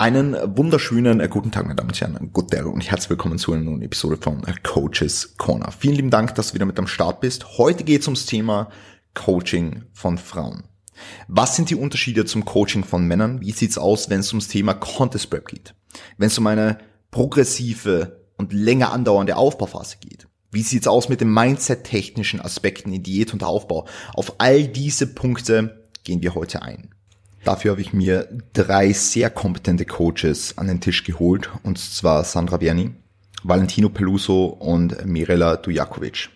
Einen wunderschönen äh, guten Tag, meine Damen und Herren, gut der und herzlich willkommen zu einer neuen Episode von äh, Coaches Corner. Vielen lieben Dank, dass du wieder mit am Start bist. Heute geht es ums Thema Coaching von Frauen. Was sind die Unterschiede zum Coaching von Männern? Wie sieht's aus, wenn es ums Thema Contest Prep geht? Wenn es um eine progressive und länger andauernde Aufbauphase geht? Wie sieht's aus mit den Mindset-technischen Aspekten in Diät und Aufbau? Auf all diese Punkte gehen wir heute ein. Dafür habe ich mir drei sehr kompetente Coaches an den Tisch geholt, und zwar Sandra Berni, Valentino Peluso und Mirela Dujakovic.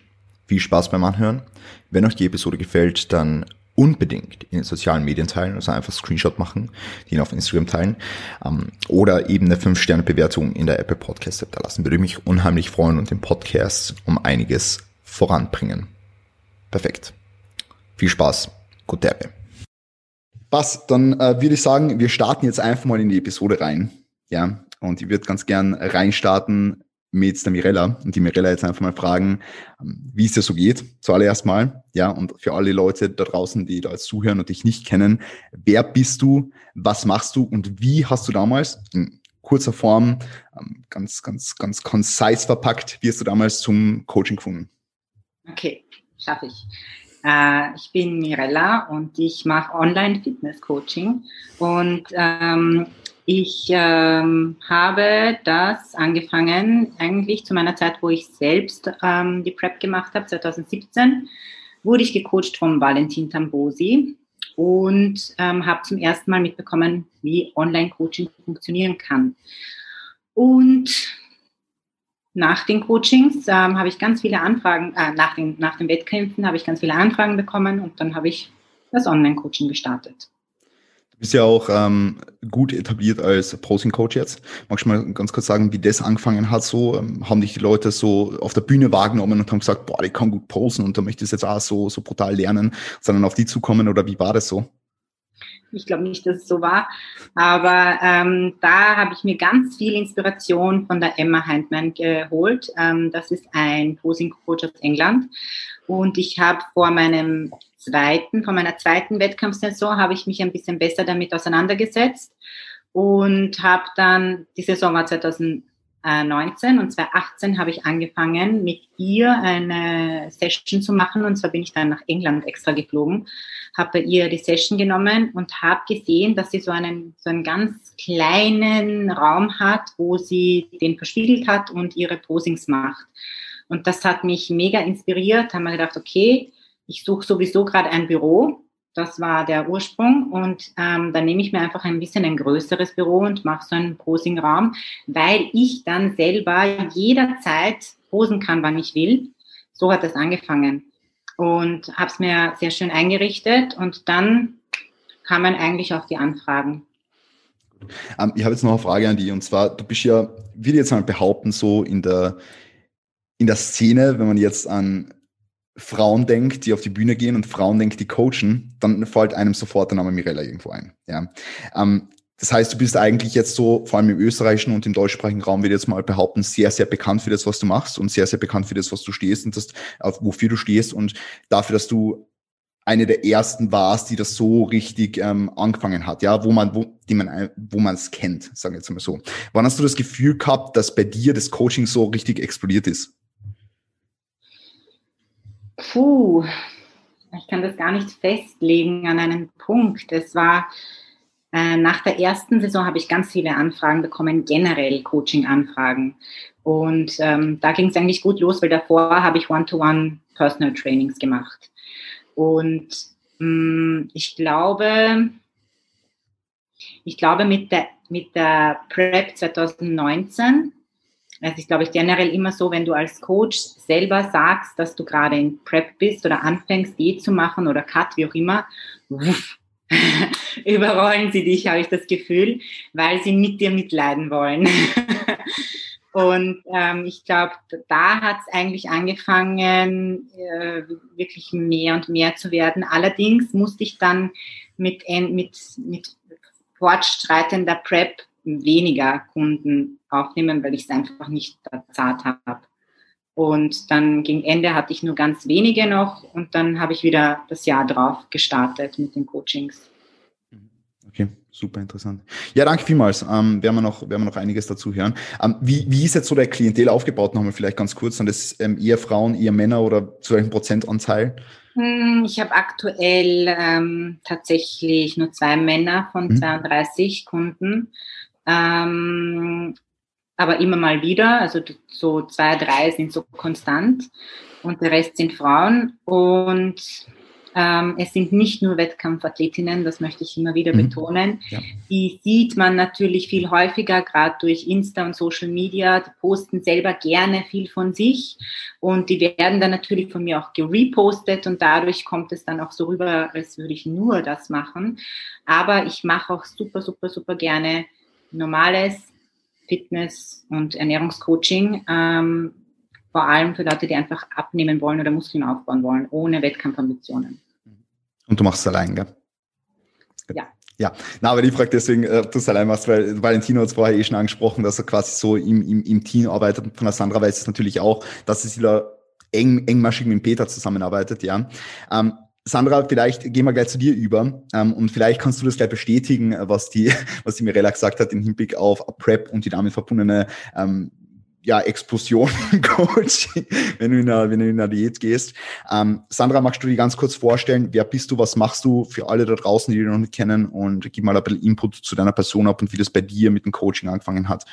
Viel Spaß beim Anhören. Wenn euch die Episode gefällt, dann unbedingt in den sozialen Medien teilen, also einfach Screenshot machen, den auf Instagram teilen ähm, oder eben eine 5-Sterne-Bewertung in der Apple Podcast App da lassen. Würde mich unheimlich freuen und den Podcast um einiges voranbringen. Perfekt. Viel Spaß. Gute Erde. Was, dann äh, würde ich sagen, wir starten jetzt einfach mal in die Episode rein. Ja, und ich würde ganz gern reinstarten mit der Mirella und die Mirella jetzt einfach mal fragen, ähm, wie es dir so geht, zuallererst mal. Ja, und für alle Leute da draußen, die da jetzt zuhören und dich nicht kennen, wer bist du, was machst du und wie hast du damals in kurzer Form, ähm, ganz, ganz, ganz concise verpackt, wie hast du damals zum Coaching gefunden? Okay, schaffe ich. Äh, ich bin Mirella und ich mache Online-Fitness-Coaching und ähm, ich ähm, habe das angefangen eigentlich zu meiner Zeit, wo ich selbst ähm, die Prep gemacht habe, 2017, wurde ich gecoacht von Valentin Tambosi und ähm, habe zum ersten Mal mitbekommen, wie Online-Coaching funktionieren kann. Und nach den Coachings ähm, habe ich ganz viele Anfragen, äh, nach, den, nach den Wettkämpfen habe ich ganz viele Anfragen bekommen und dann habe ich das Online-Coaching gestartet. Du bist ja auch ähm, gut etabliert als Posing-Coach jetzt. Magst du mal ganz kurz sagen, wie das angefangen hat? So ähm, haben dich die Leute so auf der Bühne wahrgenommen und haben gesagt, boah, ich kann gut posen und da möchte ich jetzt auch so, so brutal lernen, sondern auf die zukommen oder wie war das so? Ich glaube nicht, dass es so war. Aber ähm, da habe ich mir ganz viel Inspiration von der Emma Heintmann geholt. Ähm, das ist ein Posing-Coach aus England. Und ich habe vor meinem zweiten, vor meiner zweiten Wettkampfsaison habe ich mich ein bisschen besser damit auseinandergesetzt und habe dann, die Saison war 2000 2019 und 2018 habe ich angefangen, mit ihr eine Session zu machen. Und zwar bin ich dann nach England extra geflogen, habe bei ihr die Session genommen und habe gesehen, dass sie so einen, so einen ganz kleinen Raum hat, wo sie den verspiegelt hat und ihre Posings macht. Und das hat mich mega inspiriert. Haben wir gedacht, okay, ich suche sowieso gerade ein Büro das war der Ursprung. Und ähm, dann nehme ich mir einfach ein bisschen ein größeres Büro und mache so einen Posing-Raum, weil ich dann selber jederzeit posen kann, wann ich will. So hat es angefangen. Und habe es mir sehr schön eingerichtet und dann kamen eigentlich auch die Anfragen. Ähm, ich habe jetzt noch eine Frage an dich und zwar, du bist ja, würde jetzt mal behaupten, so in der, in der Szene, wenn man jetzt an Frauen denkt, die auf die Bühne gehen und Frauen denkt, die coachen, dann fällt einem sofort der Name Mirella irgendwo ein. Ja. Ähm, das heißt, du bist eigentlich jetzt so, vor allem im österreichischen und im deutschsprachigen Raum, würde ich jetzt mal behaupten, sehr, sehr bekannt für das, was du machst und sehr, sehr bekannt für das, was du stehst und das, wofür du stehst und dafür, dass du eine der ersten warst, die das so richtig ähm, angefangen hat, ja, wo man, wo, die man, wo man es kennt, sagen wir jetzt mal so. Wann hast du das Gefühl gehabt, dass bei dir das Coaching so richtig explodiert ist? Puh, ich kann das gar nicht festlegen an einen Punkt. Es war äh, nach der ersten Saison habe ich ganz viele Anfragen bekommen, generell Coaching-Anfragen. Und ähm, da ging es eigentlich gut los, weil davor habe ich One-to-One Personal Trainings gemacht. Und mh, mm, ich glaube, ich glaube mit der, mit der Prep 2019 es ist, glaube ich, generell immer so, wenn du als Coach selber sagst, dass du gerade in Prep bist oder anfängst, Diät zu machen oder Cut, wie auch immer, überrollen sie dich, habe ich das Gefühl, weil sie mit dir mitleiden wollen. Und ähm, ich glaube, da hat es eigentlich angefangen, äh, wirklich mehr und mehr zu werden. Allerdings musste ich dann mit, mit, mit fortschreitender Prep weniger Kunden aufnehmen, weil ich es einfach nicht bezahlt habe. Und dann gegen Ende hatte ich nur ganz wenige noch und dann habe ich wieder das Jahr drauf gestartet mit den Coachings. Okay, Super interessant. Ja, danke vielmals. Ähm, werden, wir noch, werden wir noch einiges dazu hören. Ähm, wie, wie ist jetzt so der Klientel aufgebaut? Nochmal vielleicht ganz kurz. Sind das ähm, eher Frauen, eher Männer oder zu welchem Prozentanteil? Hm, ich habe aktuell ähm, tatsächlich nur zwei Männer von mhm. 32 Kunden. Ähm, aber immer mal wieder, also so zwei, drei sind so konstant und der Rest sind Frauen. Und ähm, es sind nicht nur Wettkampfathletinnen, das möchte ich immer wieder mhm. betonen. Ja. Die sieht man natürlich viel häufiger, gerade durch Insta und Social Media. Die posten selber gerne viel von sich und die werden dann natürlich von mir auch gerepostet und dadurch kommt es dann auch so rüber, als würde ich nur das machen. Aber ich mache auch super, super, super gerne normales Fitness- und Ernährungscoaching. Ähm, vor allem für Leute, die einfach abnehmen wollen oder Muskeln aufbauen wollen, ohne Wettkampfambitionen. Und du machst es allein, gell? Ja. Ja, na, aber ich frage deswegen, ob du es allein machst, weil Valentino hat es vorher eh schon angesprochen, dass er quasi so im, im, im Team arbeitet. Von der Sandra weiß es natürlich auch, dass sie da eng, engmaschig mit Peter zusammenarbeitet, ja. Ähm, Sandra, vielleicht gehen wir gleich zu dir über ähm, und vielleicht kannst du das gleich bestätigen, was die, was die Mirella gesagt hat im Hinblick auf Prep und die damit verbundene ähm, ja, Explosion im Coaching, wenn du in einer, wenn du in einer Diät gehst. Ähm, Sandra, magst du dir ganz kurz vorstellen, wer bist du, was machst du für alle da draußen, die dich noch nicht kennen und gib mal ein bisschen Input zu deiner Person ab und wie das bei dir mit dem Coaching angefangen hat.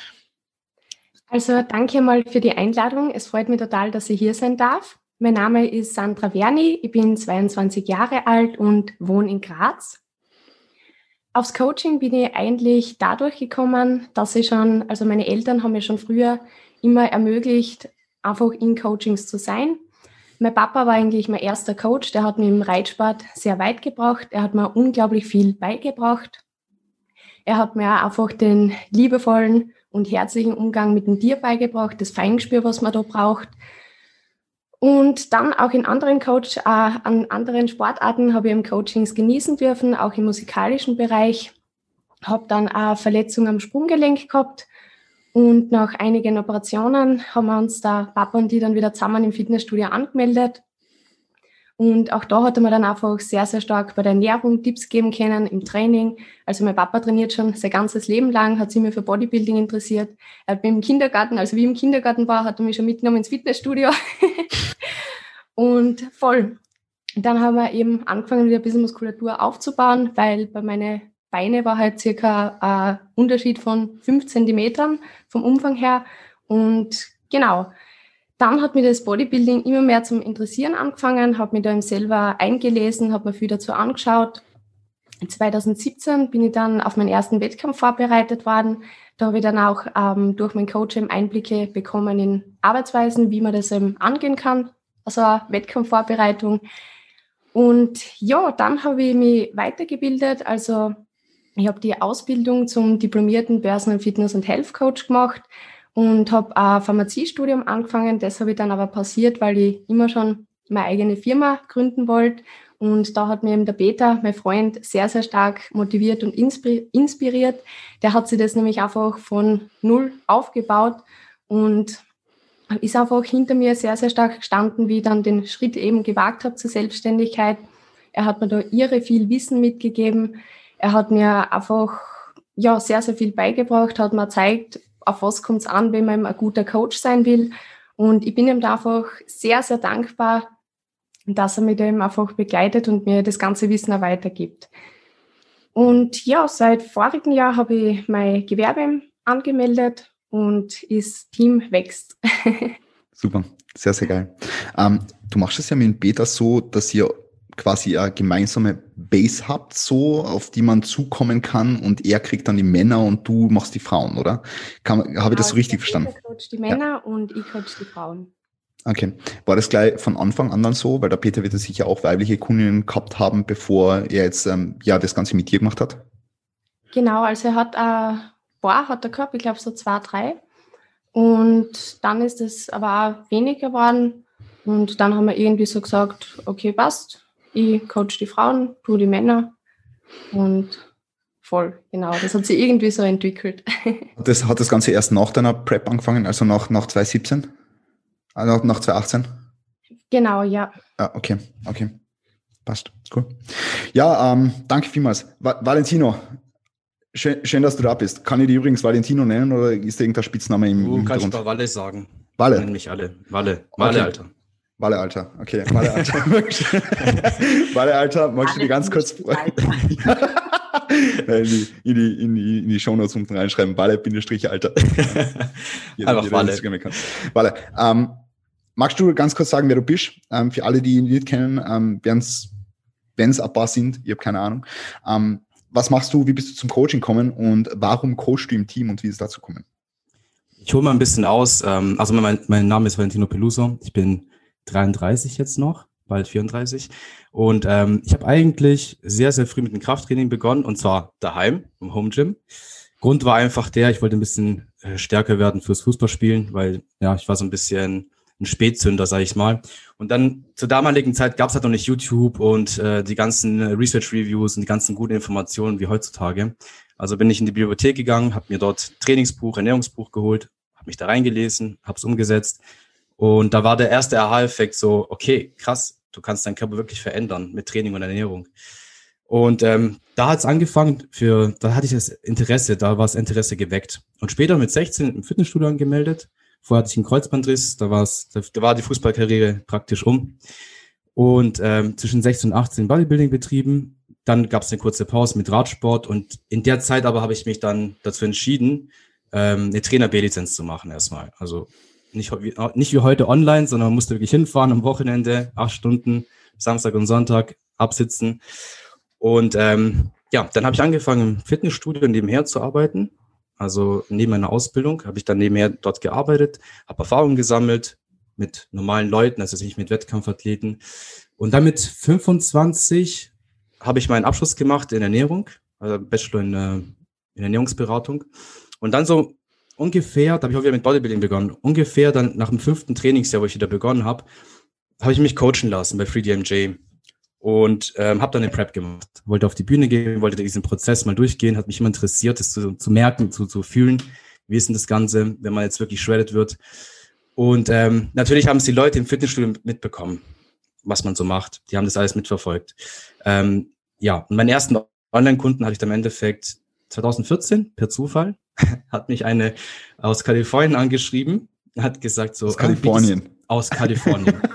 Also danke mal für die Einladung. Es freut mich total, dass ich hier sein darf. Mein Name ist Sandra Werni, ich bin 22 Jahre alt und wohne in Graz. Aufs Coaching bin ich eigentlich dadurch gekommen, dass ich schon, also meine Eltern haben mir schon früher immer ermöglicht, einfach in Coachings zu sein. Mein Papa war eigentlich mein erster Coach, der hat mich im Reitsport sehr weit gebracht. Er hat mir unglaublich viel beigebracht. Er hat mir einfach den liebevollen und herzlichen Umgang mit dem Tier beigebracht, das Feingespür, was man da braucht. Und dann auch in anderen Coach, äh, an anderen Sportarten habe ich im Coachings genießen dürfen, auch im musikalischen Bereich. Habe dann eine Verletzung am Sprunggelenk gehabt und nach einigen Operationen haben wir uns da Papa und die dann wieder zusammen im Fitnessstudio angemeldet. Und auch da hat er mir dann einfach sehr, sehr stark bei der Ernährung Tipps geben können, im Training. Also mein Papa trainiert schon sein ganzes Leben lang, hat sich mir für Bodybuilding interessiert. Er hat mich im Kindergarten, also wie im Kindergarten war, hat er mich schon mitgenommen ins Fitnessstudio. und voll. Dann haben wir eben angefangen, wieder ein bisschen Muskulatur aufzubauen, weil bei meinen Beine war halt circa ein Unterschied von fünf Zentimetern vom Umfang her. Und genau, dann hat mir das Bodybuilding immer mehr zum Interessieren angefangen, habe mich da selber eingelesen, habe mir viel dazu angeschaut. 2017 bin ich dann auf meinen ersten Wettkampf vorbereitet worden. Da habe ich dann auch ähm, durch meinen Coach Einblicke bekommen in Arbeitsweisen, wie man das eben angehen kann, also Wettkampfvorbereitung. Und ja, dann habe ich mich weitergebildet. Also ich habe die Ausbildung zum diplomierten Personal Fitness und Health Coach gemacht und habe ein Pharmaziestudium angefangen. Das habe ich dann aber passiert, weil ich immer schon meine eigene Firma gründen wollte. Und da hat mir eben der Peter, mein Freund, sehr, sehr stark motiviert und inspiriert. Der hat sich das nämlich einfach von null aufgebaut und ist einfach hinter mir sehr, sehr stark gestanden, wie ich dann den Schritt eben gewagt habe zur Selbstständigkeit. Er hat mir da irre viel Wissen mitgegeben. Er hat mir einfach ja, sehr, sehr viel beigebracht, hat mir gezeigt, auf was kommt es an, wenn man ein guter Coach sein will. Und ich bin ihm da einfach sehr, sehr dankbar, dass er mich da eben einfach begleitet und mir das ganze Wissen auch weitergibt. Und ja, seit vorigen Jahr habe ich mein Gewerbe angemeldet und das Team wächst. Super, sehr, sehr geil. Ähm, du machst es ja mit dem Beta so, dass ihr quasi eine gemeinsame Base habt, so, auf die man zukommen kann und er kriegt dann die Männer und du machst die Frauen, oder? Kann, habe ich das so richtig verstanden? Ich coach die Männer ja. und ich coach die Frauen. Okay. War das gleich von Anfang an dann so? Weil der Peter wird sicher auch weibliche Kundinnen gehabt haben, bevor er jetzt ähm, ja das Ganze mit dir gemacht hat? Genau, also er hat ein äh, paar hat er gehabt, ich glaube so zwei, drei. Und dann ist es aber auch weniger geworden. Und dann haben wir irgendwie so gesagt, okay, passt, ich coach die Frauen, du die Männer und voll, genau. Das hat sich irgendwie so entwickelt. Das hat das Ganze erst nach deiner Prep angefangen, also nach, nach 2017? Also nach 2018? Genau, ja. Ah, okay, okay. Passt, cool. Ja, ähm, danke vielmals. Va Valentino, schön, schön, dass du da bist. Kann ich dich übrigens Valentino nennen oder ist da irgendein Spitzname im, du im kannst mal Walle sagen. Walle. Nennen mich alle. Walle. Walle, okay. Alter. Walle, Alter. Okay, Walle, Alter. Walle, Alter, magst du dir ganz kurz in die, in die, in die, in die Shownotes unten reinschreiben, Walle, Bindestrich, Alter. Einfach Walle. Walle. Ähm, magst du ganz kurz sagen, wer du bist? Ähm, für alle, die ihn nicht kennen, ähm, wenn es ein paar sind, ich habe keine Ahnung. Ähm, was machst du, wie bist du zum Coaching gekommen und warum coachst du im Team und wie ist es dazu gekommen? Ich hole mal ein bisschen aus. Ähm, also mein, mein Name ist Valentino Peluso. Ich bin 33 jetzt noch, bald 34. Und ähm, ich habe eigentlich sehr, sehr früh mit dem Krafttraining begonnen und zwar daheim im Home Gym. Grund war einfach der, ich wollte ein bisschen äh, stärker werden fürs Fußballspielen, weil ja, ich war so ein bisschen ein Spätzünder, sage ich mal. Und dann zur damaligen Zeit gab es halt noch nicht YouTube und äh, die ganzen Research Reviews und die ganzen guten Informationen wie heutzutage. Also bin ich in die Bibliothek gegangen, habe mir dort Trainingsbuch, Ernährungsbuch geholt, habe mich da reingelesen, habe es umgesetzt. Und da war der erste Aha-Effekt so, okay, krass, du kannst deinen Körper wirklich verändern mit Training und Ernährung. Und ähm, da hat es angefangen, für, da hatte ich das Interesse, da war das Interesse geweckt. Und später mit 16 im Fitnessstudio angemeldet Vorher hatte ich einen Kreuzbandriss, da, war's, da, da war die Fußballkarriere praktisch um. Und ähm, zwischen 16 und 18 Bodybuilding betrieben. Dann gab es eine kurze Pause mit Radsport und in der Zeit aber habe ich mich dann dazu entschieden, ähm, eine Trainer-B-Lizenz zu machen erstmal. Also nicht, nicht wie heute online, sondern man musste wirklich hinfahren am Wochenende, acht Stunden, Samstag und Sonntag absitzen. Und ähm, ja, dann habe ich angefangen im Fitnessstudio nebenher zu arbeiten also neben meiner Ausbildung habe ich dann nebenher dort gearbeitet, habe Erfahrungen gesammelt mit normalen Leuten, also nicht mit Wettkampfathleten. Und dann mit 25 habe ich meinen Abschluss gemacht in Ernährung, also Bachelor in, äh, in Ernährungsberatung. Und dann so ungefähr, da habe ich auch wieder mit Bodybuilding begonnen, ungefähr dann nach dem fünften Trainingsjahr, wo ich wieder begonnen habe, habe ich mich coachen lassen bei FreeDMJ und ähm, habe dann eine Prep gemacht. Wollte auf die Bühne gehen, wollte diesen Prozess mal durchgehen, hat mich immer interessiert, das zu, zu merken, zu, zu fühlen, wie ist denn das Ganze, wenn man jetzt wirklich shredded wird. Und ähm, natürlich haben es die Leute im Fitnessstudio mitbekommen, was man so macht. Die haben das alles mitverfolgt. Ähm, ja, und meinen ersten Online-Kunden hatte ich dann im Endeffekt 2014 per Zufall, hat mich eine aus Kalifornien angeschrieben, hat gesagt so. Aus Kalifornien. Aus Kalifornien.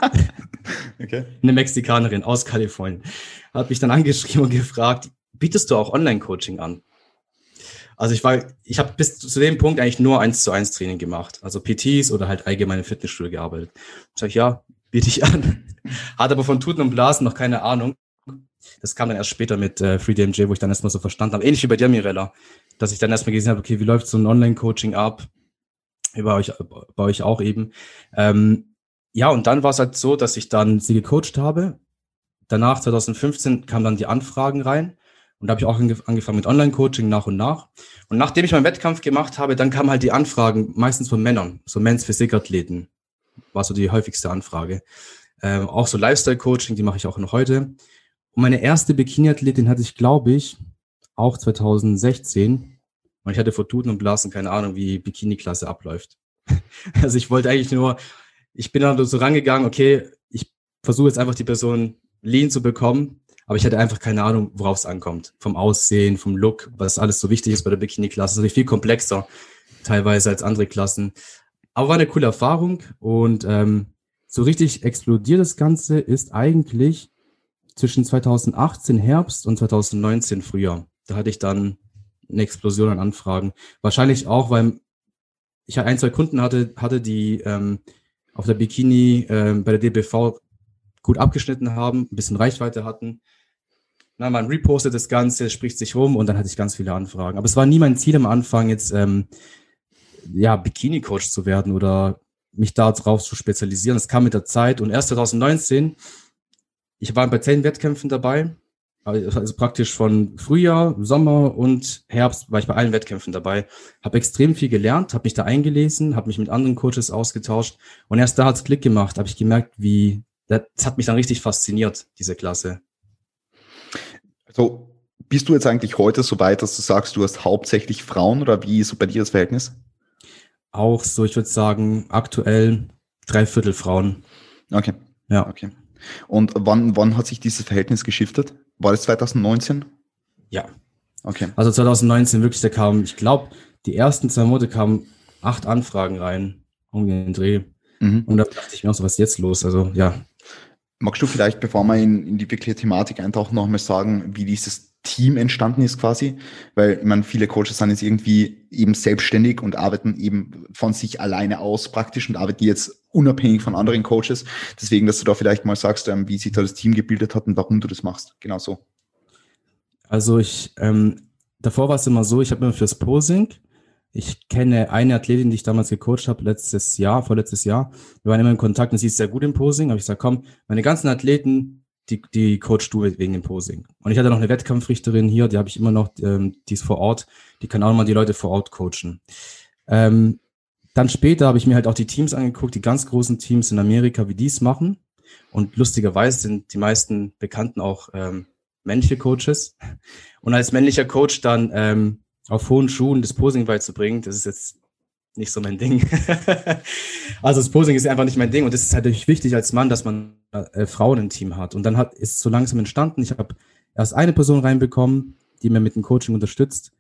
Okay. Eine Mexikanerin aus Kalifornien. Hat mich dann angeschrieben und gefragt, bietest du auch Online-Coaching an? Also ich war, ich habe bis zu dem Punkt eigentlich nur eins zu eins Training gemacht. Also PTs oder halt allgemeine Fitnessstudio gearbeitet. Sag ich, ja, biete ich an. Hat aber von Tuten und Blasen noch keine Ahnung. Das kam dann erst später mit äh, FreeDMJ, wo ich dann erstmal so verstanden habe. Ähnlich wie bei dir, Mirella. Dass ich dann erstmal gesehen habe, okay, wie läuft so ein Online-Coaching ab? Bei euch, bei euch auch eben. Ähm, ja, und dann war es halt so, dass ich dann sie gecoacht habe. Danach, 2015, kamen dann die Anfragen rein. Und da habe ich auch angefangen mit Online-Coaching nach und nach. Und nachdem ich meinen Wettkampf gemacht habe, dann kamen halt die Anfragen meistens von Männern, so Men's Physik-Athleten. War so die häufigste Anfrage. Ähm, auch so Lifestyle-Coaching, die mache ich auch noch heute. Und meine erste Bikini-Athletin hatte ich, glaube ich, auch 2016. Und ich hatte vor Tuten und Blasen keine Ahnung, wie Bikini-Klasse abläuft. also ich wollte eigentlich nur ich bin dann so rangegangen, okay, ich versuche jetzt einfach die Person lean zu bekommen, aber ich hatte einfach keine Ahnung, worauf es ankommt. Vom Aussehen, vom Look, was alles so wichtig ist bei der Bikini-Klasse. Ist viel komplexer teilweise als andere Klassen. Aber war eine coole Erfahrung und ähm, so richtig explodiert das Ganze ist eigentlich zwischen 2018 Herbst und 2019 Frühjahr. Da hatte ich dann eine Explosion an Anfragen. Wahrscheinlich auch, weil ich ein, zwei Kunden hatte, hatte die ähm, auf der Bikini äh, bei der DBV gut abgeschnitten haben, ein bisschen Reichweite hatten. Na, man repostet das Ganze, spricht sich rum und dann hatte ich ganz viele Anfragen. Aber es war nie mein Ziel am Anfang, jetzt ähm, ja, Bikini-Coach zu werden oder mich darauf zu spezialisieren. Es kam mit der Zeit und erst 2019, ich war bei zehn Wettkämpfen dabei also praktisch von Frühjahr, Sommer und Herbst war ich bei allen Wettkämpfen dabei. Habe extrem viel gelernt, habe mich da eingelesen, habe mich mit anderen Coaches ausgetauscht und erst da hat's Klick gemacht, habe ich gemerkt, wie das hat mich dann richtig fasziniert, diese Klasse. Also bist du jetzt eigentlich heute so weit, dass du sagst, du hast hauptsächlich Frauen oder wie ist so bei dir das Verhältnis? Auch so, ich würde sagen, aktuell drei Viertel Frauen. Okay. Ja. Okay. Und wann, wann hat sich dieses Verhältnis geschiftet? War das 2019? Ja. Okay. Also 2019 wirklich, da kam, ich glaube, die ersten zwei Monate kamen acht Anfragen rein, um den Dreh. Mhm. Und da dachte ich mir auch so, was ist jetzt los? Also ja. Magst du vielleicht, bevor wir in, in die wirkliche Thematik eintauchen, noch mal sagen, wie dieses Team entstanden ist quasi? Weil, meine, viele Coaches sind jetzt irgendwie eben selbstständig und arbeiten eben von sich alleine aus praktisch und arbeiten jetzt unabhängig von anderen Coaches. Deswegen, dass du da vielleicht mal sagst, ähm, wie sich da das Team gebildet hat und warum du das machst. Genau so. Also ich, ähm, davor war es immer so, ich habe immer fürs Posing, ich kenne eine Athletin, die ich damals gecoacht habe, letztes Jahr, vorletztes Jahr. Wir waren immer in Kontakt und sie ist sehr gut im Posing. Aber ich gesagt, komm, meine ganzen Athleten, die, die coachst du wegen dem Posing. Und ich hatte noch eine Wettkampfrichterin hier, die habe ich immer noch, ähm, die ist vor Ort, die kann auch mal die Leute vor Ort coachen. Ähm, dann später habe ich mir halt auch die Teams angeguckt, die ganz großen Teams in Amerika, wie die es machen. Und lustigerweise sind die meisten Bekannten auch ähm, männliche Coaches. Und als männlicher Coach dann ähm, auf hohen Schuhen das Posing beizubringen, das ist jetzt nicht so mein Ding. also das Posing ist einfach nicht mein Ding und es ist halt natürlich wichtig als Mann, dass man äh, Frauen im Team hat. Und dann hat ist so langsam entstanden. Ich habe erst eine Person reinbekommen, die mir mit dem Coaching unterstützt.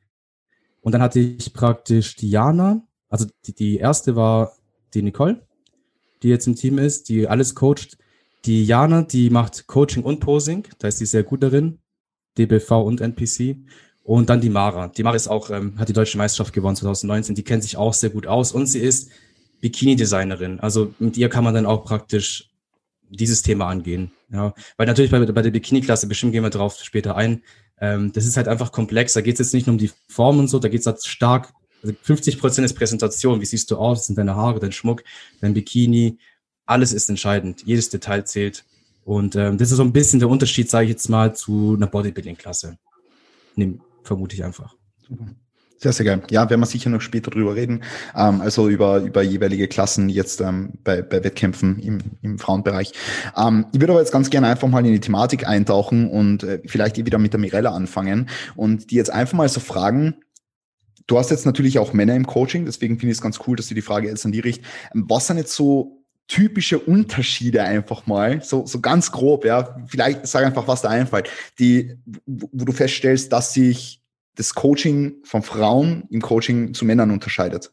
Und dann hatte ich praktisch Diana, also die, die erste war die Nicole, die jetzt im Team ist, die alles coacht. Die Jana, die macht Coaching und Posing, da ist sie sehr gut darin, DBV und NPC. Und dann die Mara. Die Mara ist auch, ähm, hat die deutsche Meisterschaft gewonnen 2019. Die kennt sich auch sehr gut aus und sie ist Bikini-Designerin. Also mit ihr kann man dann auch praktisch dieses Thema angehen. Ja, weil natürlich bei, bei der Bikini-Klasse, bestimmt gehen wir darauf später ein, ähm, das ist halt einfach komplex. Da geht es jetzt nicht nur um die Form und so, da geht es halt stark, also 50 Prozent ist Präsentation. Wie siehst du aus? Sind deine Haare, dein Schmuck, dein Bikini? Alles ist entscheidend. Jedes Detail zählt. Und ähm, das ist so ein bisschen der Unterschied, sage ich jetzt mal, zu einer Bodybuilding-Klasse vermute ich einfach. Sehr, sehr geil. Ja, werden wir sicher noch später drüber reden. Ähm, also über, über jeweilige Klassen jetzt ähm, bei, bei Wettkämpfen im, im Frauenbereich. Ähm, ich würde aber jetzt ganz gerne einfach mal in die Thematik eintauchen und äh, vielleicht wieder mit der Mirella anfangen und die jetzt einfach mal so fragen, Du hast jetzt natürlich auch Männer im Coaching, deswegen finde ich es ganz cool, dass du die Frage jetzt an die richt. Was sind jetzt so typische Unterschiede einfach mal, so, so ganz grob, ja, vielleicht sag einfach, was da einfällt, die, wo du feststellst, dass sich das Coaching von Frauen im Coaching zu Männern unterscheidet?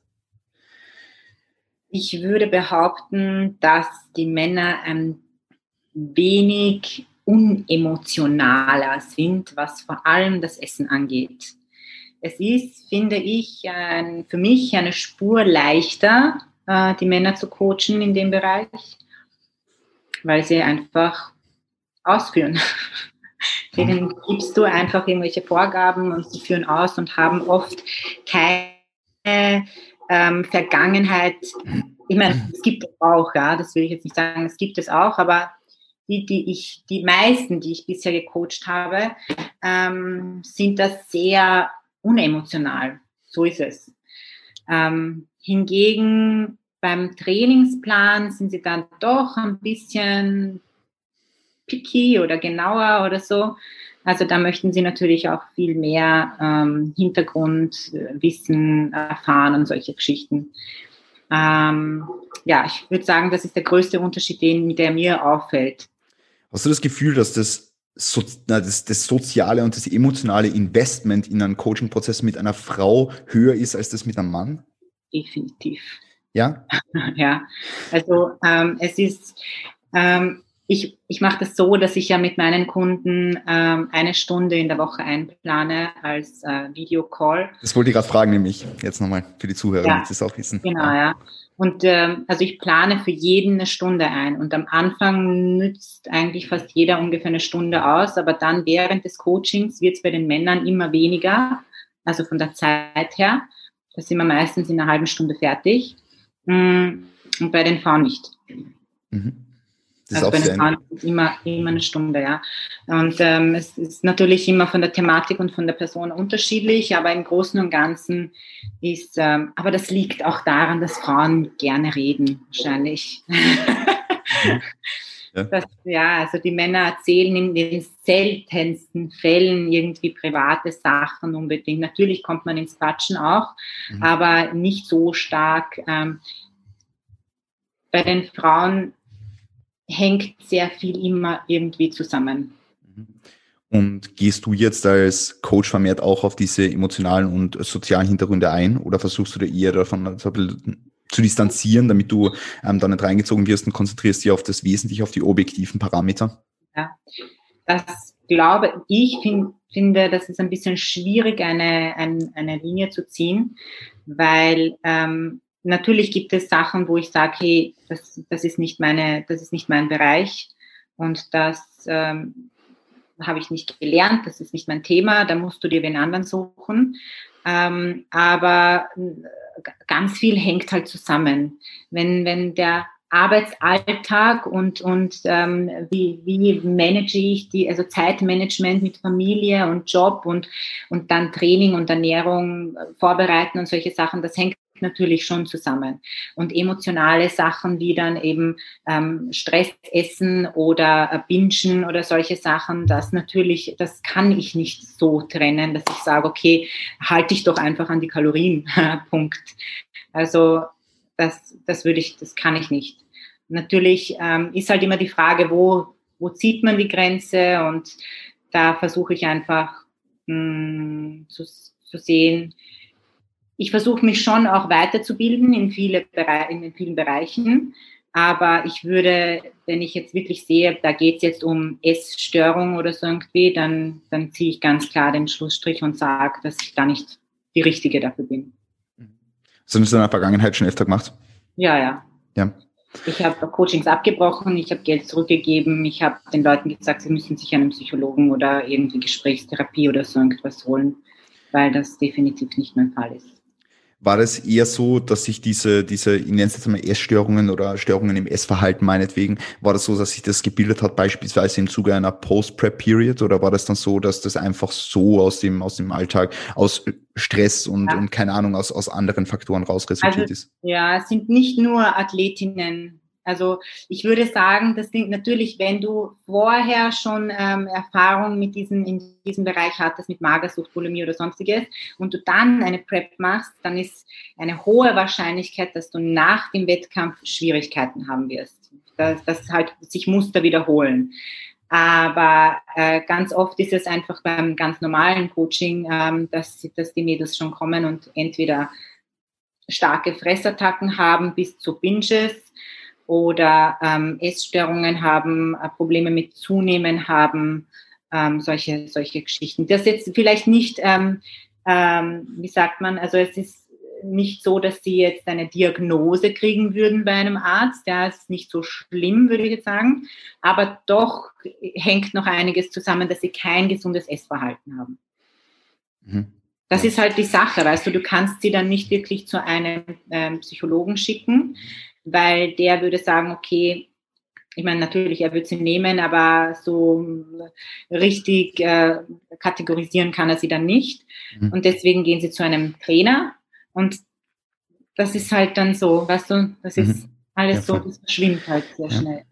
Ich würde behaupten, dass die Männer ein wenig unemotionaler sind, was vor allem das Essen angeht. Es ist, finde ich, für mich eine Spur leichter, äh, die Männer zu coachen in dem Bereich, weil sie einfach ausführen. Denen mhm. gibst du einfach irgendwelche Vorgaben und sie führen aus und haben oft keine ähm, Vergangenheit. Ich meine, es gibt es auch, ja, das will ich jetzt nicht sagen, es gibt es auch, aber die, die ich, die meisten, die ich bisher gecoacht habe, ähm, sind das sehr unemotional. So ist es. Ähm, hingegen beim Trainingsplan sind sie dann doch ein bisschen picky oder genauer oder so. Also da möchten sie natürlich auch viel mehr ähm, Hintergrundwissen erfahren und solche Geschichten. Ähm, ja, ich würde sagen, das ist der größte Unterschied, den, der mir auffällt. Hast du das Gefühl, dass das, so, das, das soziale und das emotionale Investment in einen Coaching-Prozess mit einer Frau höher ist als das mit einem Mann? Definitiv. Ja? ja, also ähm, es ist, ähm, ich, ich mache das so, dass ich ja mit meinen Kunden ähm, eine Stunde in der Woche einplane als äh, Videocall. Das wollte ich gerade fragen, nämlich jetzt nochmal für die Zuhörer, ja, damit sie es auch wissen. Genau, ja. ja. Und ähm, also ich plane für jeden eine Stunde ein. Und am Anfang nützt eigentlich fast jeder ungefähr eine Stunde aus, aber dann während des Coachings wird es bei den Männern immer weniger, also von der Zeit her. Da sind wir meistens in einer halben Stunde fertig. Mm, und bei den Frauen nicht. Mhm. Also bei den Frauen immer, immer eine Stunde, ja. Und ähm, es ist natürlich immer von der Thematik und von der Person unterschiedlich, aber im Großen und Ganzen ist, ähm, aber das liegt auch daran, dass Frauen gerne reden, wahrscheinlich. Mhm. Ja. Das, ja, also die Männer erzählen in den seltensten Fällen irgendwie private Sachen unbedingt. Natürlich kommt man ins Quatschen auch, mhm. aber nicht so stark. Ähm, bei den Frauen hängt sehr viel immer irgendwie zusammen. Mhm. Und gehst du jetzt als Coach vermehrt auch auf diese emotionalen und sozialen Hintergründe ein oder versuchst du dir eher davon zu distanzieren, damit du ähm, da nicht reingezogen wirst und konzentrierst dich auf das Wesentliche, auf die objektiven Parameter? Ja, das glaube ich, find, finde, das ist ein bisschen schwierig, eine, eine, eine Linie zu ziehen, weil ähm, natürlich gibt es Sachen, wo ich sage, hey, das, das ist nicht meine, das ist nicht mein Bereich und das ähm, habe ich nicht gelernt, das ist nicht mein Thema, da musst du dir wen anderen suchen. Ähm, aber äh, ganz viel hängt halt zusammen. Wenn, wenn der Arbeitsalltag und, und ähm, wie, wie manage ich die, also Zeitmanagement mit Familie und Job und, und dann Training und Ernährung äh, vorbereiten und solche Sachen, das hängt natürlich schon zusammen. Und emotionale Sachen wie dann eben ähm, Stress essen oder äh, Bingen oder solche Sachen, das natürlich, das kann ich nicht so trennen, dass ich sage, okay, halte ich doch einfach an die Kalorien. Punkt. Also das, das würde ich, das kann ich nicht. Natürlich ähm, ist halt immer die Frage, wo, wo zieht man die Grenze und da versuche ich einfach mh, hm, zu, zu sehen, ich versuche mich schon auch weiterzubilden in, viele in vielen Bereichen. Aber ich würde, wenn ich jetzt wirklich sehe, da geht es jetzt um Essstörung oder so irgendwie, dann, dann ziehe ich ganz klar den Schlussstrich und sage, dass ich da nicht die Richtige dafür bin. Hast du das in der Vergangenheit schon öfter gemacht? Ja, ja. ja. Ich habe Coachings abgebrochen, ich habe Geld zurückgegeben, ich habe den Leuten gesagt, sie müssen sich einen Psychologen oder irgendwie Gesprächstherapie oder so irgendwas holen, weil das definitiv nicht mein Fall ist war das eher so, dass sich diese, diese, ich nenne es jetzt mal Essstörungen oder Störungen im Essverhalten meinetwegen, war das so, dass sich das gebildet hat, beispielsweise im Zuge einer Post-Prep-Period oder war das dann so, dass das einfach so aus dem, aus dem Alltag, aus Stress und, ja. und keine Ahnung, aus, aus anderen Faktoren raus resultiert also, ist? Ja, es sind nicht nur Athletinnen also ich würde sagen, das klingt natürlich, wenn du vorher schon ähm, Erfahrung mit diesem, in diesem Bereich hattest, mit Magersucht, Bulimie oder sonstiges, und du dann eine PrEP machst, dann ist eine hohe Wahrscheinlichkeit, dass du nach dem Wettkampf Schwierigkeiten haben wirst. Dass, dass halt sich Muster wiederholen. Aber äh, ganz oft ist es einfach beim ganz normalen Coaching, ähm, dass, dass die Mädels schon kommen und entweder starke Fressattacken haben bis zu Binges oder ähm, Essstörungen haben, äh, Probleme mit Zunehmen haben, ähm, solche, solche Geschichten. Das jetzt vielleicht nicht, ähm, ähm, wie sagt man, also es ist nicht so, dass sie jetzt eine Diagnose kriegen würden bei einem Arzt. Ja, ist nicht so schlimm, würde ich jetzt sagen. Aber doch hängt noch einiges zusammen, dass sie kein gesundes Essverhalten haben. Mhm. Das ist halt die Sache, weißt du, du kannst sie dann nicht wirklich zu einem ähm, Psychologen schicken, weil der würde sagen, okay, ich meine, natürlich, er würde sie nehmen, aber so richtig äh, kategorisieren kann er sie dann nicht. Mhm. Und deswegen gehen sie zu einem Trainer und das ist halt dann so, weißt du, das ist mhm. alles ja, so, das verschwimmt halt sehr ja. schnell.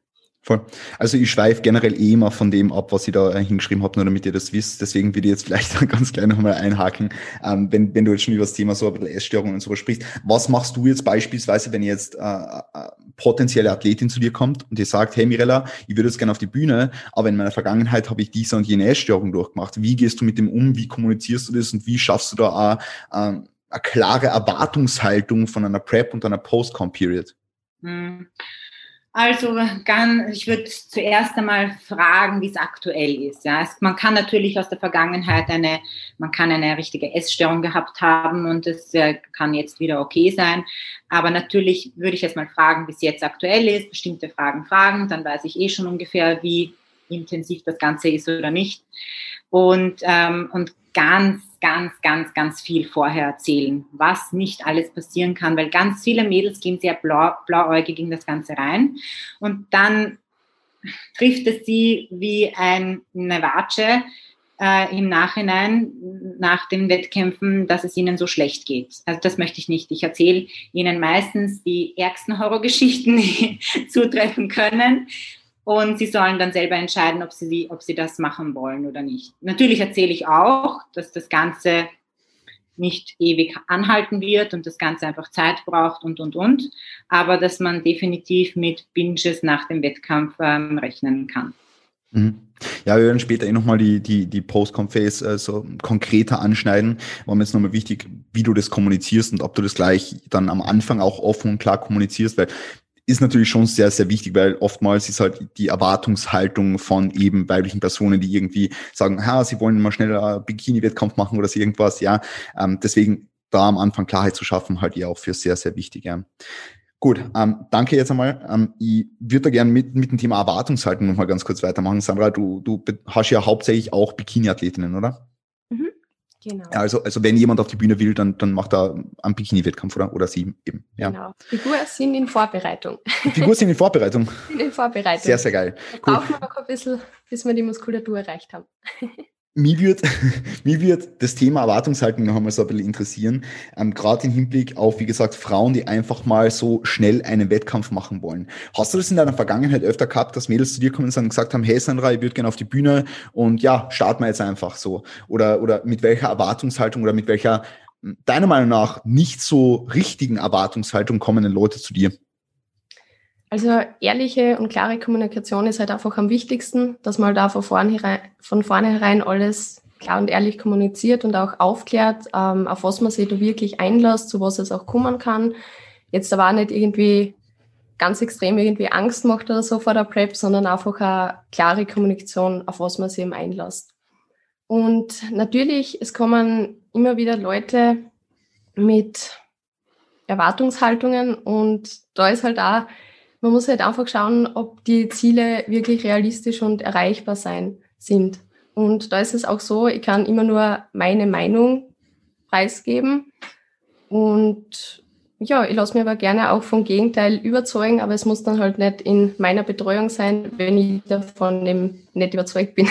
Voll. Also ich schweife generell eh immer von dem ab, was ich da äh, hingeschrieben habe, nur damit ihr das wisst. Deswegen würde ich jetzt vielleicht ganz klein nochmal einhaken, ähm, wenn, wenn du jetzt schon über das Thema so ein bisschen Essstörungen und sowas sprichst. Was machst du jetzt beispielsweise, wenn jetzt äh, äh, potenzielle Athletin zu dir kommt und dir sagt, hey Mirella, ich würde jetzt gerne auf die Bühne, aber in meiner Vergangenheit habe ich diese und jene Essstörung durchgemacht. Wie gehst du mit dem um? Wie kommunizierst du das und wie schaffst du da auch, äh, eine klare Erwartungshaltung von einer Prep und einer Post-Com-Period? Hm. Also ganz, ich würde zuerst einmal fragen, wie es aktuell ist. Ja, man kann natürlich aus der Vergangenheit eine, man kann eine richtige Essstörung gehabt haben und es äh, kann jetzt wieder okay sein. Aber natürlich würde ich erstmal fragen, wie es jetzt aktuell ist, bestimmte Fragen fragen, dann weiß ich eh schon ungefähr, wie intensiv das Ganze ist oder nicht. Und, ähm, und ganz, ganz, ganz, ganz viel vorher erzählen, was nicht alles passieren kann, weil ganz viele Mädels gehen sehr blau, blauäugig in das Ganze rein und dann trifft es sie wie ein, eine Watsche äh, im Nachhinein, nach den Wettkämpfen, dass es ihnen so schlecht geht. Also das möchte ich nicht. Ich erzähle ihnen meistens die ärgsten Horrorgeschichten, die zutreffen können und sie sollen dann selber entscheiden, ob sie, ob sie das machen wollen oder nicht. Natürlich erzähle ich auch, dass das Ganze nicht ewig anhalten wird und das Ganze einfach Zeit braucht und, und, und. Aber dass man definitiv mit Binges nach dem Wettkampf ähm, rechnen kann. Mhm. Ja, wir werden später eh nochmal die, die, die Post-Com-Phase äh, so konkreter anschneiden. War mir jetzt nochmal wichtig, wie du das kommunizierst und ob du das gleich dann am Anfang auch offen und klar kommunizierst, weil ist natürlich schon sehr, sehr wichtig, weil oftmals ist halt die Erwartungshaltung von eben weiblichen Personen, die irgendwie sagen, ha, sie wollen mal schneller Bikini-Wettkampf machen oder so irgendwas, ja. Ähm, deswegen da am Anfang Klarheit zu schaffen, halt eher auch für sehr, sehr wichtig, ja. Gut, ähm, danke jetzt einmal. Ähm, ich würde da gerne mit, mit dem Thema Erwartungshaltung noch mal ganz kurz weitermachen. Sandra, du, du hast ja hauptsächlich auch Bikini-Athletinnen, oder? Genau. Also, also wenn jemand auf die Bühne will, dann, dann macht er einen Bikini-Wettkampf, oder? Oder sie eben. Ja. Genau. Figuren sind in Vorbereitung. Figuren sind in Vorbereitung. Sind in Vorbereitung. Sehr, sehr geil. Cool. Brauchen wir noch ein bisschen, bis wir die Muskulatur erreicht haben. Mich wird, mich wird das Thema Erwartungshaltung noch einmal so ein bisschen interessieren. Ähm, Gerade im Hinblick auf, wie gesagt, Frauen, die einfach mal so schnell einen Wettkampf machen wollen. Hast du das in deiner Vergangenheit öfter gehabt, dass Mädels zu dir kommen und gesagt haben, hey Sandra, ich würde gerne auf die Bühne und ja, starten wir jetzt einfach so. Oder, oder mit welcher Erwartungshaltung oder mit welcher, deiner Meinung nach, nicht so richtigen Erwartungshaltung kommen denn Leute zu dir? Also ehrliche und klare Kommunikation ist halt einfach am wichtigsten, dass man da von vornherein, von vornherein alles klar und ehrlich kommuniziert und auch aufklärt, ähm, auf was man sich da wirklich einlässt, zu was es auch kommen kann. Jetzt aber auch nicht irgendwie ganz extrem irgendwie Angst macht oder so vor der Prep, sondern einfach eine klare Kommunikation, auf was man sich eben einlässt. Und natürlich, es kommen immer wieder Leute mit Erwartungshaltungen und da ist halt auch man muss halt einfach schauen, ob die Ziele wirklich realistisch und erreichbar sein sind. Und da ist es auch so, ich kann immer nur meine Meinung preisgeben. Und ja, ich lasse mir aber gerne auch vom Gegenteil überzeugen, aber es muss dann halt nicht in meiner Betreuung sein, wenn ich davon eben nicht überzeugt bin.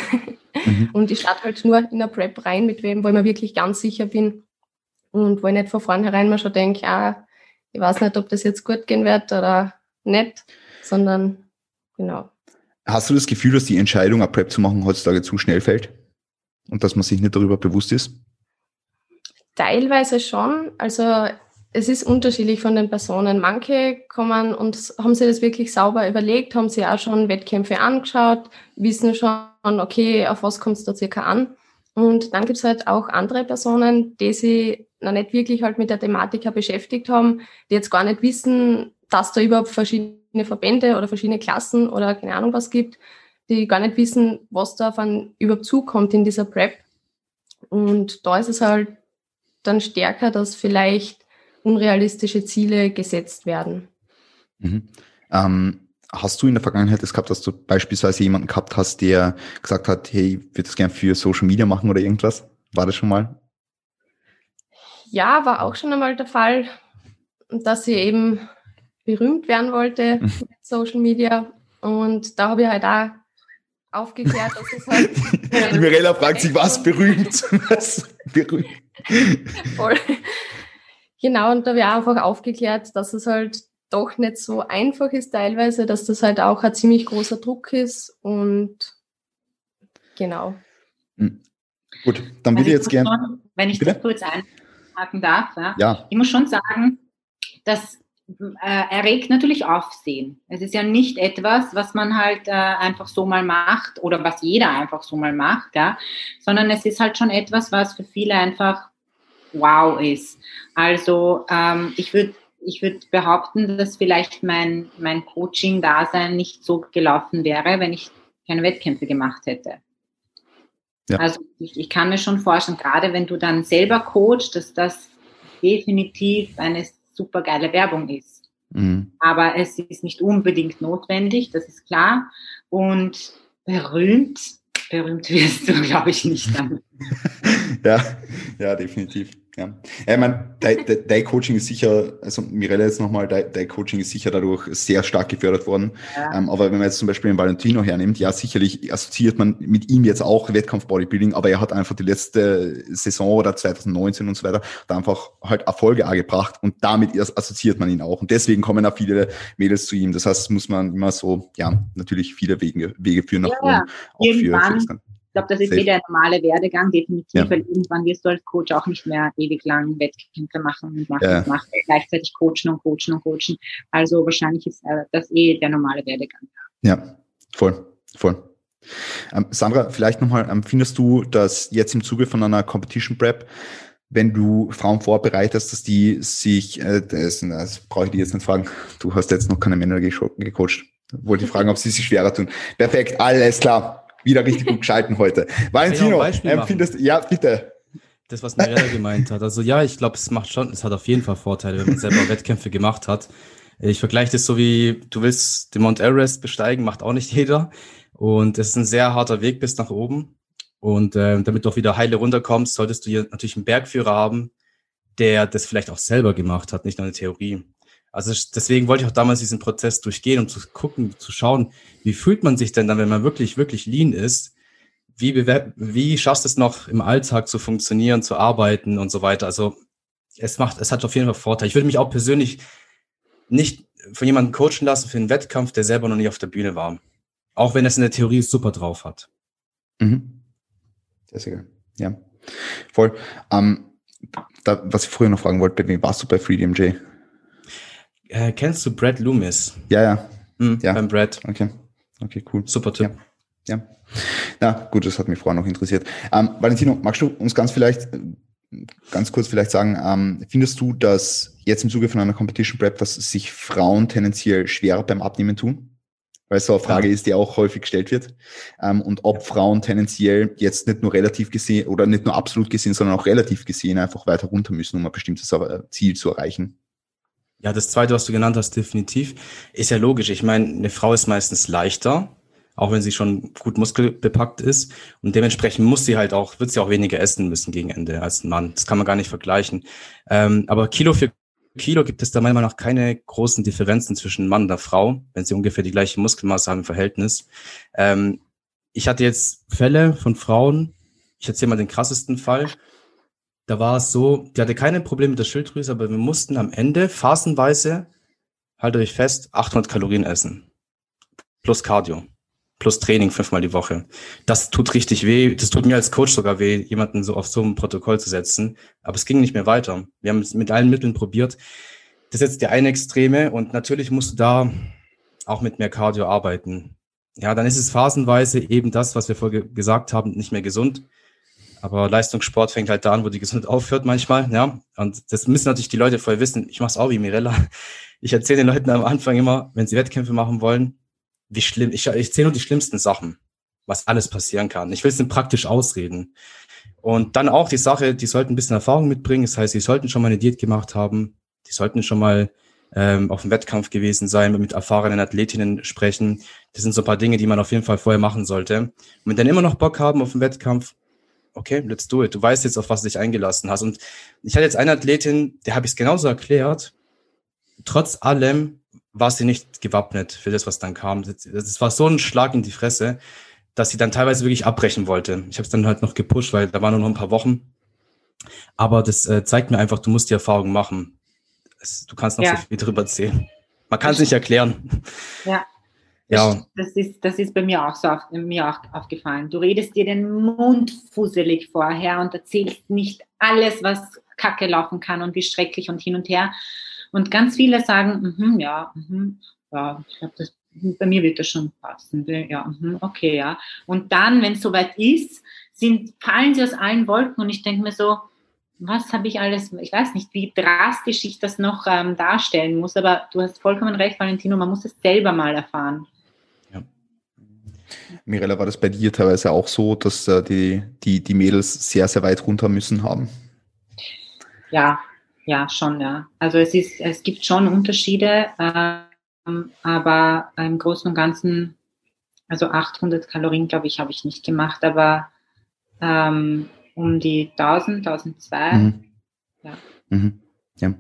Mhm. Und ich starte halt nur in der Prep rein, mit wem, wo ich mir wirklich ganz sicher bin und wo ich nicht von vornherein mal schon denke, ah, ich weiß nicht, ob das jetzt gut gehen wird oder nicht, sondern genau. Hast du das Gefühl, dass die Entscheidung, eine Prep zu machen, heutzutage zu schnell fällt? Und dass man sich nicht darüber bewusst ist? Teilweise schon. Also es ist unterschiedlich von den Personen. Manche kommen und haben sich das wirklich sauber überlegt, haben sich auch schon Wettkämpfe angeschaut, wissen schon, okay, auf was kommt es da circa an. Und dann gibt es halt auch andere Personen, die sich noch nicht wirklich halt mit der Thematik beschäftigt haben, die jetzt gar nicht wissen, dass da überhaupt verschiedene Verbände oder verschiedene Klassen oder keine Ahnung was gibt, die gar nicht wissen, was da von überhaupt zukommt in dieser Prep. Und da ist es halt dann stärker, dass vielleicht unrealistische Ziele gesetzt werden. Mhm. Ähm, hast du in der Vergangenheit das gehabt, dass du beispielsweise jemanden gehabt hast, der gesagt hat, hey, ich würde das gerne für Social Media machen oder irgendwas? War das schon mal? Ja, war auch schon einmal der Fall, dass sie eben berühmt werden wollte mit Social Media. Und da habe ich halt auch aufgeklärt, dass es halt. Die Mirella fragt sich, was berühmt? was berühmt? Voll. Genau, und da habe ich auch einfach aufgeklärt, dass es halt doch nicht so einfach ist teilweise, dass das halt auch ein ziemlich großer Druck ist und genau. Hm. Gut, dann würde also ich jetzt gerne. Wenn ich Bitte? das kurz einhaken darf, ja? ja. Ich muss schon sagen, dass erregt natürlich Aufsehen. Es ist ja nicht etwas, was man halt äh, einfach so mal macht oder was jeder einfach so mal macht, ja, sondern es ist halt schon etwas, was für viele einfach wow ist. Also ähm, ich würde ich würd behaupten, dass vielleicht mein, mein Coaching-Dasein nicht so gelaufen wäre, wenn ich keine Wettkämpfe gemacht hätte. Ja. Also ich, ich kann mir schon vorstellen, gerade wenn du dann selber coachst, dass das definitiv eine super geile Werbung ist. Mhm. Aber es ist nicht unbedingt notwendig, das ist klar. Und berühmt, berühmt wirst du, glaube ich, nicht damit. ja, ja, definitiv. Ja, ja ich meine, dein Coaching ist sicher, also Mirella jetzt nochmal, dein Coaching ist sicher dadurch sehr stark gefördert worden. Ja. Ähm, aber wenn man jetzt zum Beispiel den Valentino hernimmt, ja, sicherlich assoziiert man mit ihm jetzt auch Wettkampf-Bodybuilding, aber er hat einfach die letzte Saison oder 2019 und so weiter da einfach halt Erfolge angebracht und damit erst assoziiert man ihn auch. Und deswegen kommen auch viele Mädels zu ihm. Das heißt, muss man immer so, ja, natürlich viele Wege, Wege führen nach ja, oben. Auch für, für ich glaube, das ist eh der normale Werdegang, definitiv, ja. weil irgendwann wirst du als Coach auch nicht mehr ewig lang Wettkämpfe machen und machen ja. und machen, gleichzeitig coachen und coachen und coachen. Also wahrscheinlich ist äh, das eh der normale Werdegang. Ja, voll, voll. Ähm, Sandra, vielleicht nochmal, ähm, findest du, dass jetzt im Zuge von einer Competition Prep, wenn du Frauen vorbereitest, dass die sich, äh, das, das brauche ich dir jetzt nicht fragen, du hast jetzt noch keine Männer gecoacht. Wollte ich fragen, ob sie sich schwerer tun. Perfekt, alles klar. Wieder richtig gut geschalten heute. Valentino, empfindest, ja, bitte. Das, was Mirella gemeint hat. Also ja, ich glaube, es macht schon, es hat auf jeden Fall Vorteile, wenn man selber Wettkämpfe gemacht hat. Ich vergleiche das so wie, du willst den Mount Everest besteigen, macht auch nicht jeder. Und es ist ein sehr harter Weg bis nach oben. Und äh, damit du auch wieder heile runterkommst, solltest du hier natürlich einen Bergführer haben, der das vielleicht auch selber gemacht hat, nicht nur eine Theorie. Also deswegen wollte ich auch damals diesen Prozess durchgehen, um zu gucken, zu schauen, wie fühlt man sich denn dann, wenn man wirklich, wirklich lean ist? Wie, wie schaffst du es noch im Alltag zu funktionieren, zu arbeiten und so weiter? Also es macht, es hat auf jeden Fall Vorteile. Ich würde mich auch persönlich nicht von jemandem coachen lassen für einen Wettkampf, der selber noch nicht auf der Bühne war. Auch wenn es in der Theorie super drauf hat. Mhm. Sehr, sehr geil. Ja, voll. Ähm, da, was ich früher noch fragen wollte, warst du bei FreeDMJ? Äh, kennst du Brad Loomis? Ja, ja. Mhm, ja. Beim Brad. Okay. Okay, cool. Super Typ. Ja. ja. Na gut, das hat mich vorher noch interessiert. Ähm, Valentino, magst du uns ganz vielleicht, ganz kurz vielleicht sagen, ähm, findest du, dass jetzt im Zuge von einer Competition Prep, dass sich Frauen tendenziell schwerer beim Abnehmen tun? Weil so eine Frage ja. ist, die auch häufig gestellt wird. Ähm, und ob ja. Frauen tendenziell jetzt nicht nur relativ gesehen oder nicht nur absolut gesehen, sondern auch relativ gesehen einfach weiter runter müssen, um ein bestimmtes äh, Ziel zu erreichen. Ja, das zweite, was du genannt hast, definitiv, ist ja logisch. Ich meine, eine Frau ist meistens leichter, auch wenn sie schon gut muskelbepackt ist. Und dementsprechend muss sie halt auch, wird sie auch weniger essen müssen gegen Ende als ein Mann. Das kann man gar nicht vergleichen. Ähm, aber Kilo für Kilo gibt es da Meinung nach keine großen Differenzen zwischen Mann und Frau, wenn sie ungefähr die gleiche Muskelmasse haben im Verhältnis. Ähm, ich hatte jetzt Fälle von Frauen, ich erzähle mal den krassesten Fall. Da war es so, die hatte keine Probleme mit der Schilddrüse, aber wir mussten am Ende phasenweise, haltet euch fest, 800 Kalorien essen. Plus Cardio. Plus Training fünfmal die Woche. Das tut richtig weh. Das tut mir als Coach sogar weh, jemanden so auf so ein Protokoll zu setzen. Aber es ging nicht mehr weiter. Wir haben es mit allen Mitteln probiert. Das ist jetzt der eine Extreme und natürlich musst du da auch mit mehr Cardio arbeiten. Ja, dann ist es phasenweise eben das, was wir vorher gesagt haben, nicht mehr gesund. Aber Leistungssport fängt halt da an, wo die Gesundheit aufhört manchmal, ja. Und das müssen natürlich die Leute voll wissen. Ich mache es auch wie Mirella. Ich erzähle den Leuten am Anfang immer, wenn sie Wettkämpfe machen wollen, wie schlimm, ich, ich zähle nur die schlimmsten Sachen, was alles passieren kann. Ich will es denn praktisch ausreden. Und dann auch die Sache, die sollten ein bisschen Erfahrung mitbringen. Das heißt, sie sollten schon mal eine Diät gemacht haben. Die sollten schon mal ähm, auf dem Wettkampf gewesen sein, mit erfahrenen Athletinnen sprechen. Das sind so ein paar Dinge, die man auf jeden Fall vorher machen sollte. Und wenn dann immer noch Bock haben auf den Wettkampf, okay, let's do it. Du weißt jetzt, auf was du dich eingelassen hast. Und ich hatte jetzt eine Athletin, der habe ich es genauso erklärt. Trotz allem war sie nicht gewappnet für das, was dann kam. Das war so ein Schlag in die Fresse, dass sie dann teilweise wirklich abbrechen wollte. Ich habe es dann halt noch gepusht, weil da waren nur noch ein paar Wochen. Aber das äh, zeigt mir einfach, du musst die Erfahrung machen. Es, du kannst noch ja. so viel drüber erzählen. Man kann es nicht erklären. Ja. Ja. Das, ist, das ist bei mir auch so auf, mir auch aufgefallen. Du redest dir den Mund fusselig vorher und erzählst nicht alles, was Kacke laufen kann und wie schrecklich und hin und her. Und ganz viele sagen, mm ja, mm ja, ich glaube, bei mir wird das schon passen. Ja, mm okay, ja. Und dann, wenn es soweit ist, sind, fallen sie aus allen Wolken und ich denke mir so, was habe ich alles, ich weiß nicht, wie drastisch ich das noch ähm, darstellen muss, aber du hast vollkommen recht, Valentino, man muss es selber mal erfahren. Mirella, war das bei dir teilweise auch so, dass äh, die, die, die Mädels sehr, sehr weit runter müssen haben? Ja, ja, schon, ja. Also es ist, es gibt schon Unterschiede, ähm, aber im Großen und Ganzen, also 800 Kalorien, glaube ich, habe ich nicht gemacht, aber ähm, um die 1000, 1002. Mhm. Ja. Mhm. Ja,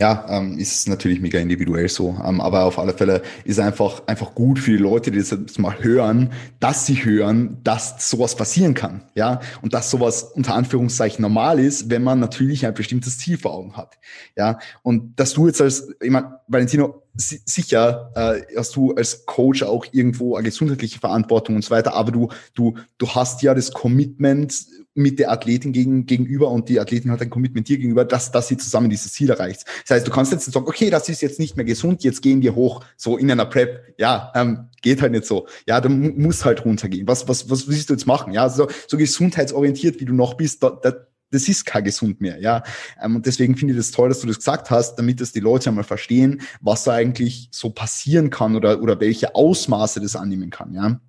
ja ähm, ist natürlich mega individuell so. Ähm, aber auf alle Fälle ist einfach, einfach gut für die Leute, die das mal hören, dass sie hören, dass sowas passieren kann. Ja, und dass sowas unter Anführungszeichen normal ist, wenn man natürlich ein bestimmtes Ziel vor Augen hat. Ja, und dass du jetzt als, ich meine, Valentino, sicher äh, hast du als Coach auch irgendwo eine gesundheitliche Verantwortung und so weiter, aber du, du, du hast ja das Commitment mit der Athletin gegen, gegenüber und die Athletin hat ein Commitment dir gegenüber, dass, dass sie zusammen dieses Ziel erreicht. Das heißt, du kannst jetzt sagen, okay, das ist jetzt nicht mehr gesund, jetzt gehen wir hoch, so in einer Prep. Ja, ähm, geht halt nicht so. Ja, du musst halt runtergehen. Was, was, was willst du jetzt machen? Ja, so, so gesundheitsorientiert, wie du noch bist, da, da, das ist kein gesund mehr, ja. Ähm, und deswegen finde ich das toll, dass du das gesagt hast, damit das die Leute einmal verstehen, was da eigentlich so passieren kann oder, oder welche Ausmaße das annehmen kann, ja.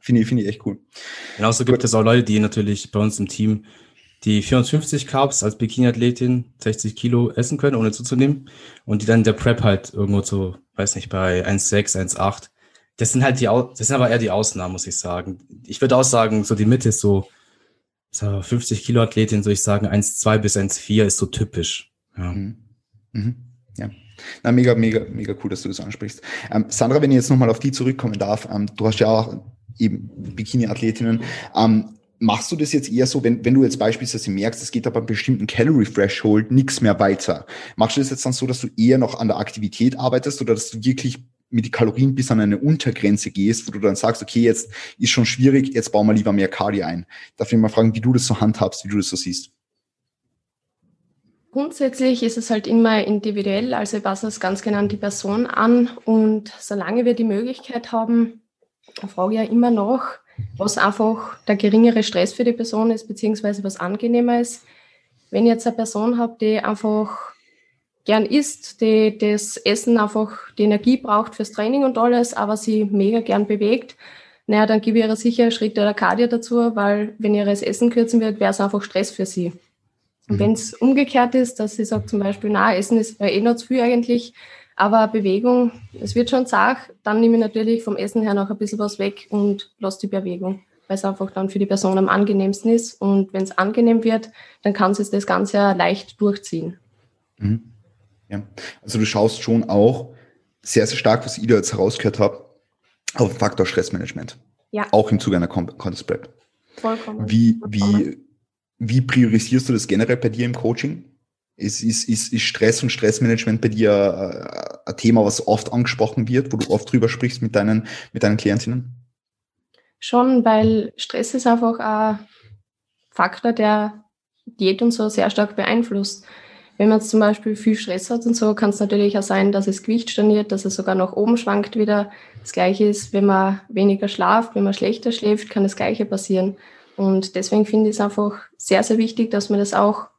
Finde ich, finde ich echt cool. Genauso gibt es auch Leute, die natürlich bei uns im Team die 450 Carbs als Bikini-Athletin 60 Kilo essen können, ohne zuzunehmen. Und die dann der Prep halt irgendwo so, weiß nicht, bei 1,6, 1,8. Das sind halt die, das sind aber eher die Ausnahmen, muss ich sagen. Ich würde auch sagen, so die Mitte ist so, so 50 Kilo Athletin, so ich sagen, 1,2 bis 1,4 ist so typisch. Ja. Mhm. Mhm. Ja. Na, mega, mega, mega cool, dass du das ansprichst. Ähm, Sandra, wenn ich jetzt nochmal auf die zurückkommen darf, ähm, du hast ja auch eben Bikini-Athletinnen. Ähm, machst du das jetzt eher so, wenn, wenn du jetzt beispielsweise merkst, es geht aber einem bestimmten Calorie Threshold nichts mehr weiter? Machst du das jetzt dann so, dass du eher noch an der Aktivität arbeitest oder dass du wirklich mit die Kalorien bis an eine Untergrenze gehst, wo du dann sagst, okay, jetzt ist schon schwierig, jetzt bauen wir lieber mehr Cardio ein. Darf ich mal fragen, wie du das so handhabst, wie du das so siehst? Grundsätzlich ist es halt immer individuell, also ich passe es ganz genau an die Person an und solange wir die Möglichkeit haben, frage ja immer noch, was einfach der geringere Stress für die Person ist, beziehungsweise was angenehmer ist. Wenn ich jetzt eine Person habe, die einfach gern isst, die das Essen einfach die Energie braucht fürs Training und alles, aber sie mega gern bewegt, naja, dann gebe ich ihr sicher Schritte oder Cardio dazu, weil wenn ihr das Essen kürzen wird, wäre es einfach Stress für sie. Und mhm. wenn es umgekehrt ist, dass sie sagt zum Beispiel, na, Essen ist eh noch zu viel eigentlich, aber Bewegung, es wird schon zart, dann nehme ich natürlich vom Essen her noch ein bisschen was weg und lasse die Bewegung, weil es einfach dann für die Person am angenehmsten ist. Und wenn es angenehm wird, dann kann sie das Ganze leicht durchziehen. Mhm. Ja, also du schaust schon auch sehr, sehr stark, was ich da jetzt herausgehört habe, auf den Faktor Stressmanagement. Ja. Auch im Zuge einer Contest Prep. Vollkommen. Wie, wie, wie priorisierst du das generell bei dir im Coaching? Ist, ist, ist, ist Stress und Stressmanagement bei dir äh, ein Thema, was oft angesprochen wird, wo du oft drüber sprichst mit deinen, mit deinen Klientinnen? Schon, weil Stress ist einfach ein Faktor, der Diät und so sehr stark beeinflusst. Wenn man jetzt zum Beispiel viel Stress hat und so, kann es natürlich auch sein, dass es Gewicht storniert, dass es sogar nach oben schwankt wieder. Das Gleiche ist, wenn man weniger schlaft, wenn man schlechter schläft, kann das Gleiche passieren. Und deswegen finde ich es einfach sehr, sehr wichtig, dass man das auch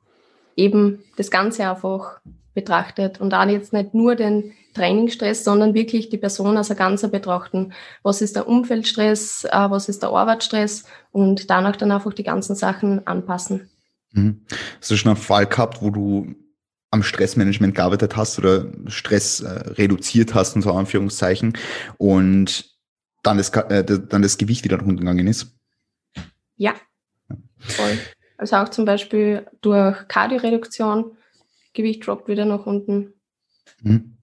eben das Ganze einfach betrachtet und auch jetzt nicht nur den Trainingsstress, sondern wirklich die Person als ein Ganzer betrachten. Was ist der Umfeldstress, äh, was ist der Arbeitsstress und danach dann einfach die ganzen Sachen anpassen. Mhm. Hast du schon einen Fall gehabt, wo du am Stressmanagement gearbeitet hast oder Stress äh, reduziert hast, unter Anführungszeichen, und dann das, äh, dann das Gewicht wieder runtergegangen ist? Ja, voll. Also auch zum Beispiel durch Kardioreduktion, Gewicht droppt wieder nach unten. Mhm.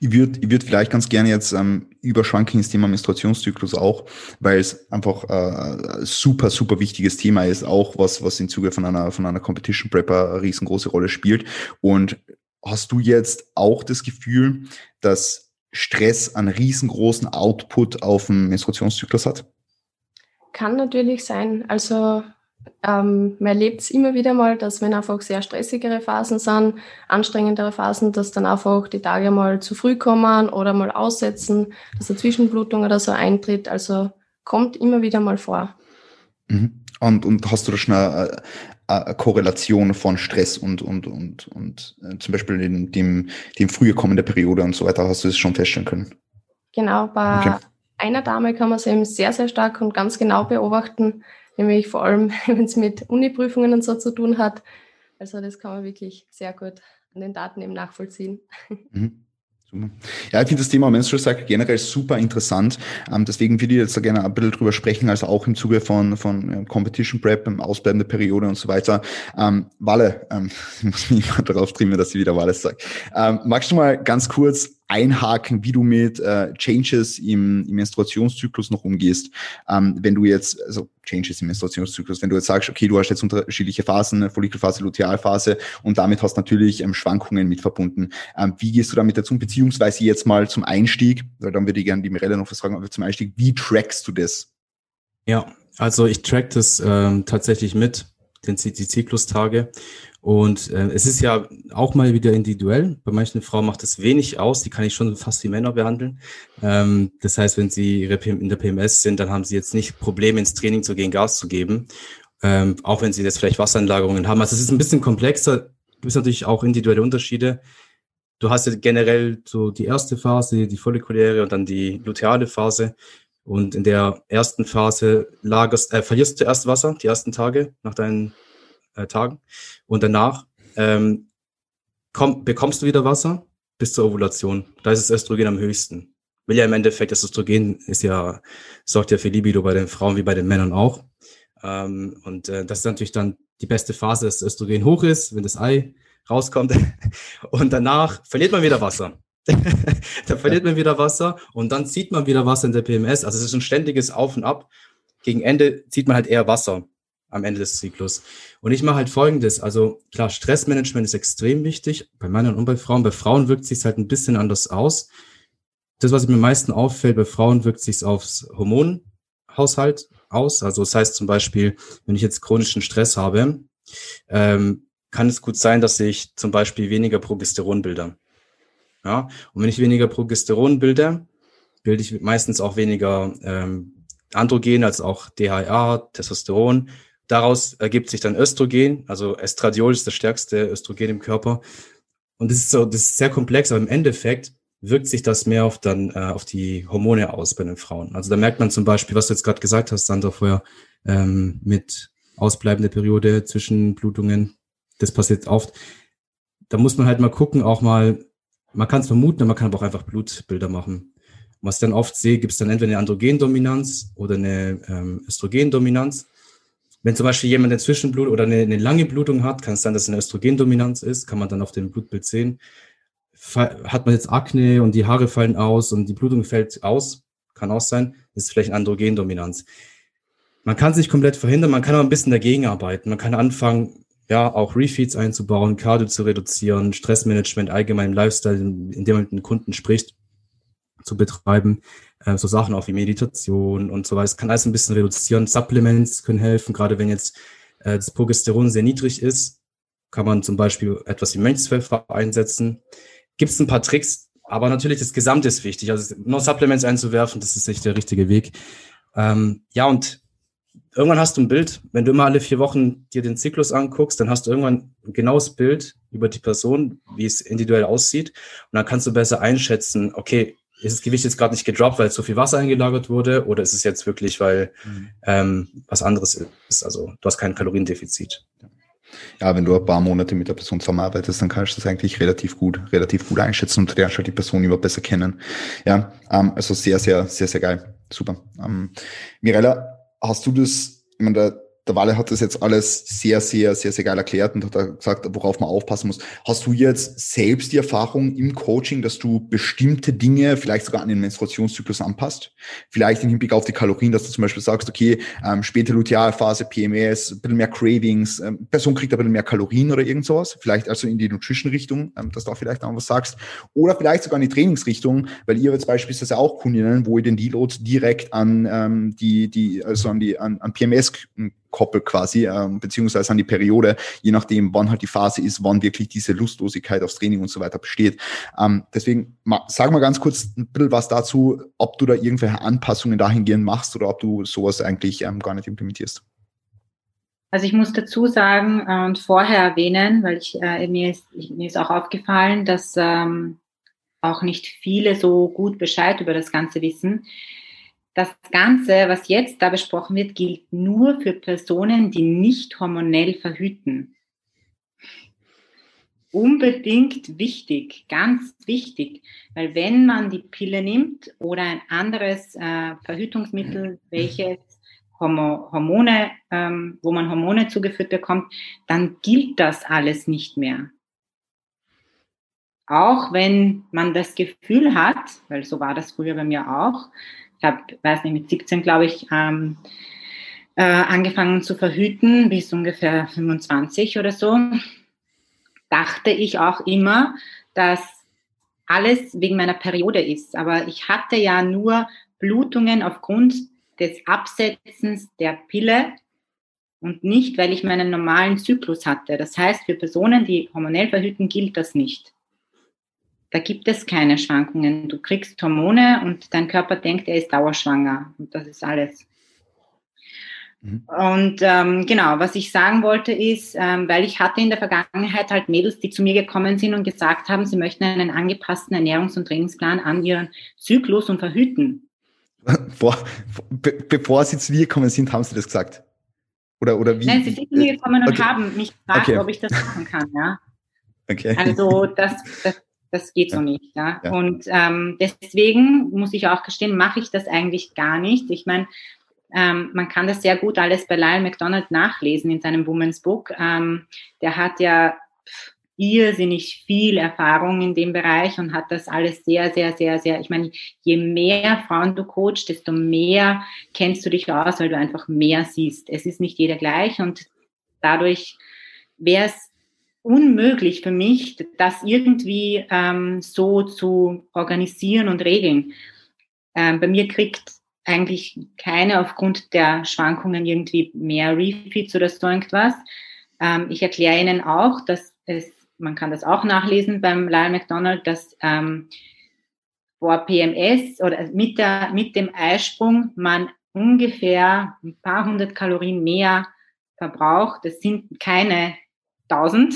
Ich würde ich würd vielleicht ganz gerne jetzt ähm, überschwanken ins Thema Menstruationszyklus auch, weil es einfach äh, super, super wichtiges Thema ist, auch was, was im Zuge von einer, von einer Competition Prepper eine riesengroße Rolle spielt. Und hast du jetzt auch das Gefühl, dass Stress einen riesengroßen Output auf den Menstruationszyklus hat? Kann natürlich sein. Also ähm, man erlebt es immer wieder mal, dass wenn einfach sehr stressigere Phasen sind, anstrengendere Phasen, dass dann einfach die Tage mal zu früh kommen oder mal aussetzen, dass eine Zwischenblutung oder so eintritt. Also kommt immer wieder mal vor. Mhm. Und, und hast du da schon eine, eine Korrelation von Stress und, und, und, und äh, zum Beispiel in dem, dem früher kommende Periode und so weiter, hast du das schon feststellen können? Genau, bei okay. einer Dame kann man es eben sehr, sehr stark und ganz genau beobachten nämlich vor allem, wenn es mit Uni-Prüfungen und so zu tun hat. Also das kann man wirklich sehr gut an den Daten eben nachvollziehen. Mhm. Ja, ich finde das Thema Menstrual Cycle generell super interessant. Ähm, deswegen würde ich jetzt da gerne ein bisschen drüber sprechen, also auch im Zuge von, von Competition Prep, ausbleibende Periode und so weiter. Ähm, Walle, ähm, ich muss mich mal darauf trimmen, dass ich wieder Walle sage. Ähm, magst du mal ganz kurz einhaken, wie du mit äh, Changes im, im Menstruationszyklus noch umgehst. Ähm, wenn du jetzt, also Changes im Menstruationszyklus, wenn du jetzt sagst, okay, du hast jetzt unterschiedliche Phasen, Follikelphase, Lutealphase und damit hast natürlich ähm, Schwankungen mit verbunden. Ähm, wie gehst du damit dazu? Beziehungsweise jetzt mal zum Einstieg, weil dann würde ich gerne die Mirelle noch was fragen, aber zum Einstieg, wie trackst du das? Ja, also ich track das ähm, tatsächlich mit, den, die Zyklustage. Und äh, es ist ja auch mal wieder individuell. Bei manchen Frauen macht es wenig aus, die kann ich schon fast wie Männer behandeln. Ähm, das heißt, wenn sie in der PMS sind, dann haben sie jetzt nicht Probleme ins Training zu gehen, Gas zu geben. Ähm, auch wenn sie jetzt vielleicht Wasseranlagerungen haben. Also es ist ein bisschen komplexer, gibt es natürlich auch individuelle Unterschiede. Du hast ja generell so die erste Phase, die follikuläre und dann die luteale Phase. Und in der ersten Phase lagerst, äh, verlierst du zuerst Wasser, die ersten Tage nach deinen äh, Tagen. Und danach ähm, komm, bekommst du wieder Wasser bis zur Ovulation. Da ist das Östrogen am höchsten. Will ja im Endeffekt, das Östrogen ist ja, sorgt ja für Libido bei den Frauen wie bei den Männern auch. Ähm, und äh, das ist natürlich dann die beste Phase, dass das Östrogen hoch ist, wenn das Ei rauskommt. und danach verliert man wieder Wasser. da verliert man wieder Wasser und dann zieht man wieder Wasser in der PMS. Also es ist ein ständiges Auf und Ab. Gegen Ende zieht man halt eher Wasser am Ende des Zyklus. Und ich mache halt folgendes. Also klar, Stressmanagement ist extrem wichtig bei Männern und bei Frauen. Bei Frauen wirkt sich halt ein bisschen anders aus. Das, was mir am meisten auffällt, bei Frauen wirkt sich aufs Hormonhaushalt aus. Also das heißt zum Beispiel, wenn ich jetzt chronischen Stress habe, ähm, kann es gut sein, dass ich zum Beispiel weniger Progesteron bilde. Ja, und wenn ich weniger Progesteron bilde, bilde ich meistens auch weniger ähm, Androgen als auch DHA, Testosteron. Daraus ergibt sich dann Östrogen, also Estradiol ist das stärkste Östrogen im Körper. Und das ist so, das ist sehr komplex, aber im Endeffekt wirkt sich das mehr auf dann äh, auf die Hormone aus bei den Frauen. Also da merkt man zum Beispiel, was du jetzt gerade gesagt hast, Sandra, vorher ähm, mit ausbleibender Periode, Zwischenblutungen, das passiert oft. Da muss man halt mal gucken, auch mal, man kann es vermuten, man kann aber auch einfach Blutbilder machen. Was ich dann oft sehe, gibt es dann entweder eine Androgendominanz oder eine ähm, Östrogendominanz. Wenn zum Beispiel jemand eine Zwischenblut oder eine, eine lange Blutung hat, kann es sein, dass es eine Östrogendominanz ist, kann man dann auf dem Blutbild sehen. Hat man jetzt Akne und die Haare fallen aus und die Blutung fällt aus, kann auch sein, ist vielleicht eine Androgendominanz. Man kann sich komplett verhindern, man kann aber ein bisschen dagegen arbeiten. Man kann anfangen, ja, auch Refeeds einzubauen, Cardio zu reduzieren, Stressmanagement allgemein im Lifestyle, indem man mit den Kunden spricht, zu betreiben. Äh, so Sachen auch wie Meditation und so weiter. Es kann alles ein bisschen reduzieren. Supplements können helfen, gerade wenn jetzt äh, das Progesteron sehr niedrig ist, kann man zum Beispiel etwas wie Mönchspfeffer einsetzen. Gibt es ein paar Tricks, aber natürlich das Gesamte ist wichtig. Also nur Supplements einzuwerfen, das ist nicht der richtige Weg. Ähm, ja, und irgendwann hast du ein Bild, wenn du immer alle vier Wochen dir den Zyklus anguckst, dann hast du irgendwann ein genaues Bild über die Person, wie es individuell aussieht. Und dann kannst du besser einschätzen, okay, ist das Gewicht jetzt gerade nicht gedroppt, weil so viel Wasser eingelagert wurde, oder ist es jetzt wirklich, weil mhm. ähm, was anderes ist? Also du hast kein Kaloriendefizit. Ja, wenn du ein paar Monate mit der Person zusammenarbeitest, dann kannst du das eigentlich relativ gut, relativ gut einschätzen und lernst halt die Person immer besser kennen. Ja, ähm, also sehr, sehr, sehr, sehr geil. Super. Ähm, Mirella, hast du das, ich meine, der, Walle hat das jetzt alles sehr, sehr, sehr, sehr geil erklärt und hat gesagt, worauf man aufpassen muss. Hast du jetzt selbst die Erfahrung im Coaching, dass du bestimmte Dinge vielleicht sogar an den Menstruationszyklus anpasst? Vielleicht im Hinblick auf die Kalorien, dass du zum Beispiel sagst, okay, ähm, späte Lutealphase, PMS, ein bisschen mehr Cravings, ähm, Person kriegt ein bisschen mehr Kalorien oder irgend sowas. Vielleicht also in die Nutrition-Richtung, ähm, dass du auch vielleicht noch was sagst. Oder vielleicht sogar in die Trainingsrichtung, weil ihr jetzt beispielsweise auch Kundinnen, wo ihr den Deload direkt an ähm, die, die, also an die, an, an PMS koppelt quasi, ähm, beziehungsweise an die Periode, je nachdem, wann halt die Phase ist, wann wirklich diese Lustlosigkeit aufs Training und so weiter besteht. Ähm, deswegen ma, sag mal ganz kurz ein bisschen was dazu, ob du da irgendwelche Anpassungen dahingehend machst oder ob du sowas eigentlich ähm, gar nicht implementierst. Also ich muss dazu sagen äh, und vorher erwähnen, weil ich, äh, mir, ist, mir ist auch aufgefallen, dass ähm, auch nicht viele so gut Bescheid über das Ganze wissen das Ganze, was jetzt da besprochen wird, gilt nur für Personen, die nicht hormonell verhüten. Unbedingt wichtig, ganz wichtig, weil wenn man die Pille nimmt oder ein anderes äh, Verhütungsmittel, welches Hormone, ähm, wo man Hormone zugeführt bekommt, dann gilt das alles nicht mehr. auch wenn man das Gefühl hat, weil so war das früher bei mir auch, habe, weiß nicht, mit 17 glaube ich, ähm, äh, angefangen zu verhüten bis ungefähr 25 oder so, dachte ich auch immer, dass alles wegen meiner Periode ist. Aber ich hatte ja nur Blutungen aufgrund des Absetzens der Pille und nicht, weil ich meinen normalen Zyklus hatte. Das heißt, für Personen, die hormonell verhüten, gilt das nicht. Da gibt es keine Schwankungen. Du kriegst Hormone und dein Körper denkt, er ist dauerschwanger. Und das ist alles. Mhm. Und ähm, genau, was ich sagen wollte ist, ähm, weil ich hatte in der Vergangenheit halt Mädels, die zu mir gekommen sind und gesagt haben, sie möchten einen angepassten Ernährungs- und Trainingsplan an ihren Zyklus und verhüten. Vor, be bevor sie zu dir gekommen sind, haben sie das gesagt? Oder, oder wie? Nein, sie sind zu mir gekommen und okay. haben mich gefragt, okay. ob ich das machen kann, ja. Okay. Also das, das, das geht so nicht, ja. ja. Und ähm, deswegen muss ich auch gestehen, mache ich das eigentlich gar nicht. Ich meine, ähm, man kann das sehr gut alles bei Lyle McDonald nachlesen in seinem Women's Book. Ähm, der hat ja irrsinnig viel Erfahrung in dem Bereich und hat das alles sehr, sehr, sehr, sehr, ich meine, je mehr Frauen du coachst, desto mehr kennst du dich aus, weil du einfach mehr siehst. Es ist nicht jeder gleich und dadurch wäre es unmöglich für mich, das irgendwie ähm, so zu organisieren und regeln. Ähm, bei mir kriegt eigentlich keine aufgrund der Schwankungen irgendwie mehr Refeeds oder so irgendwas. Ähm, ich erkläre Ihnen auch, dass es, man kann das auch nachlesen beim Lyle McDonald, dass ähm, vor PMS oder mit, der, mit dem Eisprung man ungefähr ein paar hundert Kalorien mehr verbraucht. Das sind keine tausend,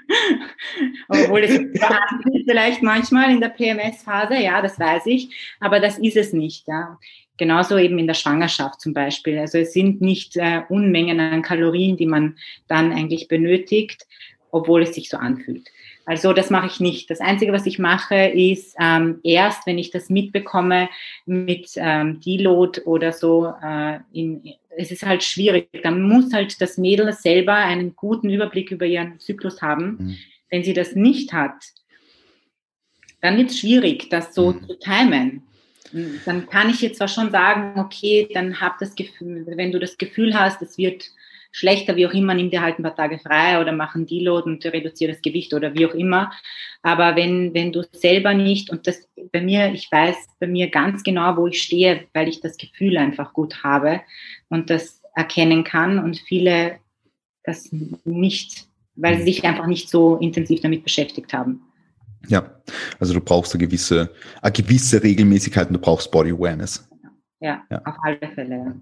Obwohl es vielleicht manchmal in der PMS-Phase, ja, das weiß ich, aber das ist es nicht. Ja. Genauso eben in der Schwangerschaft zum Beispiel. Also es sind nicht äh, Unmengen an Kalorien, die man dann eigentlich benötigt, obwohl es sich so anfühlt. Also das mache ich nicht. Das Einzige, was ich mache, ist ähm, erst, wenn ich das mitbekomme mit ähm, Deload oder so, äh, in, es ist halt schwierig. Dann muss halt das Mädel selber einen guten Überblick über ihren Zyklus haben. Mhm. Wenn sie das nicht hat, dann wird es schwierig, das so mhm. zu timen. Dann kann ich jetzt zwar schon sagen, okay, dann hab das Gefühl, wenn du das Gefühl hast, es wird schlechter, wie auch immer, nimm dir halt ein paar Tage frei oder mach einen Deload und reduziere das Gewicht oder wie auch immer. Aber wenn, wenn du selber nicht, und das bei mir, ich weiß bei mir ganz genau, wo ich stehe, weil ich das Gefühl einfach gut habe und das erkennen kann und viele das nicht, weil sie sich einfach nicht so intensiv damit beschäftigt haben. Ja, also du brauchst eine gewisse, eine gewisse Regelmäßigkeit und du brauchst Body Awareness. Ja, ja. auf alle Fälle.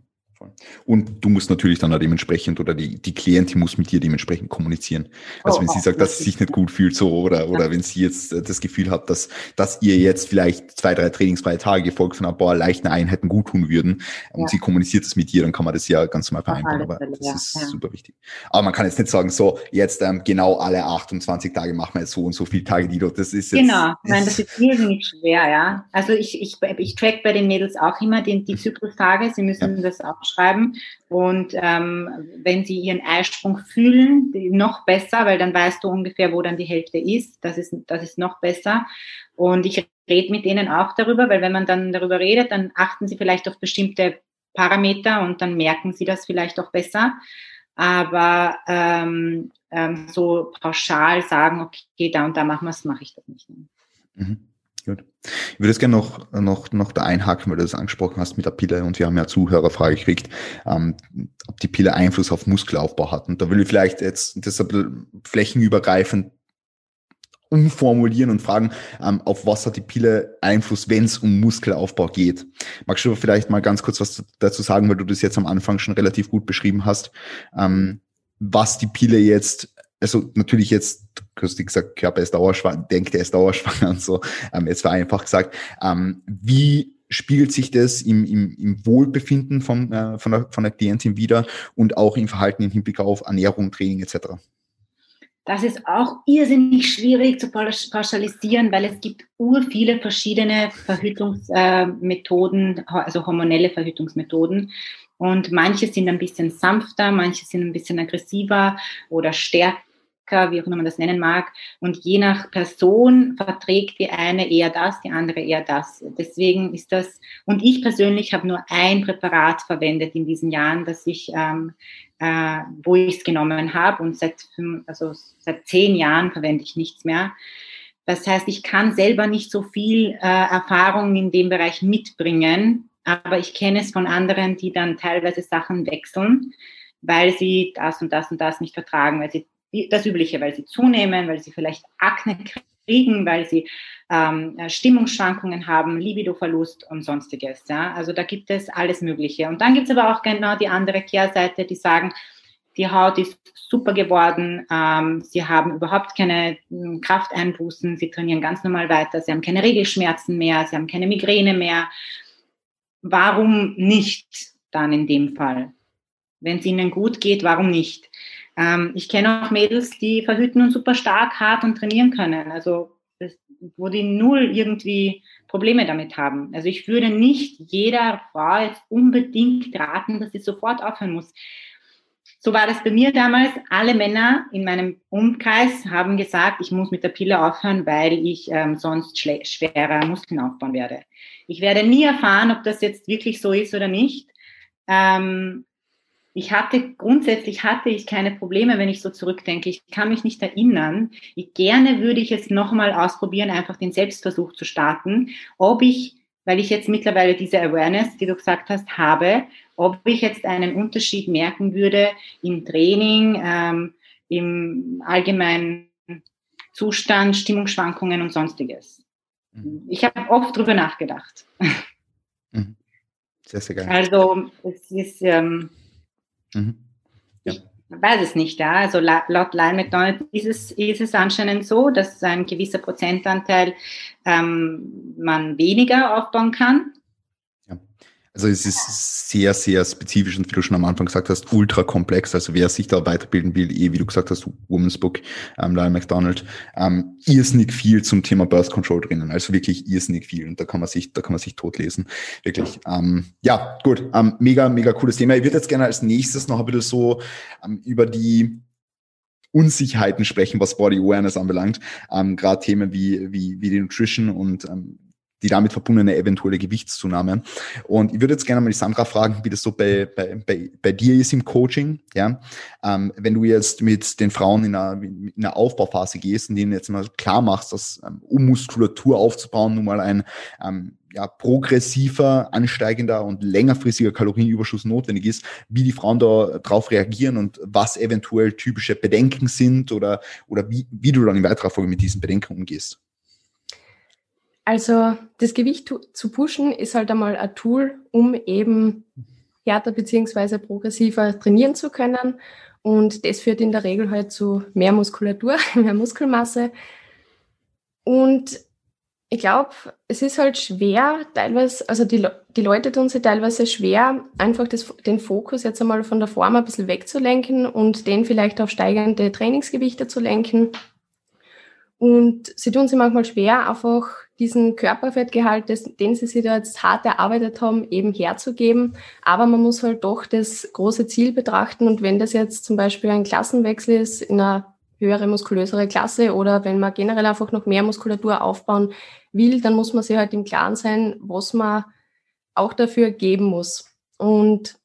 Und du musst natürlich dann auch dementsprechend oder die, die Klientin muss mit dir dementsprechend kommunizieren. Also oh, wenn sie sagt, dass sie sich nicht gut fühlt so oder, oder ja. wenn sie jetzt äh, das Gefühl hat, dass, dass ihr jetzt vielleicht zwei, drei trainingsfreie Tage gefolgt von ein paar leichten Einheiten gut tun würden und ja. sie kommuniziert das mit dir, dann kann man das ja ganz normal vereinbaren. Aber das ja. ist super wichtig. Aber man kann jetzt nicht sagen, so jetzt ähm, genau alle 28 Tage machen wir jetzt so und so viele Tage, die dort, das ist jetzt. Genau, nein, das ist irrsinnig schwer, ja. Also ich, ich, ich track bei den Mädels auch immer die, die Zyklustage, sie müssen das auch aufschreiben. Und ähm, wenn sie ihren Eisprung fühlen, noch besser, weil dann weißt du ungefähr, wo dann die Hälfte ist. Das ist, das ist noch besser. Und ich rede mit ihnen auch darüber, weil wenn man dann darüber redet, dann achten sie vielleicht auf bestimmte Parameter und dann merken sie das vielleicht auch besser. Aber ähm, ähm, so pauschal sagen, okay, da und da machen wir es, mache ich das nicht. Mhm. Gut. Ich würde jetzt gerne noch, noch, noch da einhaken, weil du das angesprochen hast mit der Pille und wir haben ja Zuhörerfrage gekriegt, ähm, ob die Pille Einfluss auf Muskelaufbau hat. Und da will ich vielleicht jetzt bisschen flächenübergreifend umformulieren und fragen, ähm, auf was hat die Pille Einfluss, wenn es um Muskelaufbau geht. Magst du vielleicht mal ganz kurz was dazu sagen, weil du das jetzt am Anfang schon relativ gut beschrieben hast, ähm, was die Pille jetzt also natürlich jetzt, hast gesagt, Körper ist dauerschwanger, denkt, er ist dauerschwanger und so, ähm, jetzt vereinfacht gesagt, ähm, wie spiegelt sich das im, im, im Wohlbefinden von, äh, von, der, von der Klientin wieder und auch im Verhalten im Hinblick auf Ernährung, Training etc.? Das ist auch irrsinnig schwierig zu pauschalisieren, weil es gibt ur viele verschiedene Verhütungsmethoden, äh, also hormonelle Verhütungsmethoden. Und manche sind ein bisschen sanfter, manche sind ein bisschen aggressiver oder stärker wie auch immer man das nennen mag. Und je nach Person verträgt die eine eher das, die andere eher das. Deswegen ist das, und ich persönlich habe nur ein Präparat verwendet in diesen Jahren, das ich, ähm, äh, wo ich es genommen habe. Und seit, also seit zehn Jahren verwende ich nichts mehr. Das heißt, ich kann selber nicht so viel äh, Erfahrung in dem Bereich mitbringen, aber ich kenne es von anderen, die dann teilweise Sachen wechseln, weil sie das und das und das nicht vertragen, weil sie das Übliche, weil sie zunehmen, weil sie vielleicht Akne kriegen, weil sie ähm, Stimmungsschwankungen haben, Libidoverlust und sonstiges. Ja? Also da gibt es alles Mögliche. Und dann gibt es aber auch genau die andere Kehrseite, die sagen, die Haut ist super geworden, ähm, sie haben überhaupt keine hm, Krafteinbußen, sie trainieren ganz normal weiter, sie haben keine Regelschmerzen mehr, sie haben keine Migräne mehr. Warum nicht dann in dem Fall? Wenn es ihnen gut geht, warum nicht? Ähm, ich kenne auch Mädels, die verhüten und super stark, hart und trainieren können. Also das, wo die null irgendwie Probleme damit haben. Also ich würde nicht jeder Frau jetzt unbedingt raten, dass sie sofort aufhören muss. So war das bei mir damals. Alle Männer in meinem Umkreis haben gesagt, ich muss mit der Pille aufhören, weil ich ähm, sonst schwerer Muskeln aufbauen werde. Ich werde nie erfahren, ob das jetzt wirklich so ist oder nicht. Ähm, ich hatte, grundsätzlich hatte ich keine Probleme, wenn ich so zurückdenke. Ich kann mich nicht erinnern. Ich, gerne würde ich es nochmal ausprobieren, einfach den Selbstversuch zu starten, ob ich weil ich jetzt mittlerweile diese Awareness, die du gesagt hast, habe, ob ich jetzt einen Unterschied merken würde im Training, ähm, im allgemeinen Zustand, Stimmungsschwankungen und sonstiges. Mhm. Ich habe oft drüber nachgedacht. Mhm. Sehr, sehr geil. Also es ist, ähm, mhm. ja. ich weiß es nicht, ja. Also laut Lyle McDonald ist es, ist es anscheinend so, dass ein gewisser Prozentanteil ähm, man weniger aufbauen kann. Also es ist sehr, sehr spezifisch und wie du schon am Anfang gesagt hast, ultra komplex. Also wer sich da weiterbilden will, eh, wie du gesagt hast, Woman's Book, ähm, Lyle McDonald, ähm, irrsinnig viel zum Thema Birth Control drinnen. Also wirklich irrsinnig viel. Und da kann man sich, da kann man sich totlesen. Wirklich. Ähm, ja, gut. Ähm, mega, mega cooles Thema. Ich würde jetzt gerne als nächstes noch ein bisschen so ähm, über die Unsicherheiten sprechen, was Body Awareness anbelangt. Ähm, Gerade Themen wie, wie, wie die Nutrition und ähm, die damit verbundene eventuelle Gewichtszunahme. Und ich würde jetzt gerne mal die Sandra fragen, wie das so bei, bei, bei, bei dir ist im Coaching. Ja? Ähm, wenn du jetzt mit den Frauen in einer, in einer Aufbauphase gehst und denen jetzt mal klar machst, dass ähm, um Muskulatur aufzubauen, nun mal ein ähm, ja, progressiver, ansteigender und längerfristiger Kalorienüberschuss notwendig ist, wie die Frauen da drauf reagieren und was eventuell typische Bedenken sind oder, oder wie, wie du dann in weiterer Folge mit diesen Bedenken umgehst. Also das Gewicht zu pushen ist halt einmal ein Tool, um eben härter beziehungsweise progressiver trainieren zu können. Und das führt in der Regel halt zu mehr Muskulatur, mehr Muskelmasse. Und ich glaube, es ist halt schwer, teilweise, also die, die Leute tun sich teilweise schwer, einfach das, den Fokus jetzt einmal von der Form ein bisschen wegzulenken und den vielleicht auf steigende Trainingsgewichte zu lenken. Und sie tun sich manchmal schwer, einfach diesen Körperfettgehalt, den sie sich da jetzt hart erarbeitet haben, eben herzugeben. Aber man muss halt doch das große Ziel betrachten. Und wenn das jetzt zum Beispiel ein Klassenwechsel ist in einer höhere, muskulösere Klasse oder wenn man generell einfach noch mehr Muskulatur aufbauen will, dann muss man sich halt im Klaren sein, was man auch dafür geben muss. Und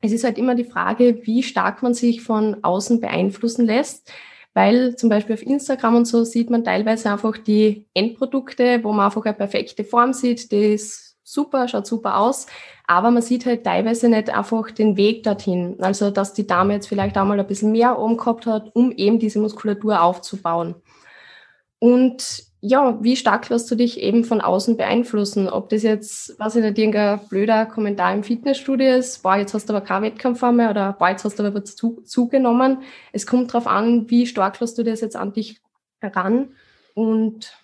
es ist halt immer die Frage, wie stark man sich von außen beeinflussen lässt weil zum Beispiel auf Instagram und so sieht man teilweise einfach die Endprodukte, wo man einfach eine perfekte Form sieht, die ist super, schaut super aus, aber man sieht halt teilweise nicht einfach den Weg dorthin. Also, dass die Dame jetzt vielleicht auch mal ein bisschen mehr oben gehabt hat, um eben diese Muskulatur aufzubauen. Und ja, wie stark lässt du dich eben von außen beeinflussen? Ob das jetzt, was ich nicht, irgendein blöder Kommentar im Fitnessstudio ist, boah, jetzt hast du aber keinen Wettkampf mehr oder boah, jetzt hast du aber zu, zugenommen. Es kommt darauf an, wie stark lässt du das jetzt an dich heran. Und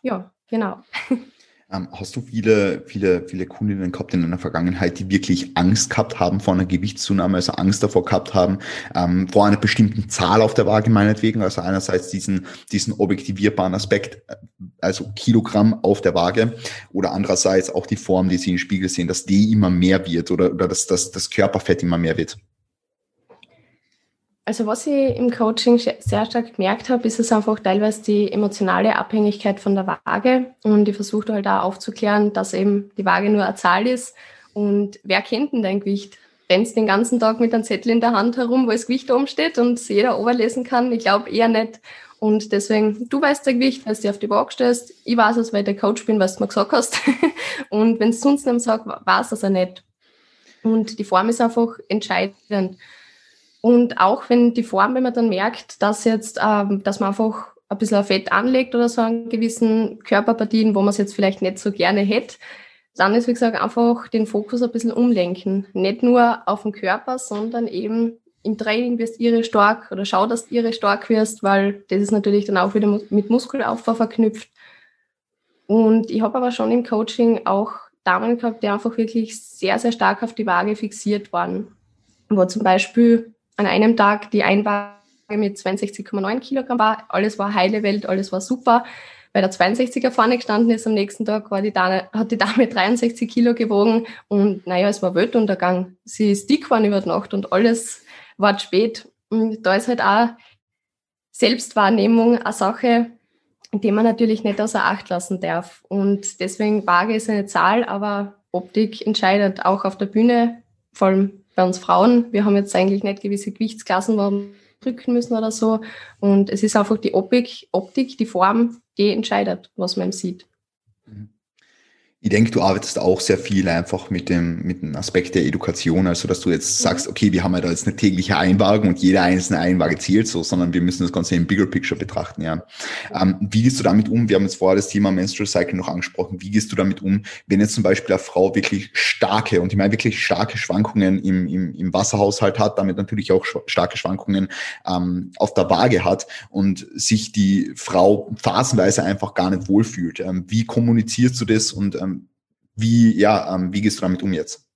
ja, genau. Ähm, hast du viele, viele, viele Kundinnen gehabt in der Vergangenheit, die wirklich Angst gehabt haben vor einer Gewichtszunahme, also Angst davor gehabt haben, ähm, vor einer bestimmten Zahl auf der Waage meinetwegen, also einerseits diesen, diesen objektivierbaren Aspekt, äh, also Kilogramm auf der Waage, oder andererseits auch die Form, die sie im Spiegel sehen, dass die immer mehr wird oder, oder dass, dass das Körperfett immer mehr wird? Also was ich im Coaching sehr stark gemerkt habe, ist es einfach teilweise die emotionale Abhängigkeit von der Waage. Und ich versuche halt auch aufzuklären, dass eben die Waage nur eine Zahl ist. Und wer kennt denn dein Gewicht? Rennst den ganzen Tag mit einem Zettel in der Hand herum, wo das Gewicht oben steht und jeder oberlesen kann? Ich glaube eher nicht. Und deswegen, du weißt dein Gewicht, weil du auf die Waage stellst. Ich weiß es, weil ich der Coach bin, was du mir gesagt hast. und wenn es sonst nicht sagt, weiß es auch nicht. Und die Form ist einfach entscheidend. Und auch wenn die Form, wenn man dann merkt, dass jetzt, ähm, dass man einfach ein bisschen Fett anlegt oder so an gewissen Körperpartien, wo man es jetzt vielleicht nicht so gerne hätte, dann ist, wie gesagt, einfach den Fokus ein bisschen umlenken. Nicht nur auf den Körper, sondern eben im Training wirst ihre stark oder schau, dass ihre stark wirst, weil das ist natürlich dann auch wieder mit Muskelaufbau verknüpft. Und ich habe aber schon im Coaching auch Damen gehabt, die einfach wirklich sehr, sehr stark auf die Waage fixiert waren. Wo zum Beispiel an einem Tag die Einwaage mit 62,9 Kilogramm war. Alles war heile Welt, alles war super. Bei der 62er vorne gestanden ist, am nächsten Tag war die Dame, hat die Dame 63 Kilo gewogen und naja, es war Weltuntergang. Sie ist dick geworden über die Nacht und alles war spät. Und da ist halt auch Selbstwahrnehmung eine Sache, die man natürlich nicht außer Acht lassen darf. Und deswegen Waage ist eine Zahl, aber Optik entscheidet auch auf der Bühne, vor allem bei uns Frauen. Wir haben jetzt eigentlich nicht gewisse Gewichtsklassen, wo wir drücken müssen oder so. Und es ist einfach die Optik, Optik, die Form, die entscheidet, was man sieht. Mhm. Ich denke, du arbeitest auch sehr viel einfach mit dem, mit dem Aspekt der Education, also dass du jetzt mhm. sagst, okay, wir haben ja da jetzt eine tägliche Einwagen und jede einzelne Einwaage zählt so, sondern wir müssen das Ganze im Bigger Picture betrachten, ja. Ähm, wie gehst du damit um? Wir haben jetzt vorher das Thema Menstrual Cycle noch angesprochen. Wie gehst du damit um, wenn jetzt zum Beispiel eine Frau wirklich starke, und ich meine wirklich starke Schwankungen im, im, im Wasserhaushalt hat, damit natürlich auch starke Schwankungen ähm, auf der Waage hat und sich die Frau phasenweise einfach gar nicht wohlfühlt? Ähm, wie kommunizierst du das und ähm, wie, ja, ähm, wie gehst du damit um jetzt?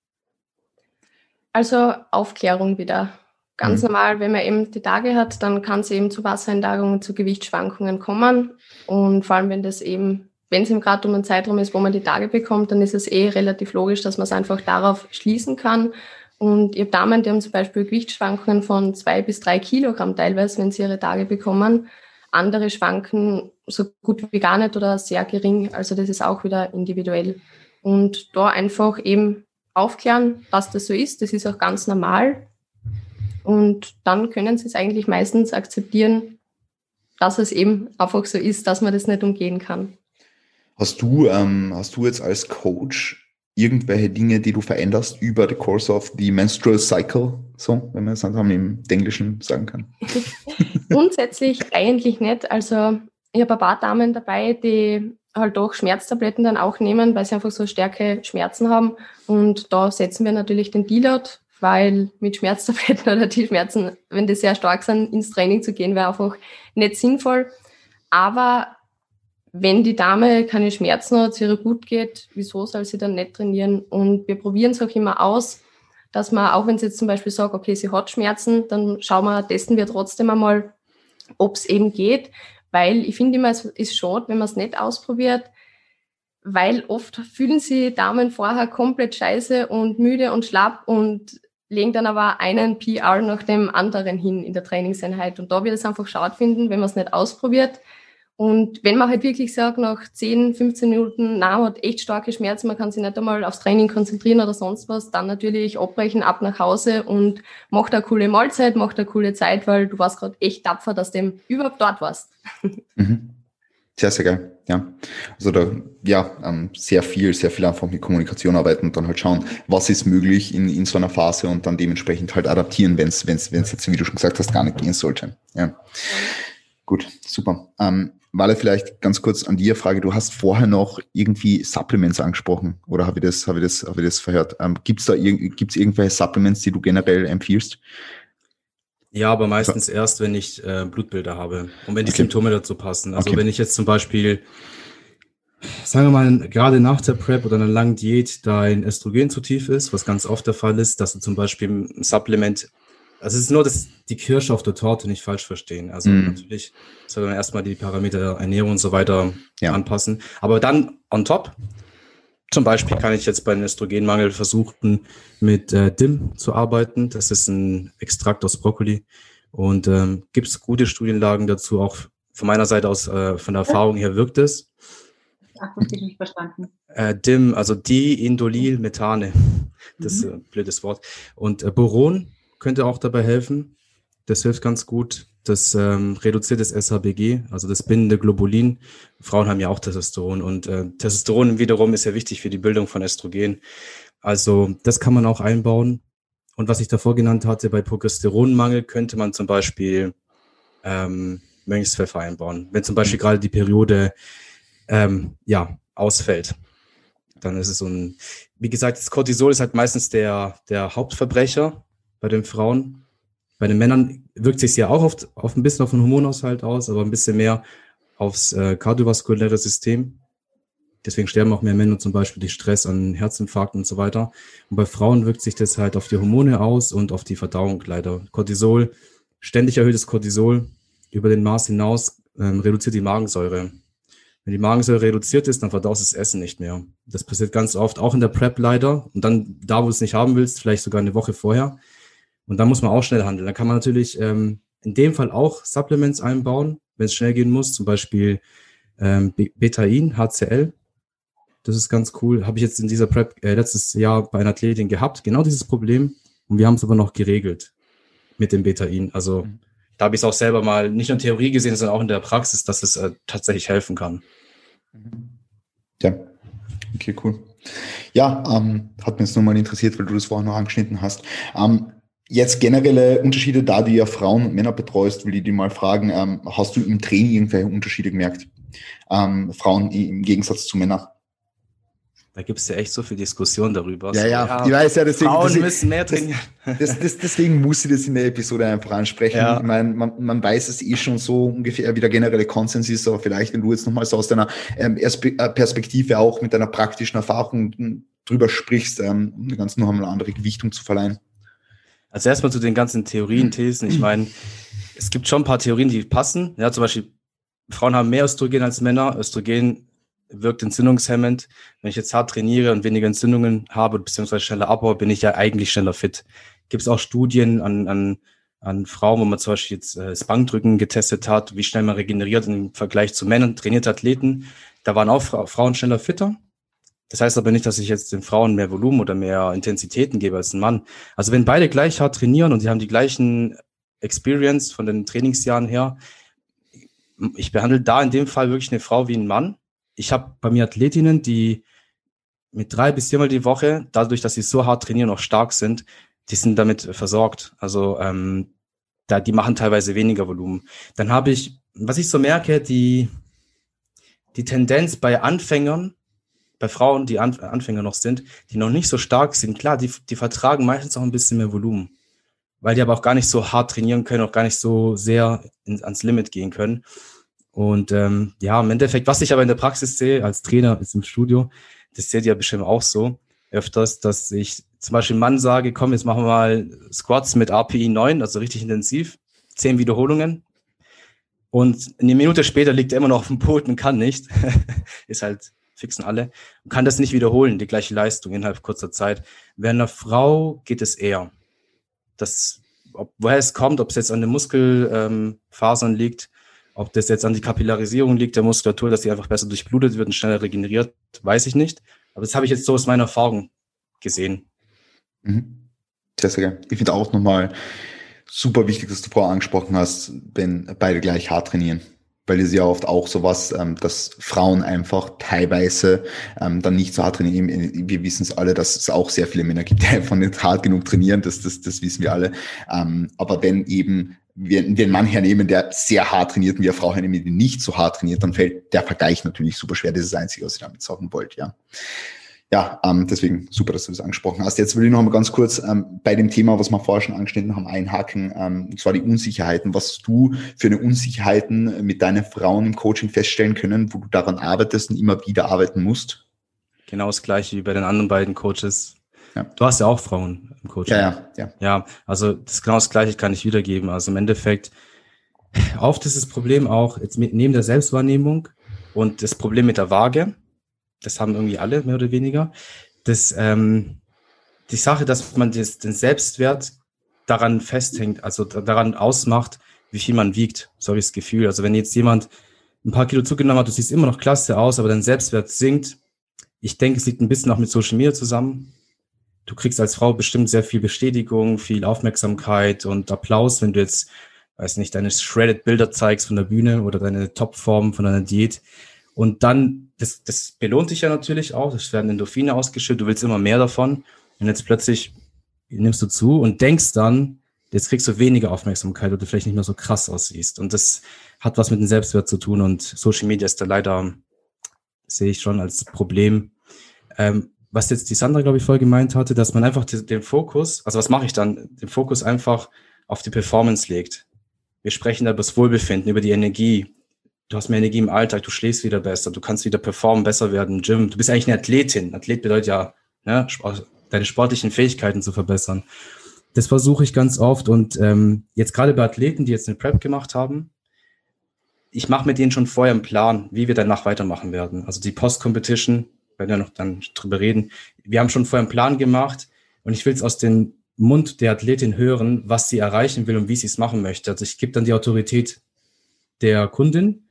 Also Aufklärung wieder. Ganz mhm. normal, wenn man eben die Tage hat, dann kann es eben zu Wassereinlagerungen, zu Gewichtsschwankungen kommen. Und vor allem, wenn das eben, wenn es eben gerade um einen Zeitraum ist, wo man die Tage bekommt, dann ist es eh relativ logisch, dass man es einfach darauf schließen kann. Und ich habe Damen, die haben zum Beispiel Gewichtsschwankungen von zwei bis drei Kilogramm teilweise, wenn sie ihre Tage bekommen. Andere schwanken so gut wie gar nicht oder sehr gering. Also das ist auch wieder individuell. Und da einfach eben aufklären, dass das so ist. Das ist auch ganz normal. Und dann können sie es eigentlich meistens akzeptieren, dass es eben einfach so ist, dass man das nicht umgehen kann. Hast du, ähm, hast du jetzt als Coach irgendwelche Dinge, die du veränderst über the course of the menstrual cycle, so, wenn man es dann im Englischen sagen kann? Grundsätzlich eigentlich nicht. Also ich habe ein paar Damen dabei, die halt doch Schmerztabletten dann auch nehmen, weil sie einfach so starke Schmerzen haben. Und da setzen wir natürlich den Deload, weil mit Schmerztabletten oder die Schmerzen, wenn die sehr stark sind, ins Training zu gehen, wäre einfach nicht sinnvoll. Aber wenn die Dame keine Schmerzen hat, es ihr gut geht, wieso soll sie dann nicht trainieren? Und wir probieren es auch immer aus, dass man, auch wenn sie jetzt zum Beispiel sagt, okay, sie hat Schmerzen, dann schauen wir, testen wir trotzdem einmal, ob es eben geht weil ich finde immer, es ist schade, wenn man es nicht ausprobiert, weil oft fühlen sie Damen vorher komplett scheiße und müde und schlapp und legen dann aber einen PR nach dem anderen hin in der Trainingseinheit. Und da wird es einfach schade finden, wenn man es nicht ausprobiert, und wenn man halt wirklich sagt, nach 10, 15 Minuten, na, man hat echt starke Schmerzen, man kann sich nicht einmal aufs Training konzentrieren oder sonst was, dann natürlich abbrechen, ab nach Hause und macht eine coole Mahlzeit, macht eine coole Zeit, weil du warst gerade echt tapfer, dass du überhaupt dort warst. Mhm. Sehr, sehr geil, ja. Also da, ja, ähm, sehr viel, sehr viel einfach mit Kommunikation arbeiten und dann halt schauen, was ist möglich in, in so einer Phase und dann dementsprechend halt adaptieren, wenn es, wenn es, wenn es jetzt, wie du schon gesagt hast, gar nicht gehen sollte. Ja. Gut, super. Ähm, Wale, vielleicht ganz kurz an dir Frage. Du hast vorher noch irgendwie Supplements angesprochen oder habe ich das, habe ich das, habe ich das verhört? Ähm, Gibt es da gibt's irgendwelche Supplements, die du generell empfiehlst? Ja, aber meistens erst, wenn ich äh, Blutbilder habe und wenn die okay. Symptome dazu passen. Also okay. wenn ich jetzt zum Beispiel, sagen wir mal, gerade nach der Prep oder einer langen Diät dein Östrogen zu tief ist, was ganz oft der Fall ist, dass du zum Beispiel ein Supplement also es ist nur das, die Kirsche auf der Torte nicht falsch verstehen. Also mm. natürlich soll man erstmal die Parameter der Ernährung und so weiter ja. anpassen. Aber dann on top, zum Beispiel kann ich jetzt bei einem Östrogenmangel versuchen, mit äh, DIM zu arbeiten. Das ist ein Extrakt aus Brokkoli. Und ähm, gibt es gute Studienlagen dazu, auch von meiner Seite aus, äh, von der Erfahrung her wirkt es. Akustisch nicht verstanden. Äh, DIM, also Diindolylmethane. Das ist mhm. ein blödes Wort. Und äh, Boron könnte auch dabei helfen. Das hilft ganz gut. Das ähm, reduziert das SHBG, also das bindende Globulin. Frauen haben ja auch Testosteron und äh, Testosteron wiederum ist ja wichtig für die Bildung von Östrogen. Also das kann man auch einbauen. Und was ich davor genannt hatte, bei Progesteronmangel könnte man zum Beispiel ähm, Mönchspfeffer einbauen. Wenn zum Beispiel gerade die Periode ähm, ja, ausfällt, dann ist es so ein, wie gesagt, das Cortisol ist halt meistens der, der Hauptverbrecher bei den Frauen. Bei den Männern wirkt sich ja auch oft auf ein bisschen auf den Hormonhaushalt aus, aber ein bisschen mehr aufs äh, kardiovaskuläre System. Deswegen sterben auch mehr Männer zum Beispiel durch Stress an Herzinfarkten und so weiter. Und bei Frauen wirkt sich das halt auf die Hormone aus und auf die Verdauung leider. Cortisol, ständig erhöhtes Cortisol über den Maß hinaus ähm, reduziert die Magensäure. Wenn die Magensäure reduziert ist, dann verdaust das Essen nicht mehr. Das passiert ganz oft, auch in der Prep leider. Und dann da, wo du es nicht haben willst, vielleicht sogar eine Woche vorher. Und dann muss man auch schnell handeln. Da kann man natürlich ähm, in dem Fall auch Supplements einbauen, wenn es schnell gehen muss. Zum Beispiel ähm, Betain, HCl, das ist ganz cool. Habe ich jetzt in dieser Prep äh, letztes Jahr bei einer Athletin gehabt. Genau dieses Problem. Und wir haben es aber noch geregelt mit dem Betain. Also mhm. da habe ich es auch selber mal nicht nur in Theorie gesehen, sondern auch in der Praxis, dass es äh, tatsächlich helfen kann. Ja, okay, cool. Ja, ähm, hat mich jetzt nochmal interessiert, weil du das vorhin noch angeschnitten hast. Ähm, jetzt generelle Unterschiede, da du ja Frauen und Männer betreust, will ich dir mal fragen, ähm, hast du im Training irgendwelche Unterschiede gemerkt? Ähm, Frauen im Gegensatz zu Männern? Da gibt es ja echt so viel Diskussion darüber. Ja, ja, ja, ich weiß ja, deswegen, Frauen deswegen, müssen mehr trainieren. Das, das, deswegen muss ich das in der Episode einfach ansprechen. Ja. Ich meine, man, man weiß es eh schon so ungefähr, wie der generelle Konsens ist, aber vielleicht, wenn du jetzt nochmal so aus deiner ähm, äh, Perspektive auch mit deiner praktischen Erfahrung drüber sprichst, ähm, um dem Ganzen noch einmal eine andere Gewichtung zu verleihen. Also erstmal zu den ganzen Theorien, Thesen. Ich meine, es gibt schon ein paar Theorien, die passen. Ja, zum Beispiel, Frauen haben mehr Östrogen als Männer. Östrogen wirkt entzündungshemmend. Wenn ich jetzt hart trainiere und weniger Entzündungen habe, beziehungsweise schneller abbaue, bin ich ja eigentlich schneller fit. Gibt es auch Studien an, an, an Frauen, wo man zum Beispiel jetzt äh, das Bankdrücken getestet hat, wie schnell man regeneriert im Vergleich zu Männern, trainierte Athleten. Da waren auch Fra Frauen schneller fitter. Das heißt aber nicht, dass ich jetzt den Frauen mehr Volumen oder mehr Intensitäten gebe als ein Mann. Also wenn beide gleich hart trainieren und sie haben die gleichen Experience von den Trainingsjahren her, ich behandle da in dem Fall wirklich eine Frau wie ein Mann ich habe bei mir Athletinnen, die mit drei bis viermal die Woche, dadurch, dass sie so hart trainieren, auch stark sind, die sind damit versorgt. Also ähm, da, die machen teilweise weniger Volumen. Dann habe ich, was ich so merke, die, die Tendenz bei Anfängern, bei Frauen, die An Anfänger noch sind, die noch nicht so stark sind, klar, die, die vertragen meistens auch ein bisschen mehr Volumen, weil die aber auch gar nicht so hart trainieren können, auch gar nicht so sehr in, ans Limit gehen können. Und ähm, ja, im Endeffekt, was ich aber in der Praxis sehe, als Trainer ist im Studio, das seht ihr bestimmt auch so öfters, dass ich zum Beispiel Mann sage, komm, jetzt machen wir mal Squats mit API 9, also richtig intensiv, zehn Wiederholungen. Und eine Minute später liegt er immer noch auf dem Pult und kann nicht. ist halt fixen alle. Kann das nicht wiederholen, die gleiche Leistung innerhalb kurzer Zeit. Bei einer Frau geht es eher. Das, ob, woher es kommt, ob es jetzt an den Muskelfasern ähm, liegt, ob das jetzt an die Kapillarisierung liegt der Muskulatur, dass sie einfach besser durchblutet wird und schneller regeneriert, weiß ich nicht. Aber das habe ich jetzt so aus meiner Erfahrung gesehen. Mhm. Sehr, sehr gerne. Ich finde auch nochmal super wichtig, dass du vorher angesprochen hast, wenn beide gleich hart trainieren. Weil es ja oft auch sowas, ähm, dass Frauen einfach teilweise ähm, dann nicht so hart trainieren. Wir wissen es alle, dass es auch sehr viele Männer gibt, die einfach nicht hart genug trainieren. Das, das, das wissen wir alle. Ähm, aber wenn eben wir, einen Mann hernehmen, der sehr hart trainiert und wir Frau hernehmen, die nicht so hart trainiert, dann fällt der Vergleich natürlich super schwer. Das ist das Einzige, was ich damit sagen wollte, ja. Ja, ähm, deswegen super, dass du das angesprochen hast. Jetzt will ich noch mal ganz kurz ähm, bei dem Thema, was wir vorher schon angeschnitten haben, einhaken, ähm, und zwar die Unsicherheiten. Was du für eine Unsicherheiten mit deinen Frauen im Coaching feststellen können, wo du daran arbeitest und immer wieder arbeiten musst? Genau das gleiche wie bei den anderen beiden Coaches. Ja. Du hast ja auch Frauen im Coaching. Ja, ja, ja. Ja, also das genau das Gleiche kann ich wiedergeben. Also im Endeffekt, oft ist das Problem auch, jetzt neben der Selbstwahrnehmung und das Problem mit der Waage, das haben irgendwie alle mehr oder weniger, das, ähm, die Sache, dass man das, den Selbstwert daran festhängt, also daran ausmacht, wie viel man wiegt, so habe ich das Gefühl. Also wenn jetzt jemand ein paar Kilo zugenommen hat, du siehst immer noch klasse aus, aber dein Selbstwert sinkt. Ich denke, es liegt ein bisschen auch mit Social Media zusammen. Du kriegst als Frau bestimmt sehr viel Bestätigung, viel Aufmerksamkeit und Applaus, wenn du jetzt, weiß nicht, deine shredded Bilder zeigst von der Bühne oder deine Topform von deiner Diät. Und dann, das, das belohnt dich ja natürlich auch. Es werden Endorphine ausgeschüttet, du willst immer mehr davon. Und jetzt plötzlich nimmst du zu und denkst dann, jetzt kriegst du weniger Aufmerksamkeit oder vielleicht nicht mehr so krass aussiehst. Und das hat was mit dem Selbstwert zu tun und Social Media ist da leider, sehe ich schon als Problem. Ähm, was jetzt die Sandra, glaube ich, voll gemeint hatte, dass man einfach den Fokus, also was mache ich dann, den Fokus einfach auf die Performance legt. Wir sprechen da über das Wohlbefinden, über die Energie. Du hast mehr Energie im Alltag, du schläfst wieder besser, du kannst wieder performen, besser werden im Gym. Du bist eigentlich eine Athletin. Athlet bedeutet ja, ne, deine sportlichen Fähigkeiten zu verbessern. Das versuche ich ganz oft und ähm, jetzt gerade bei Athleten, die jetzt eine Prep gemacht haben, ich mache mit denen schon vorher einen Plan, wie wir danach weitermachen werden. Also die Post-Competition, werden wir noch dann drüber reden. Wir haben schon vorher einen Plan gemacht und ich will es aus dem Mund der Athletin hören, was sie erreichen will und wie sie es machen möchte. Also ich gebe dann die Autorität der Kundin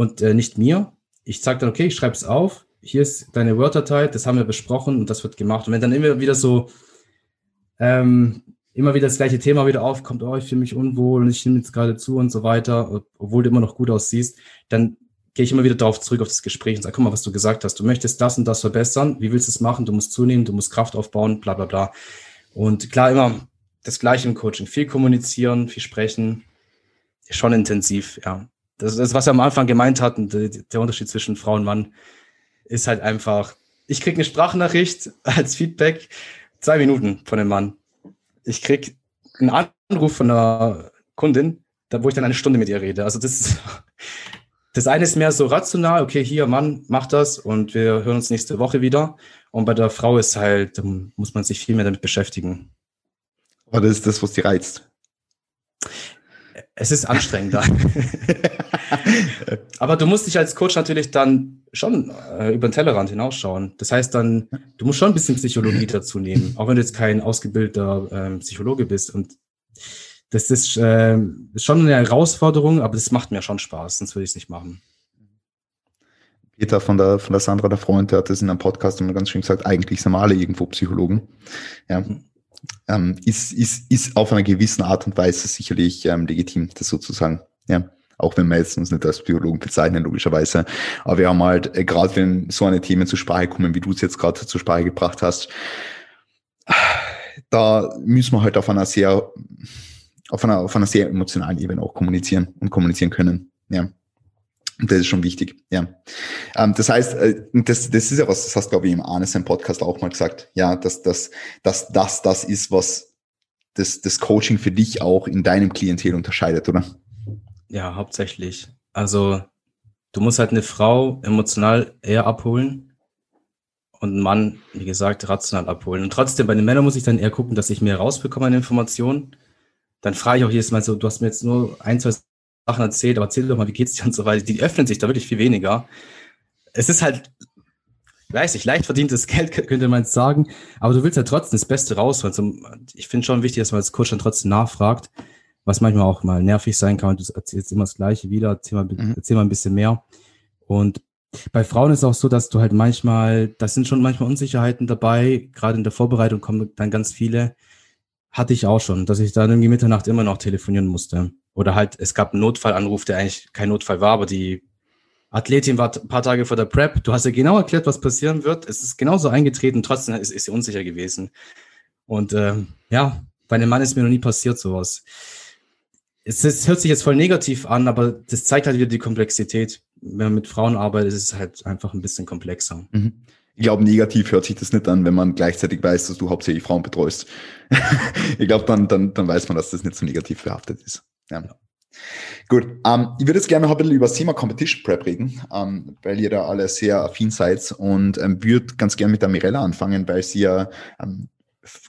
und äh, nicht mir. Ich sage dann, okay, ich schreibe es auf, hier ist deine Word-Datei, das haben wir besprochen und das wird gemacht. Und wenn dann immer wieder so ähm, immer wieder das gleiche Thema wieder aufkommt, oh, ich fühle mich unwohl und ich nehme jetzt gerade zu und so weiter, obwohl du immer noch gut aussiehst, dann gehe ich immer wieder darauf zurück auf das Gespräch und sage, guck mal, was du gesagt hast, du möchtest das und das verbessern, wie willst du es machen, du musst zunehmen, du musst Kraft aufbauen, bla bla bla. Und klar, immer das Gleiche im Coaching, viel kommunizieren, viel sprechen, schon intensiv, ja. Das ist, was wir am Anfang gemeint hatten, der Unterschied zwischen Frau und Mann ist halt einfach, ich kriege eine Sprachnachricht als Feedback, zwei Minuten von dem Mann ich krieg einen Anruf von einer Kundin, da, wo ich dann eine Stunde mit ihr rede. Also das, das eine ist mehr so rational, okay, hier, Mann, mach das und wir hören uns nächste Woche wieder. Und bei der Frau ist halt, da muss man sich viel mehr damit beschäftigen. Aber das ist das, was die reizt. Es ist anstrengender. Aber du musst dich als Coach natürlich dann schon äh, über den Tellerrand hinausschauen. Das heißt dann, du musst schon ein bisschen Psychologie dazu nehmen, auch wenn du jetzt kein ausgebildeter äh, Psychologe bist. Und das ist, äh, ist schon eine Herausforderung, aber das macht mir schon Spaß, sonst würde ich es nicht machen. Peter von der, von der Sandra, der Freund, der hat das in einem Podcast immer ganz schön gesagt, eigentlich sind wir alle irgendwo Psychologen. Ja. Mhm. Ähm, ist, ist, ist auf einer gewissen Art und Weise sicherlich ähm, legitim, das sozusagen. Ja auch wenn wir jetzt uns nicht als Psychologen bezeichnen, logischerweise. Aber wir haben halt, äh, gerade wenn so eine Themen zur Sprache kommen, wie du es jetzt gerade zur Sprache gebracht hast, da müssen wir halt auf einer sehr, auf einer, auf einer sehr emotionalen Ebene auch kommunizieren und kommunizieren können. Ja. Und das ist schon wichtig, ja. Ähm, das heißt, äh, das, das ist ja was, das hast, glaube ich, im Arne sein Podcast auch mal gesagt, ja, dass das, dass das, das ist, was das, das Coaching für dich auch in deinem Klientel unterscheidet, oder? Ja, hauptsächlich. Also du musst halt eine Frau emotional eher abholen und einen Mann, wie gesagt, rational abholen. Und trotzdem, bei den Männern muss ich dann eher gucken, dass ich mehr rausbekomme an Informationen. Dann frage ich auch jedes Mal so, du hast mir jetzt nur ein, zwei Sachen erzählt, aber erzähl doch mal, wie geht's dir und so weiter. Die öffnen sich da wirklich viel weniger. Es ist halt, weiß ich, leicht verdientes Geld, könnte man jetzt sagen, aber du willst ja trotzdem das Beste rausholen. Ich finde schon wichtig, dass man als Coach dann trotzdem nachfragt was manchmal auch mal nervig sein kann. Du erzählst immer das Gleiche wieder, erzähl mal, mhm. erzähl mal ein bisschen mehr. Und bei Frauen ist es auch so, dass du halt manchmal, das sind schon manchmal Unsicherheiten dabei, gerade in der Vorbereitung kommen dann ganz viele. Hatte ich auch schon, dass ich dann irgendwie Mitternacht immer noch telefonieren musste. Oder halt, es gab einen Notfallanruf, der eigentlich kein Notfall war, aber die Athletin war ein paar Tage vor der Prep. Du hast ja genau erklärt, was passieren wird. Es ist genauso eingetreten, trotzdem ist, ist sie unsicher gewesen. Und ähm, ja, bei einem Mann ist mir noch nie passiert sowas es, es hört sich jetzt voll negativ an, aber das zeigt halt wieder die Komplexität. Wenn man mit Frauen arbeitet, ist es halt einfach ein bisschen komplexer. Mhm. Ich glaube, negativ hört sich das nicht an, wenn man gleichzeitig weiß, dass du hauptsächlich Frauen betreust. ich glaube, dann, dann, dann weiß man, dass das nicht so negativ behaftet ist. Ja. Gut, ähm, ich würde jetzt gerne noch ein bisschen über das Thema Competition Prep reden, ähm, weil ihr da alle sehr affin seid und ähm, würde ganz gerne mit der Mirella anfangen, weil sie ja ähm,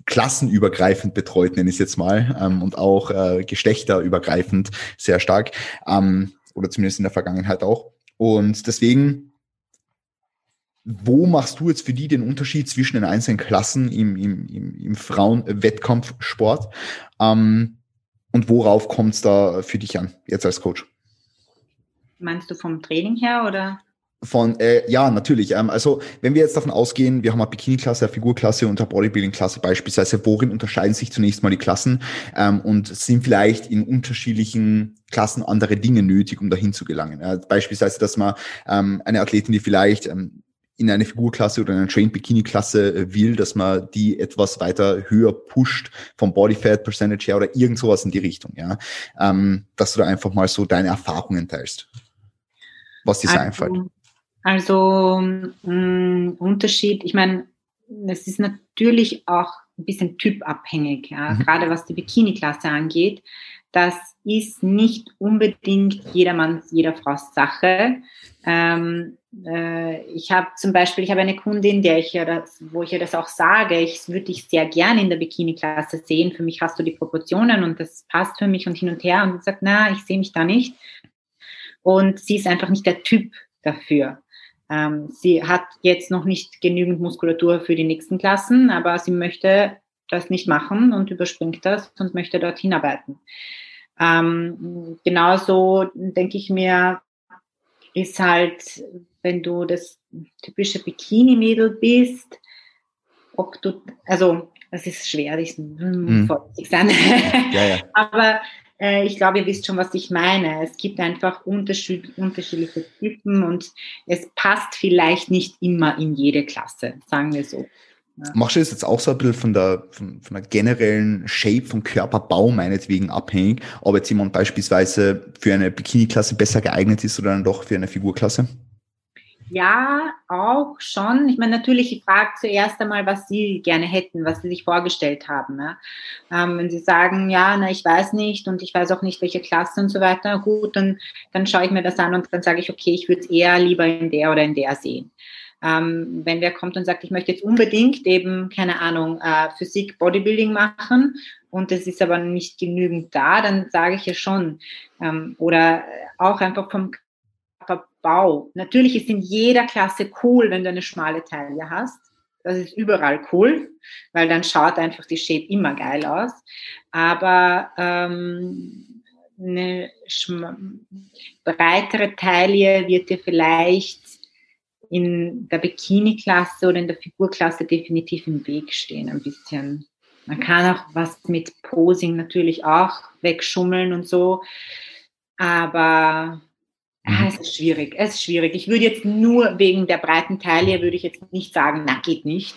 klassenübergreifend betreut, nenne ich es jetzt mal, ähm, und auch äh, geschlechterübergreifend sehr stark, ähm, oder zumindest in der Vergangenheit auch. Und deswegen wo machst du jetzt für die den Unterschied zwischen den einzelnen Klassen im, im, im, im Frauen-Wettkampfsport? Ähm, und worauf kommt es da für dich an, jetzt als Coach? Meinst du vom Training her oder? Von, äh, ja, natürlich. Ähm, also, wenn wir jetzt davon ausgehen, wir haben eine Bikini-Klasse, eine Figurklasse und eine Bodybuilding-Klasse beispielsweise, worin unterscheiden sich zunächst mal die Klassen ähm, und sind vielleicht in unterschiedlichen Klassen andere Dinge nötig, um dahin zu gelangen? Äh, beispielsweise, dass man ähm, eine Athletin, die vielleicht ähm, in eine Figurklasse oder in eine Trained Bikini Klasse äh, will, dass man die etwas weiter höher pusht vom Body Fat Percentage her oder irgend sowas in die Richtung, ja. Ähm, dass du da einfach mal so deine Erfahrungen teilst. Was dir also, einfällt. Also mh, mm, Unterschied, ich meine, es ist natürlich auch ein bisschen typabhängig, ja, mhm. gerade was die Bikini-Klasse angeht. Das ist nicht unbedingt jedermanns, jeder Frau's Sache. Ähm, äh, ich habe zum Beispiel, ich habe eine Kundin, der ich ja das, wo ich ja das auch sage, ich würde dich sehr gerne in der Bikini-Klasse sehen. Für mich hast du die Proportionen und das passt für mich und hin und her. Und sie sagt, na, ich sehe mich da nicht. Und sie ist einfach nicht der Typ dafür. Ähm, sie hat jetzt noch nicht genügend Muskulatur für die nächsten Klassen, aber sie möchte das nicht machen und überspringt das und möchte dorthin arbeiten. Ähm, genauso denke ich mir, ist halt, wenn du das typische Bikini-Mädel bist, ob du, also es ist schwer, ich hm, mhm. sein. Ja, ja. Aber äh, ich glaube, ihr wisst schon, was ich meine. Es gibt einfach unterschied unterschiedliche Typen und es passt vielleicht nicht immer in jede Klasse, sagen wir so. Ja. Machst du das jetzt auch so ein bisschen von der, von, von der generellen Shape, vom Körperbau meinetwegen abhängig, ob jetzt jemand beispielsweise für eine Bikini-Klasse besser geeignet ist oder dann doch für eine Figurklasse? Ja, auch schon. Ich meine, natürlich, ich frage zuerst einmal, was Sie gerne hätten, was Sie sich vorgestellt haben. Ja. Ähm, wenn Sie sagen, ja, na, ich weiß nicht und ich weiß auch nicht, welche Klasse und so weiter, gut, dann, dann schaue ich mir das an und dann sage ich, okay, ich würde es eher lieber in der oder in der sehen. Ähm, wenn wer kommt und sagt, ich möchte jetzt unbedingt eben, keine Ahnung, äh, Physik, Bodybuilding machen und es ist aber nicht genügend da, dann sage ich ja schon. Ähm, oder auch einfach vom Körperbau. Natürlich ist in jeder Klasse cool, wenn du eine schmale Taille hast. Das ist überall cool, weil dann schaut einfach die Shape immer geil aus. Aber ähm, eine breitere Taille wird dir vielleicht in der Bikini-Klasse oder in der Figurklasse definitiv im Weg stehen, ein bisschen. Man kann auch was mit Posing natürlich auch wegschummeln und so, aber ah, es ist schwierig. Es ist schwierig. Ich würde jetzt nur wegen der breiten Taille würde ich jetzt nicht sagen, na geht nicht.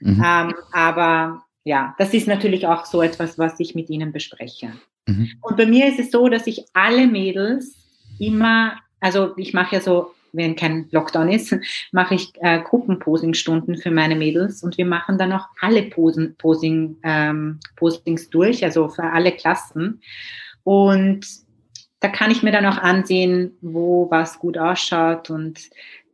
Mhm. Ähm, aber ja, das ist natürlich auch so etwas, was ich mit Ihnen bespreche. Mhm. Und bei mir ist es so, dass ich alle Mädels immer, also ich mache ja so wenn kein Lockdown ist, mache ich äh, Gruppenposing-Stunden für meine Mädels und wir machen dann auch alle Posen, Posing, ähm, Postings durch, also für alle Klassen. Und da kann ich mir dann auch ansehen, wo was gut ausschaut und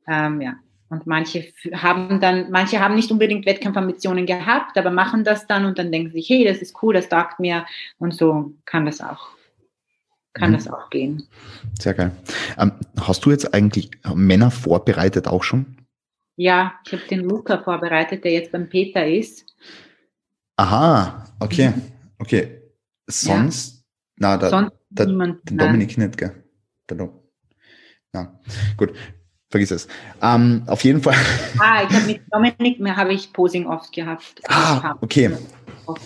ähm, ja. Und manche haben dann, manche haben nicht unbedingt Wettkampfambitionen gehabt, aber machen das dann und dann denken sich, hey, das ist cool, das taugt mir und so kann das auch kann mhm. das auch gehen. Sehr geil. Ähm, hast du jetzt eigentlich Männer vorbereitet auch schon? Ja, ich habe den Luca vorbereitet, der jetzt beim Peter ist. Aha, okay, mhm. okay. Sonst, ja. na, da, Sonst da, niemand, den Dominik nicht, gell? Der Dom ja, gut, vergiss es. Ähm, auf jeden Fall. Ah, ich habe mit Dominik, habe ich Posing oft gehabt. Ah, okay. Oft,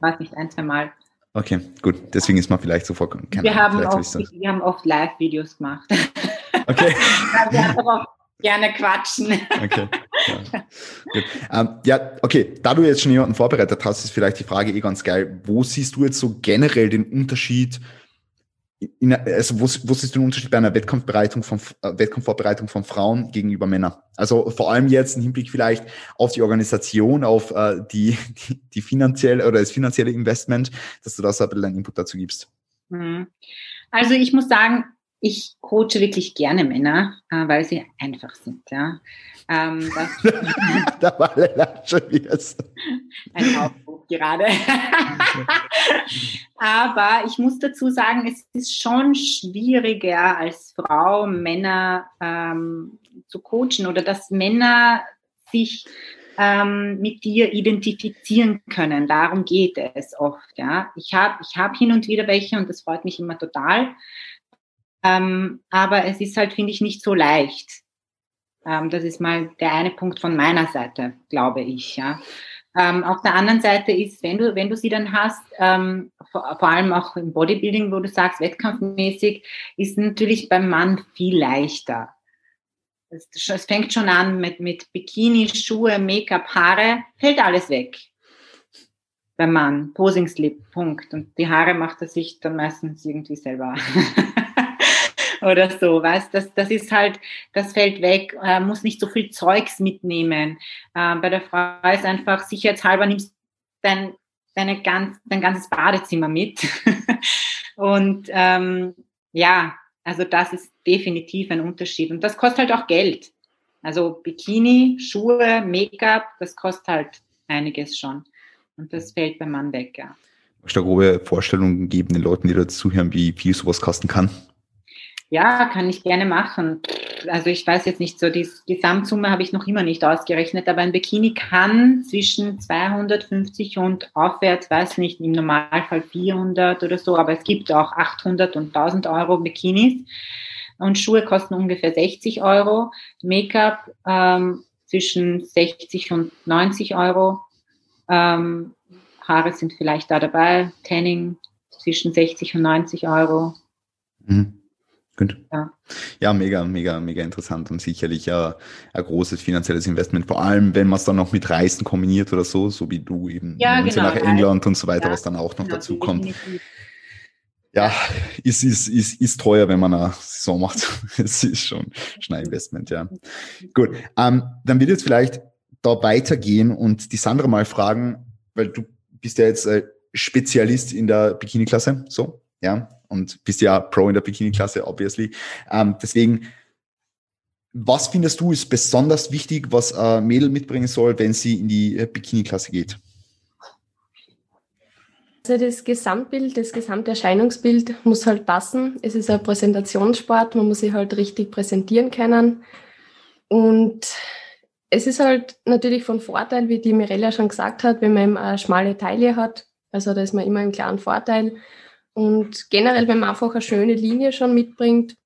weiß nicht, ein, zwei Mal. Okay, gut. Deswegen ist man vielleicht so vorgekommen. Wir, haben oft, wir haben oft Live-Videos gemacht. Okay. wir gerne quatschen. Okay. Ja. Ähm, ja, okay. Da du jetzt schon jemanden vorbereitet hast, ist vielleicht die Frage eh ganz geil. Wo siehst du jetzt so generell den Unterschied in, also wo, wo siehst du den Unterschied bei einer Wettkampfbereitung von, äh, Wettkampfvorbereitung von Frauen gegenüber Männern? Also vor allem jetzt im Hinblick vielleicht auf die Organisation, auf äh, die, die, die finanzielle oder das finanzielle Investment, dass du das ein bisschen einen Input dazu gibst. Mhm. Also ich muss sagen, ich coache wirklich gerne Männer, äh, weil sie einfach sind. Ja. Ähm, da war Lella schon wieder so. Ein Gerade. Aber ich muss dazu sagen, es ist schon schwieriger als Frau Männer ähm, zu coachen oder dass Männer sich ähm, mit dir identifizieren können. Darum geht es oft. Ja. Ich habe ich hab hin und wieder welche und das freut mich immer total. Ähm, aber es ist halt, finde ich, nicht so leicht. Ähm, das ist mal der eine Punkt von meiner Seite, glaube ich. Ja. Ähm, auf der anderen Seite ist, wenn du, wenn du sie dann hast, ähm, vor, vor, allem auch im Bodybuilding, wo du sagst, wettkampfmäßig, ist natürlich beim Mann viel leichter. Es, es fängt schon an mit, mit Bikini, Schuhe, Make-up, Haare, fällt alles weg. Beim Mann, Posing Slip, Punkt. Und die Haare macht er sich dann meistens irgendwie selber. oder so, weißt das, das ist halt, das fällt weg, äh, muss nicht so viel Zeugs mitnehmen. Äh, bei der Frau ist einfach sicherheitshalber nimmst dein, deine ganz, dein ganzes Badezimmer mit. und ähm, ja, also das ist definitiv ein Unterschied. Und das kostet halt auch Geld. Also Bikini, Schuhe, Make-up, das kostet halt einiges schon. Und das fällt beim Mann weg, ja. Kannst du eine grobe Vorstellung geben den Leuten, die dazuhören, wie viel sowas kosten kann? Ja, kann ich gerne machen. Also ich weiß jetzt nicht so, die Gesamtsumme habe ich noch immer nicht ausgerechnet, aber ein Bikini kann zwischen 250 und aufwärts, weiß nicht, im Normalfall 400 oder so, aber es gibt auch 800 und 1000 Euro Bikinis. Und Schuhe kosten ungefähr 60 Euro. Make-up ähm, zwischen 60 und 90 Euro. Ähm, Haare sind vielleicht da dabei. Tanning zwischen 60 und 90 Euro. Mhm. Gut. Ja. ja, mega, mega, mega interessant und sicherlich ja ein großes finanzielles Investment, vor allem wenn man es dann noch mit Reisen kombiniert oder so, so wie du eben ja, genau, nach England und so weiter, ja, was dann auch noch genau, dazu kommt. Ja, ist, ist, ist, ist teuer, wenn man eine Saison macht. es ist schon, schon ein Investment, ja. Gut, ähm, dann wird jetzt vielleicht da weitergehen und die Sandra mal fragen, weil du bist ja jetzt äh, Spezialist in der Bikini-Klasse, so, ja, und bist ja Pro in der Bikini-Klasse, obviously. Ähm, deswegen, was findest du ist besonders wichtig, was ein Mädel mitbringen soll, wenn sie in die Bikini-Klasse geht? Also das Gesamtbild, das gesamte Erscheinungsbild muss halt passen. Es ist ein Präsentationssport, man muss sich halt richtig präsentieren können. Und es ist halt natürlich von Vorteil, wie die Mirella schon gesagt hat, wenn man eben eine schmale Taille hat. Also da ist man immer einen klaren Vorteil. Und generell, wenn man einfach eine schöne Linie schon mitbringt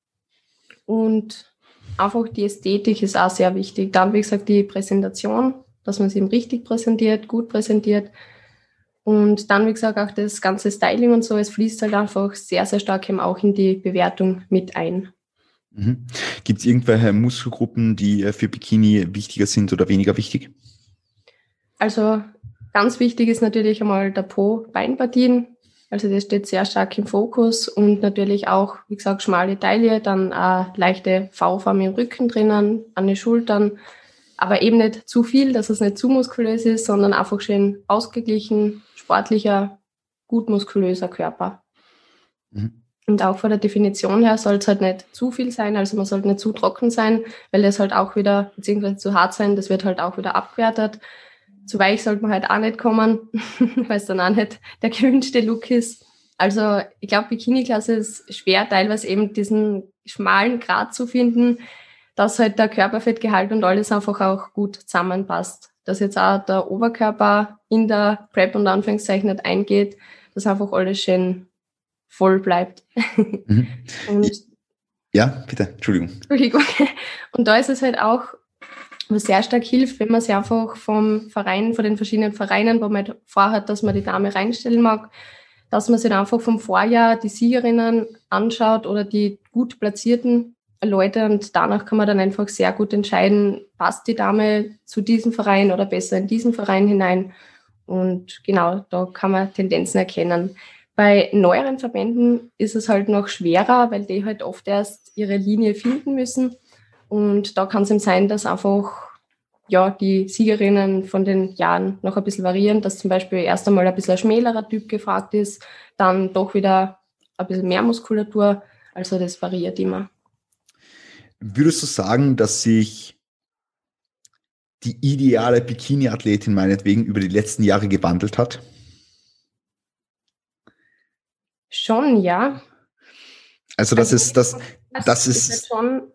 und einfach die Ästhetik ist auch sehr wichtig. Dann, wie gesagt, die Präsentation, dass man es eben richtig präsentiert, gut präsentiert. Und dann, wie gesagt, auch das ganze Styling und so, es fließt halt einfach sehr, sehr stark eben auch in die Bewertung mit ein. Mhm. Gibt es irgendwelche Muskelgruppen, die äh, für Bikini wichtiger sind oder weniger wichtig? Also ganz wichtig ist natürlich einmal der Po-Beinpartien. Also das steht sehr stark im Fokus und natürlich auch, wie gesagt, schmale Taille, dann eine leichte V-Form im Rücken drinnen, an den Schultern, aber eben nicht zu viel, dass es nicht zu muskulös ist, sondern einfach schön ausgeglichen, sportlicher, gut muskulöser Körper. Mhm. Und auch von der Definition her soll es halt nicht zu viel sein, also man sollte nicht zu trocken sein, weil das halt auch wieder, beziehungsweise zu hart sein, das wird halt auch wieder abgewertet zu weich sollte man halt auch nicht kommen, weil es dann auch nicht der gewünschte Look ist. Also ich glaube, Bikini-Klasse ist schwer, teilweise eben diesen schmalen Grad zu finden, dass halt der Körperfettgehalt und alles einfach auch gut zusammenpasst. Dass jetzt auch der Oberkörper in der Prep und Anführungszeichen nicht eingeht, dass einfach alles schön voll bleibt. Mhm. ja, bitte, Entschuldigung. Entschuldigung. Und da ist es halt auch was sehr stark hilft, wenn man sich einfach vom Verein, von den verschiedenen Vereinen, wo man halt vorhat, dass man die Dame reinstellen mag, dass man sich einfach vom Vorjahr die Siegerinnen anschaut oder die gut platzierten Leute und danach kann man dann einfach sehr gut entscheiden, passt die Dame zu diesem Verein oder besser in diesen Verein hinein. Und genau, da kann man Tendenzen erkennen. Bei neueren Verbänden ist es halt noch schwerer, weil die halt oft erst ihre Linie finden müssen. Und da kann es eben sein, dass einfach ja, die Siegerinnen von den Jahren noch ein bisschen variieren, dass zum Beispiel erst einmal ein bisschen ein schmälerer Typ gefragt ist, dann doch wieder ein bisschen mehr Muskulatur. Also das variiert immer. Würdest du sagen, dass sich die ideale Bikini-Athletin meinetwegen über die letzten Jahre gewandelt hat? Schon, ja. Also das also, ist das, das, das ist, ist schon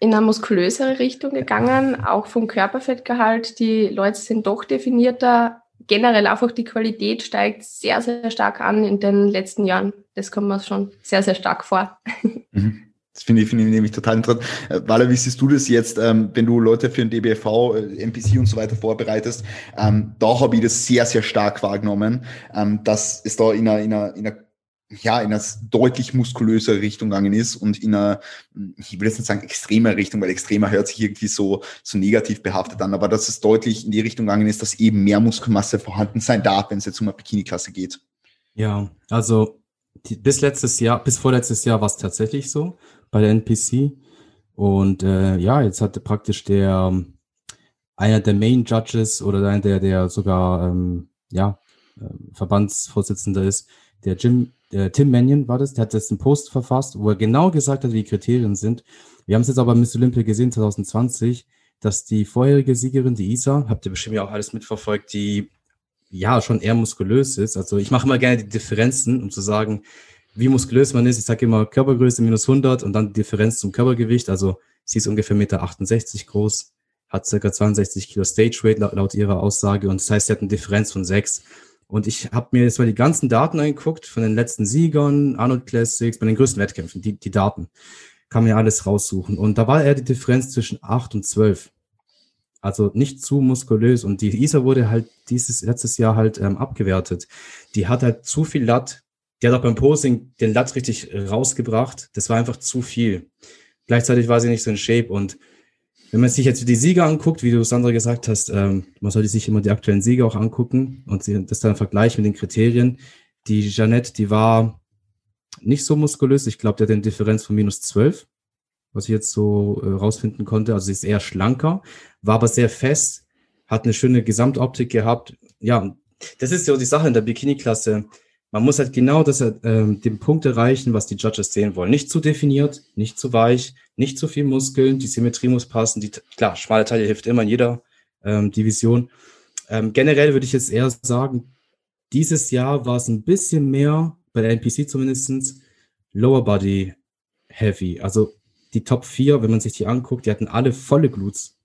in eine muskulösere Richtung gegangen, auch vom Körperfettgehalt. Die Leute sind doch definierter. Generell einfach die Qualität steigt sehr, sehr stark an in den letzten Jahren. Das kommt mir schon sehr, sehr stark vor. Mhm. Das finde ich, finde ich nämlich total interessant. Äh, Walla, wie siehst du das jetzt, ähm, wenn du Leute für ein DBV, äh, NPC und so weiter vorbereitest? Ähm, da habe ich das sehr, sehr stark wahrgenommen, ähm, dass es da in einer, in einer, in einer ja, in eine deutlich muskulösere Richtung gegangen ist und in einer, ich will jetzt nicht sagen extremer Richtung, weil extremer hört sich irgendwie so, so negativ behaftet an, aber dass es deutlich in die Richtung gegangen ist, dass eben mehr Muskelmasse vorhanden sein darf, wenn es jetzt um eine Bikini-Klasse geht. Ja, also die, bis letztes Jahr, bis vorletztes Jahr war es tatsächlich so bei der NPC. Und äh, ja, jetzt hatte praktisch der einer der Main Judges oder einer der, der sogar ähm, ja, äh, Verbandsvorsitzender ist, der Jim, der Tim Mannion war das, der hat jetzt einen Post verfasst, wo er genau gesagt hat, wie die Kriterien sind. Wir haben es jetzt aber Miss Olympia gesehen 2020, dass die vorherige Siegerin, die Isa, habt ihr bestimmt ja auch alles mitverfolgt, die ja schon eher muskulös ist. Also ich mache immer gerne die Differenzen, um zu sagen, wie muskulös man ist. Ich sage immer Körpergröße minus 100 und dann die Differenz zum Körpergewicht. Also sie ist ungefähr 1,68 Meter groß, hat circa 62 Kilo Stage Weight laut, laut ihrer Aussage und das heißt, sie hat eine Differenz von 6. Und ich habe mir jetzt mal die ganzen Daten angeguckt von den letzten Siegern, Arnold Classics, bei den größten Wettkämpfen, die, die Daten. Kann mir alles raussuchen. Und da war eher die Differenz zwischen 8 und 12. Also nicht zu muskulös. Und die ISA wurde halt dieses letztes Jahr halt ähm, abgewertet. Die hat halt zu viel Latt. Die hat auch beim Posing den Latt richtig rausgebracht. Das war einfach zu viel. Gleichzeitig war sie nicht so in Shape. Und wenn man sich jetzt die Sieger anguckt, wie du Sandra gesagt hast, ähm, man sollte sich immer die aktuellen Sieger auch angucken und das dann vergleichen mit den Kriterien. Die Jeannette, die war nicht so muskulös. Ich glaube, die hat eine Differenz von minus 12 was ich jetzt so äh, rausfinden konnte. Also sie ist eher schlanker, war aber sehr fest, hat eine schöne Gesamtoptik gehabt. Ja, das ist so die Sache in der Bikini-Klasse. Man muss halt genau das, äh, den Punkt erreichen, was die Judges sehen wollen. Nicht zu definiert, nicht zu weich, nicht zu viel Muskeln, die Symmetrie muss passen. Die, klar, schmale Taille hilft immer in jeder ähm, Division. Ähm, generell würde ich jetzt eher sagen, dieses Jahr war es ein bisschen mehr, bei der NPC zumindestens Lower Body Heavy. Also die Top 4, wenn man sich die anguckt, die hatten alle volle Glutes.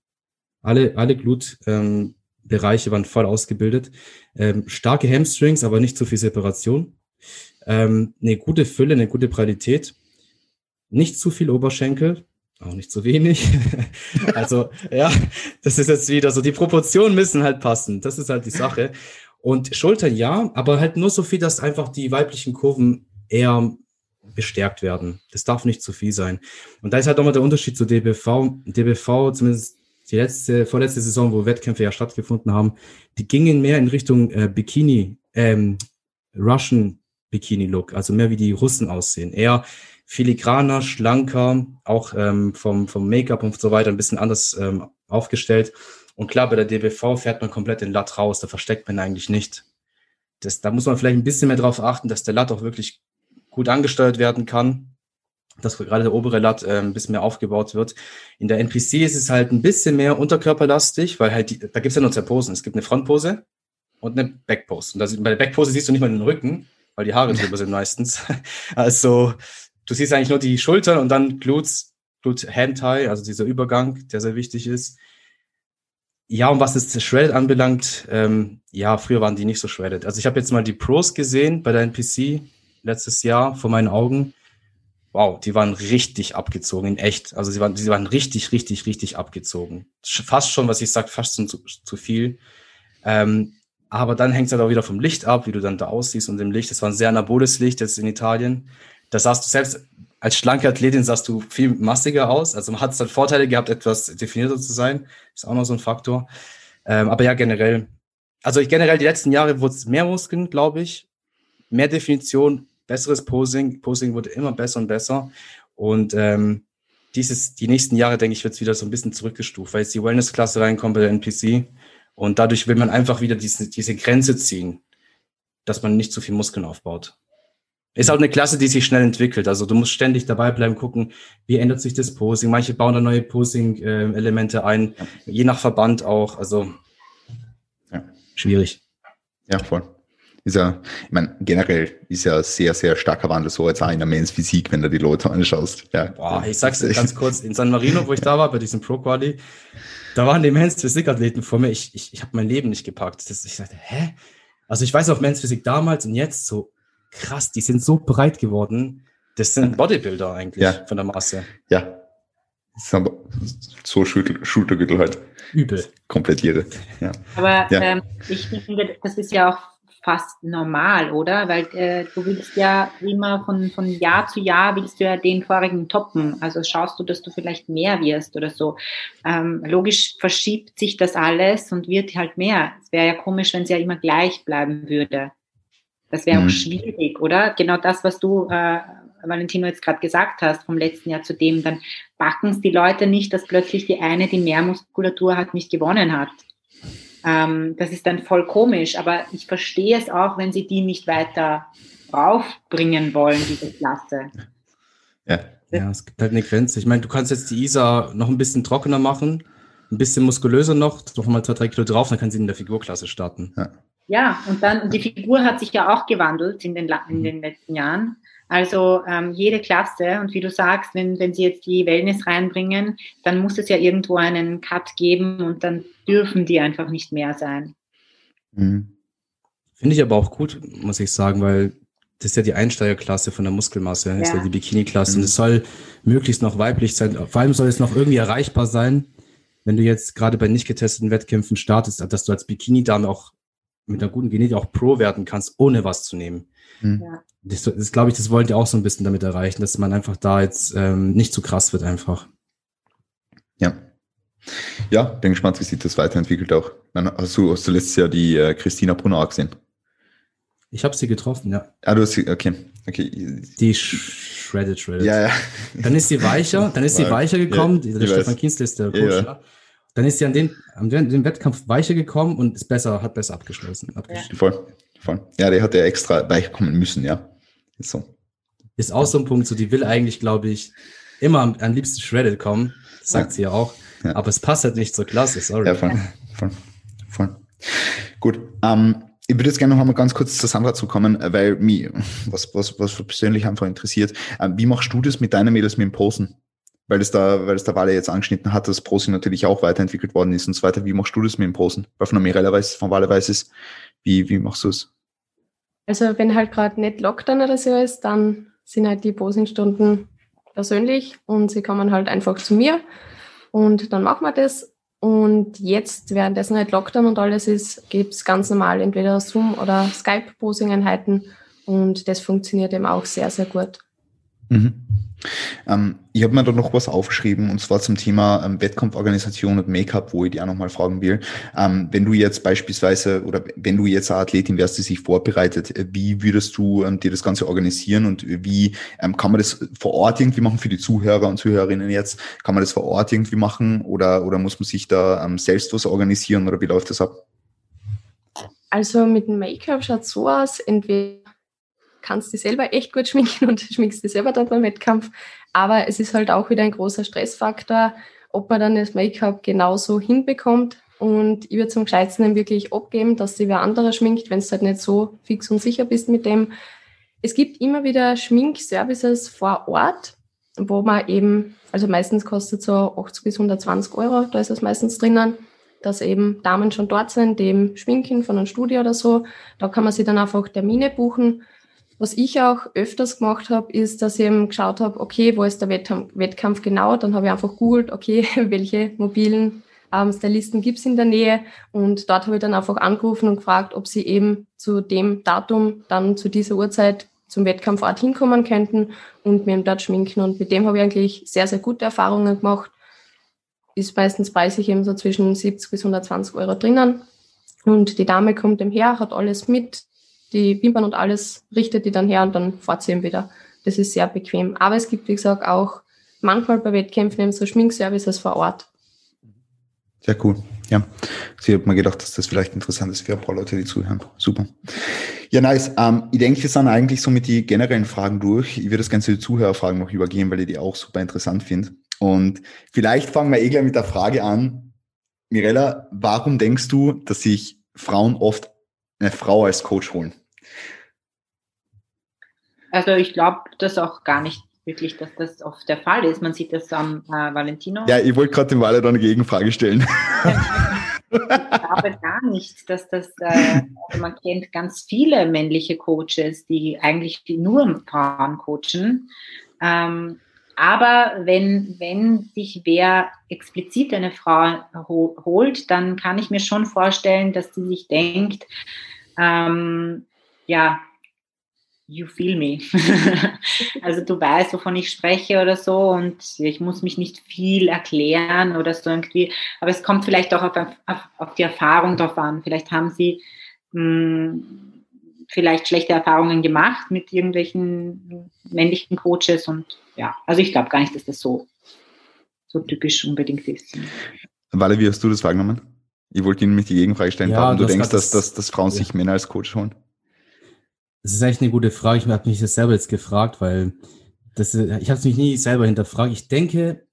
Alle, alle Glut-Bereiche ähm, waren voll ausgebildet. Ähm, starke Hamstrings, aber nicht zu viel Separation. Ähm, eine gute Fülle, eine gute Qualität. Nicht zu viel Oberschenkel, auch nicht zu wenig. also, ja, das ist jetzt wieder so, die Proportionen müssen halt passen. Das ist halt die Sache. Und Schultern ja, aber halt nur so viel, dass einfach die weiblichen Kurven eher bestärkt werden. Das darf nicht zu viel sein. Und da ist halt nochmal der Unterschied zu DBV. DBV, zumindest die letzte, vorletzte Saison, wo Wettkämpfe ja stattgefunden haben, die gingen mehr in Richtung äh, Bikini, ähm, Russian Bikini-Look, also mehr wie die Russen aussehen. Eher filigraner, schlanker, auch ähm, vom, vom Make-up und so weiter ein bisschen anders ähm, aufgestellt. Und klar, bei der DBV fährt man komplett den Latt raus, da versteckt man eigentlich nicht. Das, da muss man vielleicht ein bisschen mehr darauf achten, dass der Latt auch wirklich gut angesteuert werden kann, dass gerade der obere Lat äh, ein bisschen mehr aufgebaut wird. In der NPC ist es halt ein bisschen mehr unterkörperlastig, weil halt die, da gibt es ja nur zwei Posen. Es gibt eine Frontpose und eine Backpose. Und das, bei der Backpose siehst du nicht mal den Rücken, weil die Haare drüber sind meistens. Also du siehst eigentlich nur die Schultern und dann Glutes, Glute Tie, also dieser Übergang, der sehr wichtig ist. Ja, und was das Shredded anbelangt, ähm, ja, früher waren die nicht so shredded. Also ich habe jetzt mal die Pros gesehen bei der NPC letztes Jahr vor meinen Augen. Wow, die waren richtig abgezogen, in echt. Also sie waren, sie waren richtig, richtig, richtig abgezogen. Fast schon, was ich sage, fast zu, zu viel. Ähm, aber dann hängt es halt auch wieder vom Licht ab, wie du dann da aussiehst und im Licht. Das war ein sehr anaboles Licht jetzt in Italien. Da sahst du selbst als schlanke Athletin sahst du viel massiger aus. Also man hat es dann Vorteile gehabt, etwas definierter zu sein. Ist auch noch so ein Faktor. Ähm, aber ja, generell. Also ich generell die letzten Jahre wurde es mehr Muskeln, glaube ich. Mehr Definition, besseres Posing. Posing wurde immer besser und besser. Und ähm, dieses, die nächsten Jahre, denke ich, wird es wieder so ein bisschen zurückgestuft, weil jetzt die Wellness-Klasse reinkommt bei der NPC. Und dadurch will man einfach wieder diese, diese Grenze ziehen, dass man nicht zu viel Muskeln aufbaut. Ist auch eine Klasse, die sich schnell entwickelt. Also du musst ständig dabei bleiben, gucken, wie ändert sich das Posing. Manche bauen da neue Posing-Elemente ein, ja. je nach Verband auch. Also ja. schwierig. Ja, voll. Ist ja, ich meine, generell ist ja sehr, sehr starker Wandel so jetzt auch in der Men's Physik, wenn du die Leute anschaust. Ja. Boah, ich sag's dir ganz kurz, in San Marino, wo ich da war, bei diesem Pro Quali, da waren die Men's Physik Athleten vor mir. Ich, ich, ich habe mein Leben nicht gepackt. Das, ich sagte, hä? Also ich weiß auch Men's Physik damals und jetzt so krass, die sind so breit geworden. Das sind Bodybuilder eigentlich Ja. von der Masse. Ja. Das ist aber so Schulter, Schultergürtel halt. Übel. Komplett irre. Ja. Aber Ja. ähm, ich finde, das ist ja auch fast normal, oder? Weil äh, du willst ja immer von, von Jahr zu Jahr willst du ja den vorigen toppen. Also schaust du, dass du vielleicht mehr wirst oder so. Ähm, logisch verschiebt sich das alles und wird halt mehr. Es wäre ja komisch, wenn es ja immer gleich bleiben würde. Das wäre Mhm. auch schwierig, oder? Genau das, was du, äh, Valentino, jetzt gerade gesagt hast, vom letzten Jahr zu dem, dann backen es die Leute nicht, dass plötzlich die eine, die mehr Muskulatur hat, nicht gewonnen hat. Ähm, das ist dann voll komisch, aber ich verstehe es auch, wenn sie die nicht weiter raufbringen wollen, diese Klasse. Ja. Ja, es gibt halt eine Grenze. Ich meine, du kannst jetzt die Isa noch ein bisschen trockener machen, ein bisschen muskulöser noch, noch mal zwei, drei Kilo drauf, dann kann sie in der Figurklasse starten. Ja, und dann, und die Figur hat sich ja auch gewandelt in den, in den letzten Jahren. Also ähm, jede Klasse, und wie du sagst, wenn, wenn sie jetzt die Wellness reinbringen, dann muss es ja irgendwo einen Cut geben und dann dürfen die einfach nicht mehr sein. Mhm. Finde ich aber auch gut, muss ich sagen, weil das ist ja die Einsteigerklasse von der Muskelmasse, das ist Ja. ja die Bikini-Klasse. Mhm. Und es soll möglichst noch weiblich sein. Vor allem soll es noch irgendwie erreichbar sein, wenn du jetzt gerade bei nicht getesteten Wettkämpfen startest, dass du als Bikini-Dame auch mit einer guten Genetik auch Pro werden kannst, ohne was zu nehmen. Mhm. Ja. Das, das glaube ich, das wollen die auch so ein bisschen damit erreichen, dass man einfach da jetzt ähm, nicht zu krass wird einfach. Ja. Ja, bin gespannt, wie sich das weiterentwickelt auch. Dann hast du, hast du letztes Jahr die äh, Christina Brunner auch gesehen? Ich habe sie getroffen, ja. Ah, du hast sie, okay. Okay. Die sh shredded, shredded. Ja, ja. Dann ist sie weicher, dann ist sie weicher gekommen. ja, der Stefan. Kienzle ist der Ja, Coach. ja. Ja. Dann ist sie an den, an den, Wettkampf weicher gekommen und ist besser, hat besser abgeschlossen. abgeschlossen. Voll, voll. Ja, der hat ja extra weich kommen müssen, ja. Ist so. Ist auch so ein Punkt, so die will eigentlich, glaube ich, immer am, am liebsten shredded kommen. Das sagt Ja. sie ja auch. Ja. Aber es passt halt nicht zur Klasse, sorry. Ja, voll, voll, voll. Gut. Ähm, ich würde jetzt gerne noch einmal ganz kurz zu Sandra zukommen, äh, weil mich, was, was, was persönlich einfach interessiert, ähm, wie machst du das mit deinen Mädels mit dem Posen? Weil das da, weil das der Wale jetzt angeschnitten hat, dass Posing natürlich auch weiterentwickelt worden ist und so weiter. Wie machst du das mit dem Posen? Weil von der Mirella weiß, von Wale weiß es. Wie, wie machst du es? Also wenn halt gerade nicht Lockdown oder so ist, dann sind halt die Posingstunden persönlich und sie kommen halt einfach zu mir und dann machen wir das. Und jetzt, währenddessen halt Lockdown und alles ist, gibt es ganz normal entweder Zoom- oder Skype-Posing-Einheiten und das funktioniert eben auch sehr, sehr gut. Mhm. Ähm, ich habe mir da noch was aufgeschrieben und zwar zum Thema ähm, Wettkampforganisation und Make-up, wo ich dir auch nochmal fragen will. Ähm, wenn du jetzt beispielsweise oder wenn du jetzt eine Athletin wärst, die sich vorbereitet, äh, wie würdest du ähm, dir das Ganze organisieren und wie ähm, kann man das vor Ort irgendwie machen für die Zuhörer und Zuhörerinnen jetzt? Kann man das vor Ort irgendwie machen oder, oder muss man sich da ähm, selbst was organisieren oder wie läuft das ab? Also mit dem Make-up schaut so aus, entweder kannst dich selber echt gut schminken und schminkst dich selber dann beim Wettkampf, aber es ist halt auch wieder ein großer Stressfaktor, ob man dann das Make-up genauso hinbekommt und ich würde zum Gescheitsten wirklich abgeben, dass sich wer anderer schminkt, wenn du halt nicht so fix und sicher bist mit dem. Es gibt immer wieder Schminkservices vor Ort, wo man eben, also meistens kostet so 80 bis 120 Euro, da ist es meistens drinnen dass eben Damen schon dort sind, eben schminken von einem Studio oder so. Da kann man sich dann einfach Termine buchen. Was ich auch öfters gemacht habe, ist, dass ich eben geschaut habe, okay, wo ist der Wettkampf, genau? Dann habe ich einfach googelt, okay, welche mobilen ähm, Stylisten gibt's in der Nähe? Und dort habe ich dann einfach angerufen und gefragt, ob sie eben zu dem Datum dann zu dieser Uhrzeit zum Wettkampfort hinkommen könnten und mir dort schminken. Und mit dem habe ich eigentlich sehr, sehr gute Erfahrungen gemacht ist meistens preislich eben so zwischen 70 bis 120 Euro drinnen. Und die Dame kommt dem her, hat alles mit, die Wimpern und alles richtet die dann her und dann fährt sie eben wieder. Das ist sehr bequem. Aber es gibt, wie gesagt, auch manchmal bei Wettkämpfen eben so Schminkservices vor Ort. Sehr cool. Ja, sie hat mir gedacht, dass das vielleicht interessant ist für ein paar Leute, die zuhören. Super. Ja, nice. Ähm, ich denke, wir sind eigentlich so mit die generellen Fragen durch. Ich würde das Ganze die Zuhörerfragen noch übergehen, weil ich die auch super interessant finde. Und vielleicht fangen wir eh gleich mit der Frage an. Mirella, warum denkst du, dass sich Frauen oft eine Frau als Coach holen? Also ich glaube das auch gar nicht wirklich, dass das oft der Fall ist. Man sieht das am äh, Valentino. Ja, ich wollte gerade dem Walle da eine Gegenfrage stellen. ich glaube gar nicht, dass das, äh, also man kennt ganz viele männliche Coaches, die eigentlich nur Frauen coachen. Ähm, aber wenn, wenn sich wer explizit eine Frau ho holt, dann kann ich mir schon vorstellen, dass sie sich denkt, ähm, ja, you feel me. also du weißt, wovon ich spreche oder so und ich muss mich nicht viel erklären oder so irgendwie. Aber es kommt vielleicht auch auf, auf, auf die Erfahrung drauf an. Vielleicht haben sie mh, hm, vielleicht schlechte Erfahrungen gemacht mit irgendwelchen männlichen Coaches und ja, also ich glaube gar nicht, dass das so, so typisch unbedingt ist. Walle, wie hast du das wahrgenommen? Ich wollte Ihnen nämlich die Gegenfrage stellen, ja, warum du denkst, dass, dass, dass Frauen ja. sich Männer als Coach holen. Das ist eigentlich eine gute Frage. Ich habe mich das selber jetzt gefragt, weil das, ich habe es mich nie selber hinterfragt. Ich denke,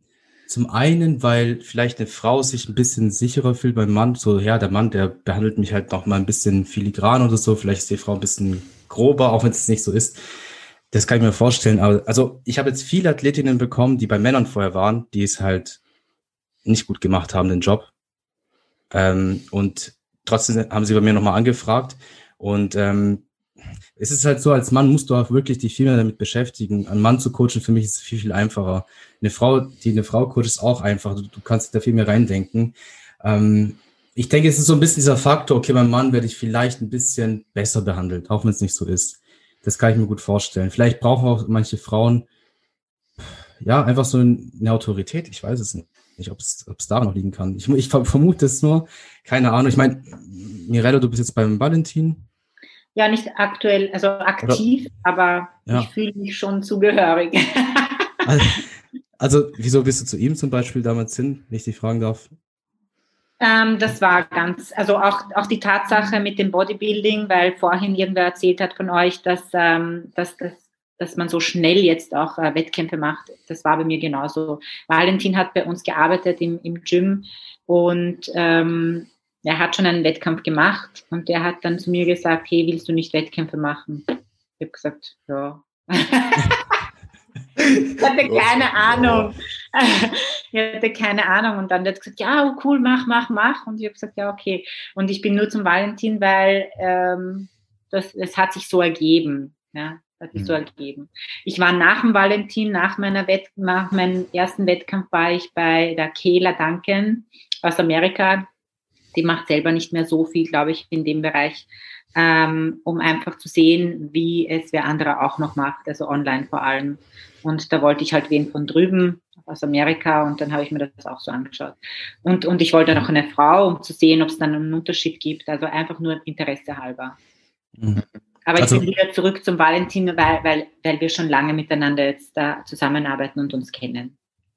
zum einen, weil vielleicht eine Frau sich ein bisschen sicherer fühlt beim Mann. So, ja, der Mann, der behandelt mich halt noch mal ein bisschen filigran oder so. Vielleicht ist die Frau ein bisschen grober, auch wenn es nicht so ist. Das kann ich mir vorstellen. Aber also, ich habe jetzt viele Athletinnen bekommen, die bei Männern vorher waren, die es halt nicht gut gemacht haben, den Job. Ähm, und trotzdem haben sie bei mir nochmal angefragt. Und ähm, es ist halt so, als Mann musst du auch wirklich dich viel mehr damit beschäftigen. Ein Mann zu coachen, für mich ist es viel, viel einfacher. Eine Frau, die eine Frau coacht, ist auch einfach. Du, du kannst da viel mehr reindenken. Ähm, ich denke, es ist so ein bisschen dieser Faktor, okay, beim Mann werde ich vielleicht ein bisschen besser behandelt, auch wenn es nicht so ist. Das kann ich mir gut vorstellen. Vielleicht brauchen auch manche Frauen, ja, einfach so eine Autorität. Ich weiß es nicht, nicht ob es da noch liegen kann. Ich, ich vermute es nur. Keine Ahnung. Ich meine, Mirella, du bist jetzt beim Valentin. Ja, nicht aktuell, also aktiv, Oder, aber ja. ich fühle mich schon zugehörig. also, also, wieso bist du zu ihm zum Beispiel damals hin, wenn ich dich fragen darf? Ähm, das war ganz, also auch, auch die Tatsache mit dem Bodybuilding, weil vorhin irgendwer erzählt hat von euch, dass, ähm, dass, dass, dass man so schnell jetzt auch äh, Wettkämpfe macht. Das war bei mir genauso. Valentin hat bei uns gearbeitet im, im Gym und ähm, er hat schon einen Wettkampf gemacht und der hat dann zu mir gesagt, hey, willst du nicht Wettkämpfe machen? Ich habe gesagt, ja. ich hatte keine Ahnung. ich hatte keine Ahnung. Und dann hat er gesagt, ja, oh, cool, mach, mach, mach. Und ich habe gesagt, ja, okay. Und ich bin nur zum Valentin, weil ähm, das, das hat sich so ergeben. Ja, hat sich mhm. so ergeben. Ich war nach dem Valentin, nach meiner Wett nach meinem ersten Wettkampf war ich bei der Kayla Duncan aus Amerika die macht selber nicht mehr so viel, glaube ich, in dem Bereich, ähm, um einfach zu sehen, wie es wer andere auch noch macht, also online vor allem. Und da wollte ich halt wen von drüben aus Amerika und dann habe ich mir das auch so angeschaut. Und, und ich wollte noch eine Frau, um zu sehen, ob es dann einen Unterschied gibt, also einfach nur Interesse halber. Mhm. Aber also, ich bin wieder zurück zum Valentin, weil, weil, weil wir schon lange miteinander jetzt da zusammenarbeiten und uns kennen.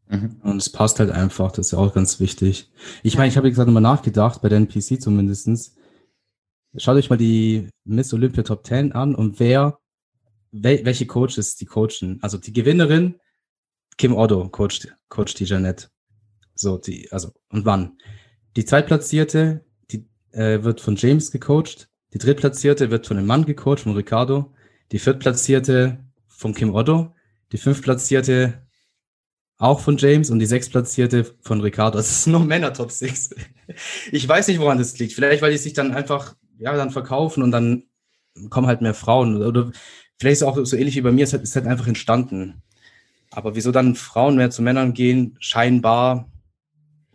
Mhm. Und es passt halt einfach, das ist ja auch ganz wichtig. Ich meine, ich habe gesagt nochmal nachgedacht, bei der NPC zumindestens. Schaut euch mal die Miss Olympia Top 10 an und wer, wel, welche Coaches die coachen. Also die Gewinnerin, Kim Otto coacht, coacht die Jeanette. So, die, also, und wann? Die Zweitplatzierte, die äh, wird von James gecoacht. Die Drittplatzierte wird von einem Mann gecoacht, von Ricardo. Die Viertplatzierte von Kim Otto. Die Fünftplatzierte auch von James und die sechstplatzierte von Ricardo. Das ist nur Männer Top 6. Ich weiß nicht, woran das liegt. Vielleicht, weil die sich dann einfach, ja, dann verkaufen und dann kommen halt mehr Frauen. Oder vielleicht ist es auch so ähnlich wie bei mir, es ist halt einfach entstanden. Aber wieso dann Frauen mehr zu Männern gehen, scheinbar,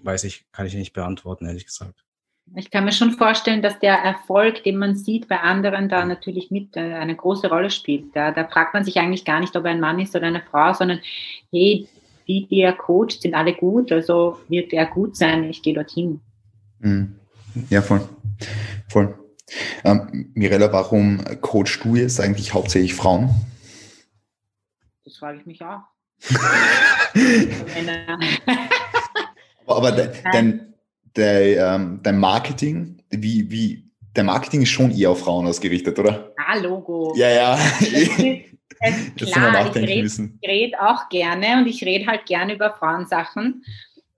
weiß ich, kann ich nicht beantworten, ehrlich gesagt. Ich kann mir schon vorstellen, dass der Erfolg, den man sieht bei anderen, da natürlich mit äh, eine große Rolle spielt. Da, da fragt man sich eigentlich gar nicht, ob er ein Mann ist oder eine Frau, sondern hey, die, die er coacht, sind alle gut, also wird er gut sein, ich gehe dorthin. Mhm. Ja, voll. Voll. Ähm, Mirella, warum coachst du jetzt eigentlich hauptsächlich Frauen? Das frage ich mich auch. aber de, dein, de, ähm, dein Marketing, wie, wie, der Marketing ist schon eher auf Frauen ausgerichtet, oder? Ah, Logo. Ja, ja. Klar, ich rede red auch gerne und ich rede halt gerne über Frauensachen.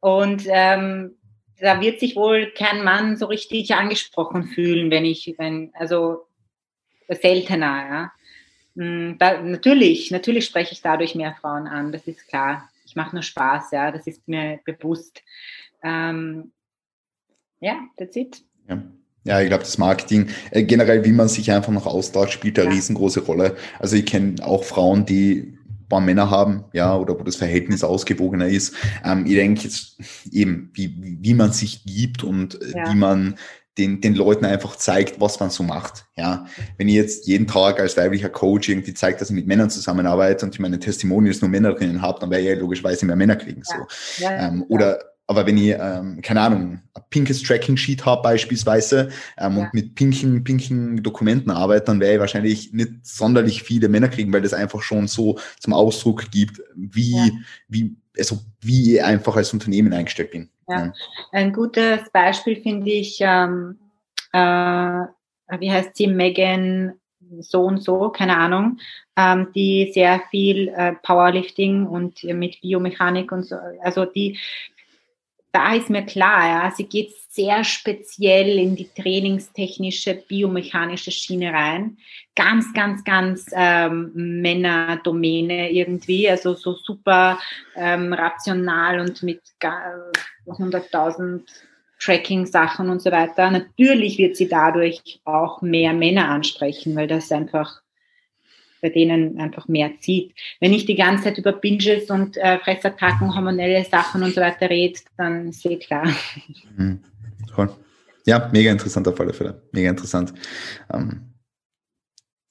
Und ähm, da wird sich wohl kein Mann so richtig angesprochen fühlen, wenn ich, wenn, also seltener, ja. Hm, da, natürlich, natürlich spreche ich dadurch mehr Frauen an, das ist klar. Ich mache nur Spaß, ja, das ist mir bewusst. Ähm, ja, that's it. Ja. Ja, ich glaube, das Marketing, äh, generell, wie man sich einfach noch austauscht, spielt eine ja. riesengroße Rolle. Also ich kenne auch Frauen, die ein paar Männer haben, ja, oder wo das Verhältnis ausgewogener ist. Ähm, ich denke jetzt eben, wie, wie man sich gibt und äh, ja. wie man den, den Leuten einfach zeigt, was man so macht. Ja, wenn ich jetzt jeden Tag als weiblicher Coach irgendwie zeigt, dass ich mit Männern zusammenarbeite und ich meine Testimonials nur Männer drinnen habe, dann wäre ich ja logischerweise mehr Männer kriegen. So. Ja. Ja, ähm, oder aber wenn ich, ähm, keine Ahnung, ein pinkes Tracking-Sheet habe beispielsweise ähm, ja. und mit pinken, pinken Dokumenten arbeite, dann werde ich wahrscheinlich nicht sonderlich viele Männer kriegen, weil das einfach schon so zum Ausdruck gibt, wie, ja. wie, also wie ich einfach als Unternehmen eingestellt bin. Ja. Ein gutes Beispiel finde ich, ähm, äh, wie heißt sie, Megan so und so, keine Ahnung, ähm, die sehr viel äh, Powerlifting und mit Biomechanik und so, also die, da ist mir klar, ja, sie geht sehr speziell in die trainingstechnische, biomechanische Schiene rein. Ganz, ganz, ganz ähm, Männerdomäne irgendwie, also so super ähm, rational und mit 100.000 Tracking-Sachen und so weiter. Natürlich wird sie dadurch auch mehr Männer ansprechen, weil das einfach bei denen einfach mehr zieht. Wenn ich die ganze Zeit über Binges und äh, Fressattacken, hormonelle Sachen und so weiter rede, dann ist eh klar. Mhm. Cool. Ja, mega interessant auf alle Fälle. Mega interessant. Ähm,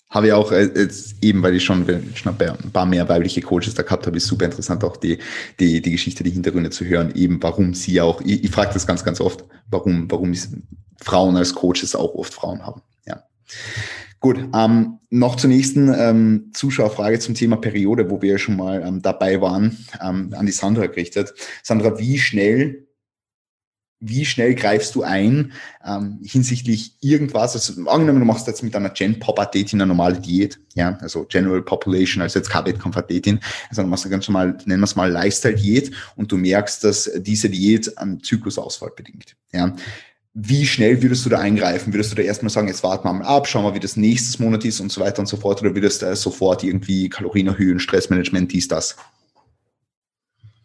habe ich auch äh, jetzt eben, weil ich schon, schon ein paar mehr weibliche Coaches da gehabt habe, ist super interessant auch die, die, die Geschichte, die Hintergründe zu hören, eben warum sie auch, ich, ich frage das ganz, ganz oft, warum, warum Frauen als Coaches auch oft Frauen haben. Ja. Gut, ähm, noch zur nächsten ähm, Zuschauerfrage zum Thema Periode, wo wir ja schon mal ähm, dabei waren, ähm, an die Sandra gerichtet. Sandra, wie schnell, wie schnell greifst du ein ähm, hinsichtlich irgendwas? Also angenommen, du machst jetzt mit einer Gen Pop Athletin eine normale Diät, ja, also General Population, also jetzt keine Wettkampfathletin, also dann machst du ganz normal, nennen wir es mal Lifestyle Diät und du merkst, dass diese Diät einen Zyklusausfall bedingt, ja wie schnell würdest du da eingreifen? Würdest du da erstmal sagen, jetzt warten wir mal ab, schauen wir, wie das nächstes Monat ist und so weiter und so fort? Oder würdest du sofort irgendwie Kalorien erhöhen, Stressmanagement, dies, das?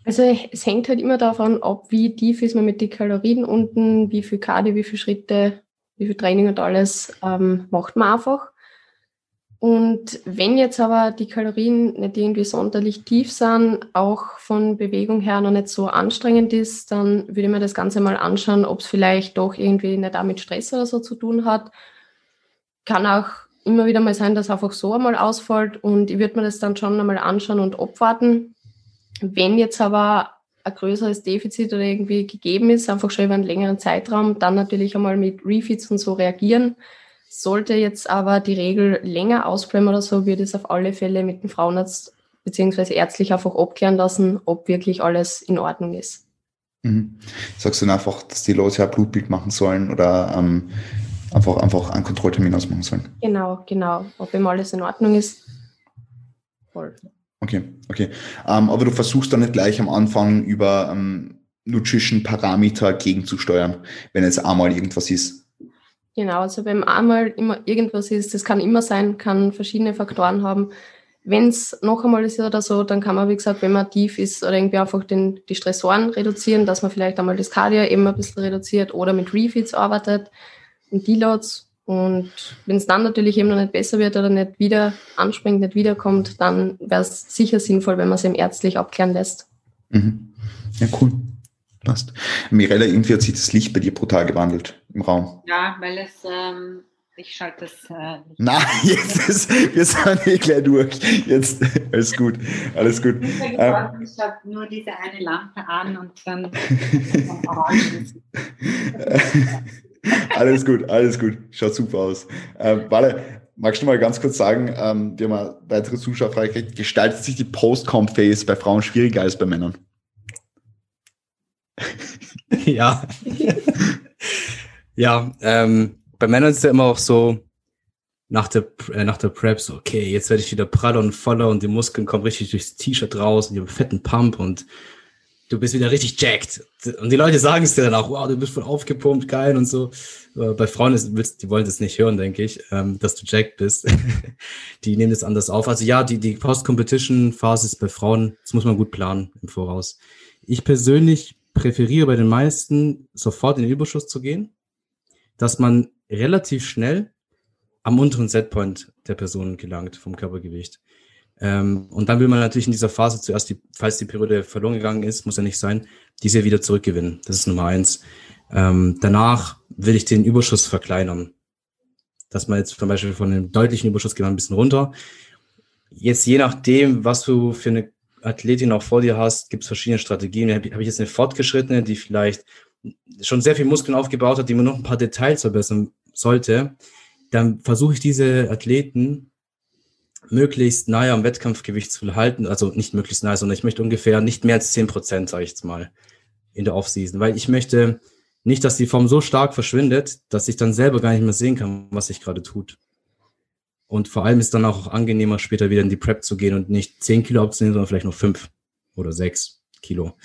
Also es hängt halt immer davon ab, wie tief ist man mit den Kalorien unten, wie viel Cardio, wie viele Schritte, wie viel Training und alles ähm, macht man einfach. Und wenn jetzt aber die Kalorien nicht irgendwie sonderlich tief sind, auch von Bewegung her noch nicht so anstrengend ist, dann würde ich mir das Ganze mal anschauen, ob es vielleicht doch irgendwie nicht damit Stress oder so zu tun hat. Kann auch immer wieder mal sein, dass einfach so einmal ausfällt und ich würde mir das dann schon einmal anschauen und abwarten. Wenn jetzt aber ein größeres Defizit oder irgendwie gegeben ist, einfach schon über einen längeren Zeitraum, dann natürlich einmal mit Refeeds und so reagieren sollte jetzt aber die Regel länger ausbleiben oder so, wird es auf alle Fälle mit dem Frauenarzt beziehungsweise ärztlich einfach abklären lassen, ob wirklich alles in Ordnung ist. Mhm. Sagst du dann einfach, dass die Leute ein Blutbild machen sollen oder ähm, einfach, einfach einen Kontrolltermin ausmachen sollen? Genau, genau. Ob immer alles in Ordnung ist. Voll. Okay, okay. Ähm, aber du versuchst dann nicht gleich am Anfang über ähm, Nutrition-Parameter gegenzusteuern, wenn jetzt einmal irgendwas ist. Genau, also wenn einmal immer irgendwas ist, das kann immer sein, kann verschiedene Faktoren haben. Wenn es noch einmal ist oder so, dann kann man, wie gesagt, wenn man tief ist oder irgendwie einfach den, die Stressoren reduzieren, dass man vielleicht einmal das Cardio eben ein bisschen reduziert oder mit Refeeds arbeitet und Deloads. Und wenn es dann natürlich eben noch nicht besser wird oder nicht wieder anspringt, nicht wiederkommt, dann wäre es sicher sinnvoll, wenn man es eben ärztlich abklären lässt. Mhm. Ja, cool. Passt. Mirella, irgendwie hat sich das Licht bei dir brutal gewandelt im Raum. Ja, weil es, ähm, ich schalte das äh, nicht. Nein, jetzt ist, wir sind eh gleich durch. Jetzt, alles gut, alles gut. Ich, ähm, ich habe nur diese eine Lampe an und dann alles gut, alles gut. Schaut super aus. Ähm, warte, magst du mal ganz kurz sagen, ähm, wir haben eine weitere Zuschauerfrage gekriegt, gestaltet sich die Post-Com-Phase bei Frauen schwieriger als bei Männern? ja. ja, ähm, bei Männern ist es ja immer auch so, nach der, äh, nach der Prep so, okay, jetzt werde ich wieder praller und voller und die Muskeln kommen richtig durchs T-Shirt raus und die haben fetten Pump und du bist wieder richtig jacked. Und die Leute sagen es dir dann auch, wow, du bist voll aufgepumpt, geil und so. Äh, bei Frauen ist, die wollen das nicht hören, denke ich, ähm, dass du jacked bist. die nehmen das anders auf. Also ja, die, die Post-Competition-Phase ist bei Frauen, das muss man gut planen im Voraus. Ich persönlich präferiere bei den meisten, sofort in den Überschuss zu gehen, dass man relativ schnell am unteren Setpoint der Person gelangt vom Körpergewicht. Ähm, und dann will man natürlich in dieser Phase zuerst, die, falls die Periode verloren gegangen ist, muss ja nicht sein, diese wieder zurückgewinnen. Das ist Nummer eins. Ähm, danach will ich den Überschuss verkleinern. Dass man jetzt zum Beispiel von einem deutlichen Überschuss geht man ein bisschen runter. Jetzt je nachdem, was du für eine Athletin auch vor dir hast, gibt es verschiedene Strategien. Habe ich jetzt eine fortgeschrittene, die vielleicht schon sehr viel Muskeln aufgebaut hat, die man noch ein paar Details verbessern sollte, dann versuche ich diese Athleten möglichst nahe am Wettkampfgewicht zu halten. Also nicht möglichst nahe, sondern ich möchte ungefähr nicht mehr als zehn Prozent, sage ich jetzt mal, in der Offseason. Weil ich möchte nicht, dass die Form so stark verschwindet, dass ich dann selber gar nicht mehr sehen kann, was sich gerade tut. Und vor allem ist dann auch angenehmer, später wieder in die Prep zu gehen und nicht zehn Kilo abzunehmen, sondern vielleicht nur fünf oder sechs Kilo.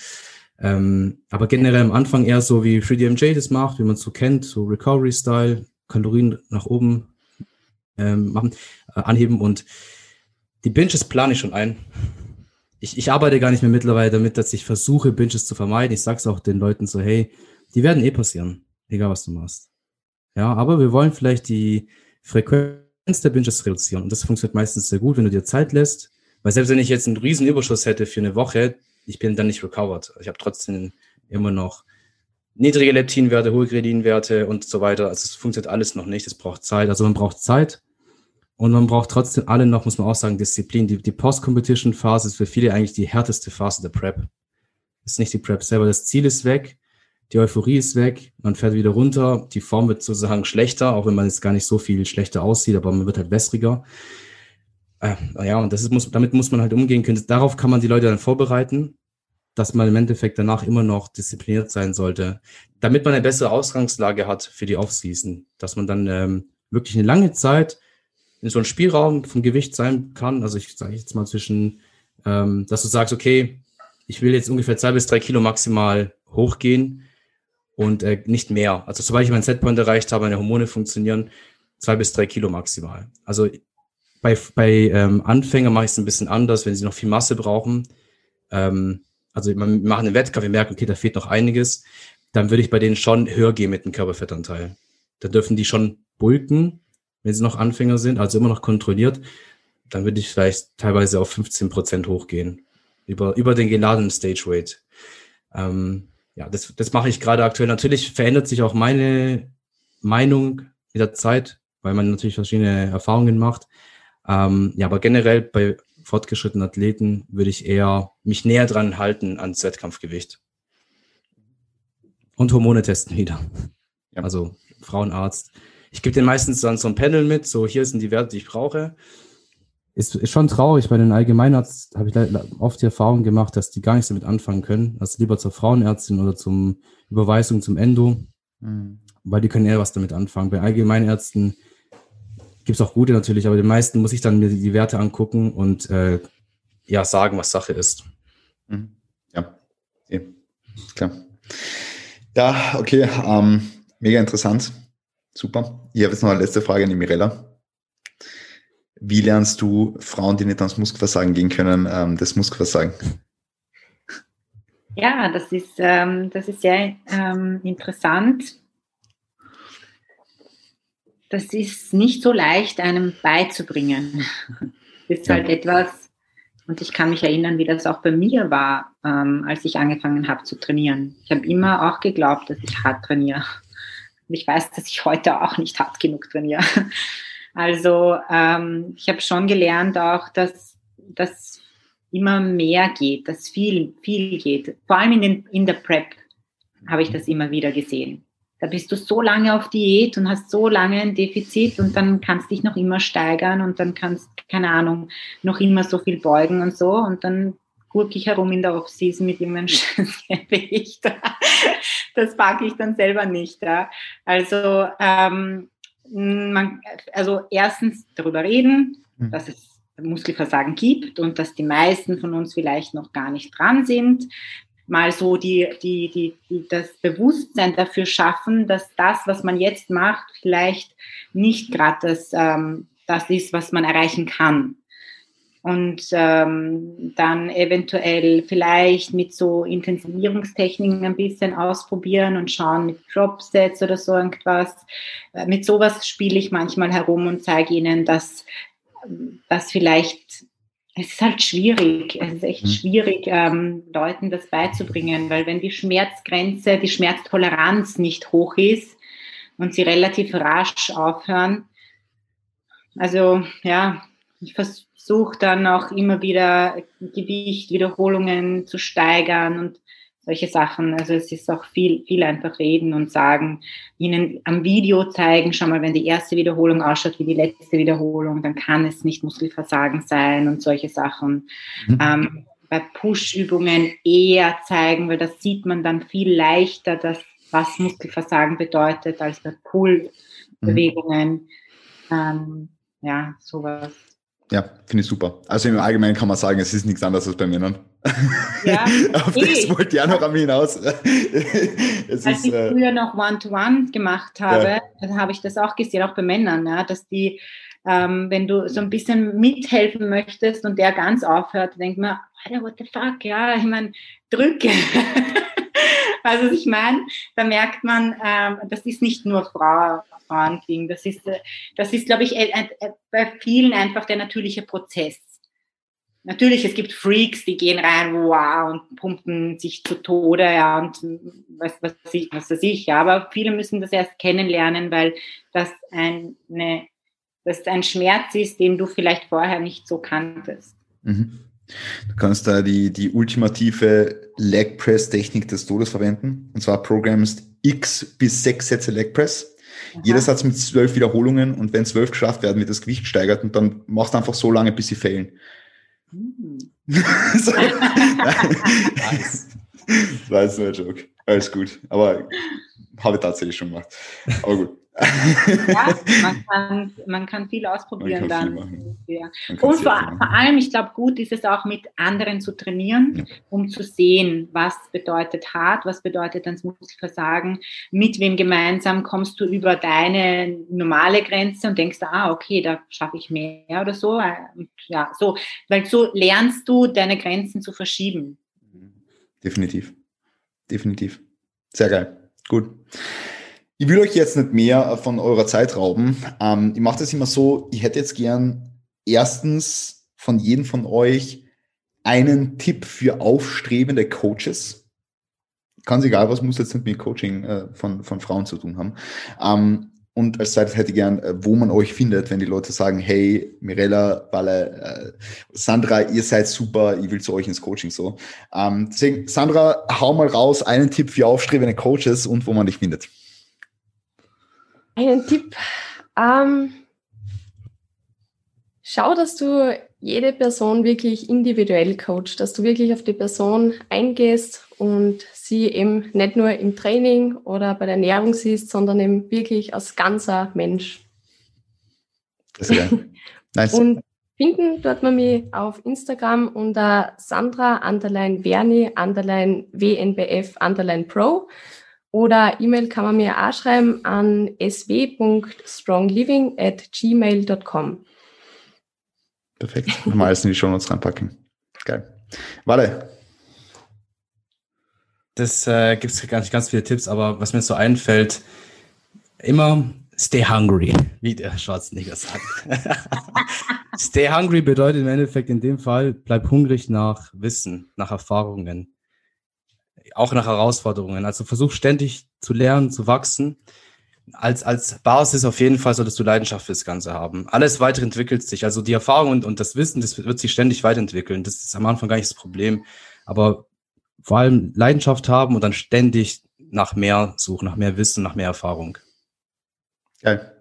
Ähm, aber generell am Anfang eher so wie 3DMJ das macht, wie man es so kennt, so Recovery-Style, Kalorien nach oben ähm, machen, äh, anheben und die Binges plane ich schon ein. Ich, ich arbeite gar nicht mehr mittlerweile damit, dass ich versuche, Binges zu vermeiden. Ich sage es auch den Leuten so, hey, die werden eh passieren, egal was du machst. Ja, aber wir wollen vielleicht die Frequenz der Binges reduzieren. Und das funktioniert meistens sehr gut, wenn du dir Zeit lässt. Weil selbst wenn ich jetzt einen riesen Überschuss hätte für eine Woche, ich bin dann nicht recovered. Ich habe trotzdem immer noch niedrige Leptinwerte, hohe Gredinwerte und so weiter. Also es funktioniert alles noch nicht. Es braucht Zeit. Also man braucht Zeit. Und man braucht trotzdem alle noch, muss man auch sagen, Disziplin. Die, die Post-Competition-Phase ist für viele eigentlich die härteste Phase der Prep. Ist nicht die Prep selber. Das Ziel ist weg. Die Euphorie ist weg. Man fährt wieder runter. Die Form wird sozusagen schlechter, auch wenn man jetzt gar nicht so viel schlechter aussieht, aber man wird halt wässriger. Äh, ja, und das ist, muss, damit muss man halt umgehen können. Darauf kann man die Leute dann vorbereiten, dass man im Endeffekt danach immer noch diszipliniert sein sollte, damit man eine bessere Ausgangslage hat für die Offseason, dass man dann ähm, wirklich eine lange Zeit in so einem Spielraum vom Gewicht sein kann. Also ich sage jetzt mal zwischen, ähm, dass du sagst, okay, ich will jetzt ungefähr zwei bis drei Kilo maximal hochgehen und äh, nicht mehr. Also sobald ich meinen Setpoint erreicht habe, meine Hormone funktionieren, zwei bis drei Kilo maximal. Also bei, bei ähm, Anfängern mache ich es ein bisschen anders, wenn sie noch viel Masse brauchen. Ähm, also wir machen einen Wettkampf, wir merken, okay, da fehlt noch einiges, dann würde ich bei denen schon höher gehen mit dem Körperfettanteil. Da dürfen die schon bulken, wenn sie noch Anfänger sind, also immer noch kontrolliert, dann würde ich vielleicht teilweise auf 15 Prozent hochgehen. Über, über den geladenen Stage Weight. Ähm, ja, das, das mache ich gerade aktuell. Natürlich verändert sich auch meine Meinung mit der Zeit, weil man natürlich verschiedene Erfahrungen macht. Ähm, ja, aber generell bei fortgeschrittenen Athleten würde ich eher mich näher dran halten ans Wettkampfgewicht. Und Hormone testen wieder. Ja. Also Frauenarzt, ich gebe den meistens dann so ein Panel mit, so hier sind die Werte, die ich brauche. Ist, ist schon traurig, bei den Allgemeinarzt habe ich oft die Erfahrung gemacht, dass die gar nichts damit anfangen können. Also lieber zur Frauenärztin oder zum Überweisung zum Endo, mhm. weil die können eher was damit anfangen. Bei Allgemeinärzten gibt es auch gute natürlich, aber den meisten muss ich dann mir die Werte angucken und äh, ja sagen, was Sache ist. Mhm. Ja, okay. klar. Ja, okay, ähm, mega interessant. Super. Ich habe jetzt noch eine letzte Frage an die Mirella. Wie lernst du Frauen, die nicht ans Muskelversagen gehen können, ähm, das Muskelversagen? Ja, das ist, ähm, das ist sehr ähm, interessant. Das ist nicht so leicht, einem beizubringen. Das ist halt etwas, und ich kann mich erinnern, wie das auch bei mir war, ähm, als ich angefangen habe zu trainieren. Ich habe immer auch geglaubt, dass ich hart trainiere. Und ich weiß, dass ich heute auch nicht hart genug trainiere. Also ähm, ich habe schon gelernt auch, dass das immer mehr geht, dass viel, viel geht. Vor allem in, den, in der Prep habe ich das immer wieder gesehen. Da bist du so lange auf Diät und hast so lange ein Defizit und dann kannst dich noch immer steigern und dann kannst, keine Ahnung, noch immer so viel beugen und so und dann gurke ich herum in der Off-Season mit irgendeinem Gewicht. das packe ich dann selber nicht. Ja. Also, ähm, man, also erstens darüber reden, mhm. dass es Muskelversagen gibt und dass die meisten von uns vielleicht noch gar nicht dran sind. Mal so die, die, die, die, das Bewusstsein dafür schaffen, dass das, was man jetzt macht, vielleicht nicht gerade das, ähm, das ist, was man erreichen kann. Und ähm, dann eventuell vielleicht mit so Intensivierungstechniken ein bisschen ausprobieren und schauen mit Dropsets oder so irgendwas. Äh, mit sowas spiele ich manchmal herum und zeige ihnen, dass das vielleicht es ist halt schwierig, es ist echt mhm. schwierig, ähm, Leuten das beizubringen, weil wenn die Schmerzgrenze, die Schmerztoleranz nicht hoch ist und sie relativ rasch aufhören, also ja, ich versuche dann auch immer wieder Gewicht, Wiederholungen zu steigern und solche Sachen. Also es ist auch viel, viel einfach reden und sagen, ihnen am Video zeigen, schau mal, wenn die erste Wiederholung ausschaut wie die letzte Wiederholung, dann kann es nicht Muskelversagen sein und solche Sachen. Mhm. Ähm, bei Push-Übungen eher zeigen, weil das sieht man dann viel leichter, dass, was Muskelversagen bedeutet, als bei Pull-Bewegungen. Mhm. Ähm, ja, sowas. Ja, finde ich super. Also im Allgemeinen kann man sagen, es ist nichts anderes als bei Männern. Ja, Auf eh. das wollte ich auch noch am hinaus. es als ist, ich äh, früher noch One-to-One -One gemacht habe, ja. dann habe ich das auch gesehen, auch bei Männern, ja, dass die, ähm, wenn du so ein bisschen mithelfen möchtest und der ganz aufhört, denkt man, what the fuck, ja, ich meine, drücke. also ich meine, da merkt man, ähm, das ist nicht nur Frau, Frauen kriegen. Das ist, äh, das ist, glaube ich, bei vielen einfach der natürliche Prozess. Natürlich, es gibt Freaks, die gehen rein, wow, und pumpen sich zu Tode, ja, und was, was, was weiß ich, ja, aber viele müssen das erst kennenlernen, weil das eine, das ein Schmerz ist, den du vielleicht vorher nicht so kanntest. Mhm. Du kannst da die, die ultimative Leg Press Technik des Todes verwenden, und zwar programmst x bis sechs Sätze Leg Press jeder Satz mit zwölf Wiederholungen und wenn zwölf geschafft werden, wird das Gewicht gesteigert und dann machst du einfach so lange, bis sie so. nice. Das war jetzt nur ein Joke. Alles gut. Aber habe ich tatsächlich schon gemacht. Aber gut ja, man kann, man kann viel ausprobieren kann dann. Ja. Und vor, vor, allem, ich glaube, gut ist es auch mit anderen zu trainieren, ja. um zu sehen, was bedeutet hart, was bedeutet dann Muskelversagen, mit wem gemeinsam kommst du über deine normale Grenze und denkst, ah, okay, da schaffe ich mehr oder so. Ja, so, weil so lernst du deine Grenzen zu verschieben. Definitiv. Definitiv. Sehr geil. Gut. Ich will euch jetzt nicht mehr von eurer Zeit rauben. Ähm, ich mache das immer so, ich hätte jetzt gern erstens von jedem von euch einen Tipp für aufstrebende Coaches. Ganz egal, was muss jetzt nicht mit Coaching äh, von, von Frauen zu tun haben. Ähm, und als zweites hätte ich gern, äh, wo man euch findet, wenn die Leute sagen, hey, Mirella, Balle, äh, Sandra, ihr seid super, ich will zu euch ins Coaching so. Ähm, deswegen, Sandra, hau mal raus, einen Tipp für aufstrebende Coaches und wo man dich findet. Einen Tipp. Ähm, schau, dass du jede Person wirklich individuell coachst, dass du wirklich auf die Person eingehst und sie eben nicht nur im Training oder bei der Ernährung siehst, sondern eben wirklich als ganzer Mensch. Das ist nice. Und finden dort man mich auf Instagram unter Sandra Underline Verni Underline WNBF Underline Pro. Oder E-Mail kann man mir auch schreiben an sw.strongliving at gmail.com. Perfekt. Mal alles in die Show Notes reinpacken. Geil. Warte. Das äh, gibt es ganz, ganz viele Tipps, aber was mir so einfällt, immer stay hungry, wie der Schwarzenegger sagt. stay hungry bedeutet im Endeffekt in dem Fall, bleib hungrig nach Wissen, nach Erfahrungen auch nach Herausforderungen. Also versuch ständig zu lernen, zu wachsen. Als, als Basis auf jeden Fall solltest du Leidenschaft für das Ganze haben. Alles weitere entwickelt sich. Also die Erfahrung und, und das Wissen, das wird sich ständig weiterentwickeln. Das ist am Anfang gar nicht das Problem. Aber vor allem Leidenschaft haben und dann ständig nach mehr suchen, nach mehr Wissen, nach mehr Erfahrung. Geil.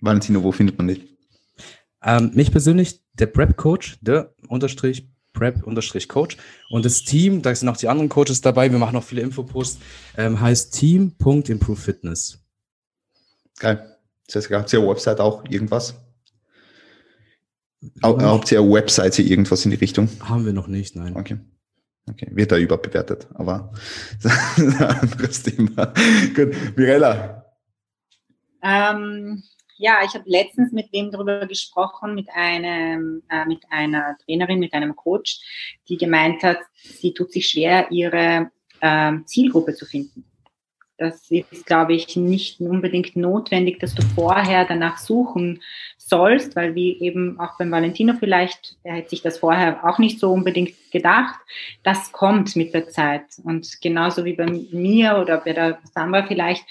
Valentino, wo findet man dich? Ähm, mich persönlich, der Prep Coach, der Unterstrich prep-coach. Und das Team, da sind auch die anderen Coaches dabei, wir machen auch viele Infoposts, ähm, heißt Team.improvefitness. Geil. Das heißt, habt ihr eine Website auch irgendwas? Ja. Habt ihr eine Webseite irgendwas in die Richtung? Haben wir noch nicht, nein. Okay. Okay, wird da überbewertet, aber ein anderes Thema. Gut, Mirella. Ähm, ja, ich habe letztens mit wem darüber gesprochen, mit einem, äh, mit einer Trainerin, mit einem Coach, die gemeint hat, sie tut sich schwer, ihre ähm, Zielgruppe zu finden. Das ist, glaube ich, nicht unbedingt notwendig, dass du vorher danach suchen sollst, weil wie eben auch beim Valentino vielleicht, er hätte sich das vorher auch nicht so unbedingt gedacht, das kommt mit der Zeit. Und genauso wie bei mir oder bei der Samba vielleicht,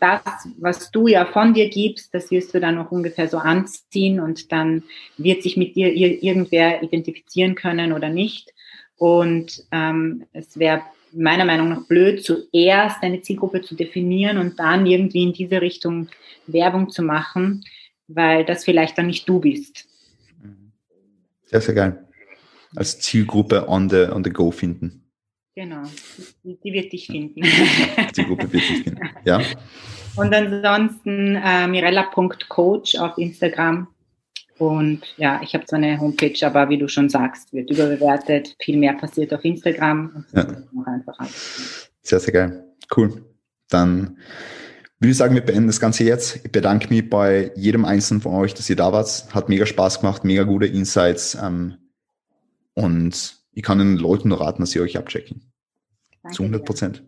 das, was du ja von dir gibst, das wirst du dann noch ungefähr so anziehen und dann wird sich mit dir irgendwer identifizieren können oder nicht. Und ähm, es wäre meiner Meinung nach blöd, zuerst eine Zielgruppe zu definieren und dann irgendwie in diese Richtung Werbung zu machen, weil das vielleicht dann nicht du bist. Sehr, sehr geil. Als Zielgruppe on the, on the go finden. Genau, die, die wird dich finden. Zielgruppe wird dich finden, ja. Und ansonsten äh, mirella.coach auf Instagram und ja, ich habe zwar eine Homepage, aber wie du schon sagst, wird überbewertet. Viel mehr passiert auf Instagram. Ja. einfach Sehr, sehr geil. Cool. Dann würde ich sagen, wir beenden das Ganze jetzt. Ich bedanke mich bei jedem Einzelnen von euch, dass ihr da wart. Hat mega Spaß gemacht, mega gute Insights. Ähm, und ich kann den Leuten nur raten, dass sie euch abchecken. Danke Zu 100 Prozent.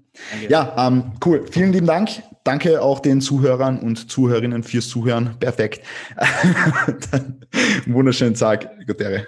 Ja, ähm, cool. Vielen lieben Dank. Danke auch den Zuhörern und Zuhörerinnen fürs Zuhören. Perfekt. Wunderschönen Tag, Gottere.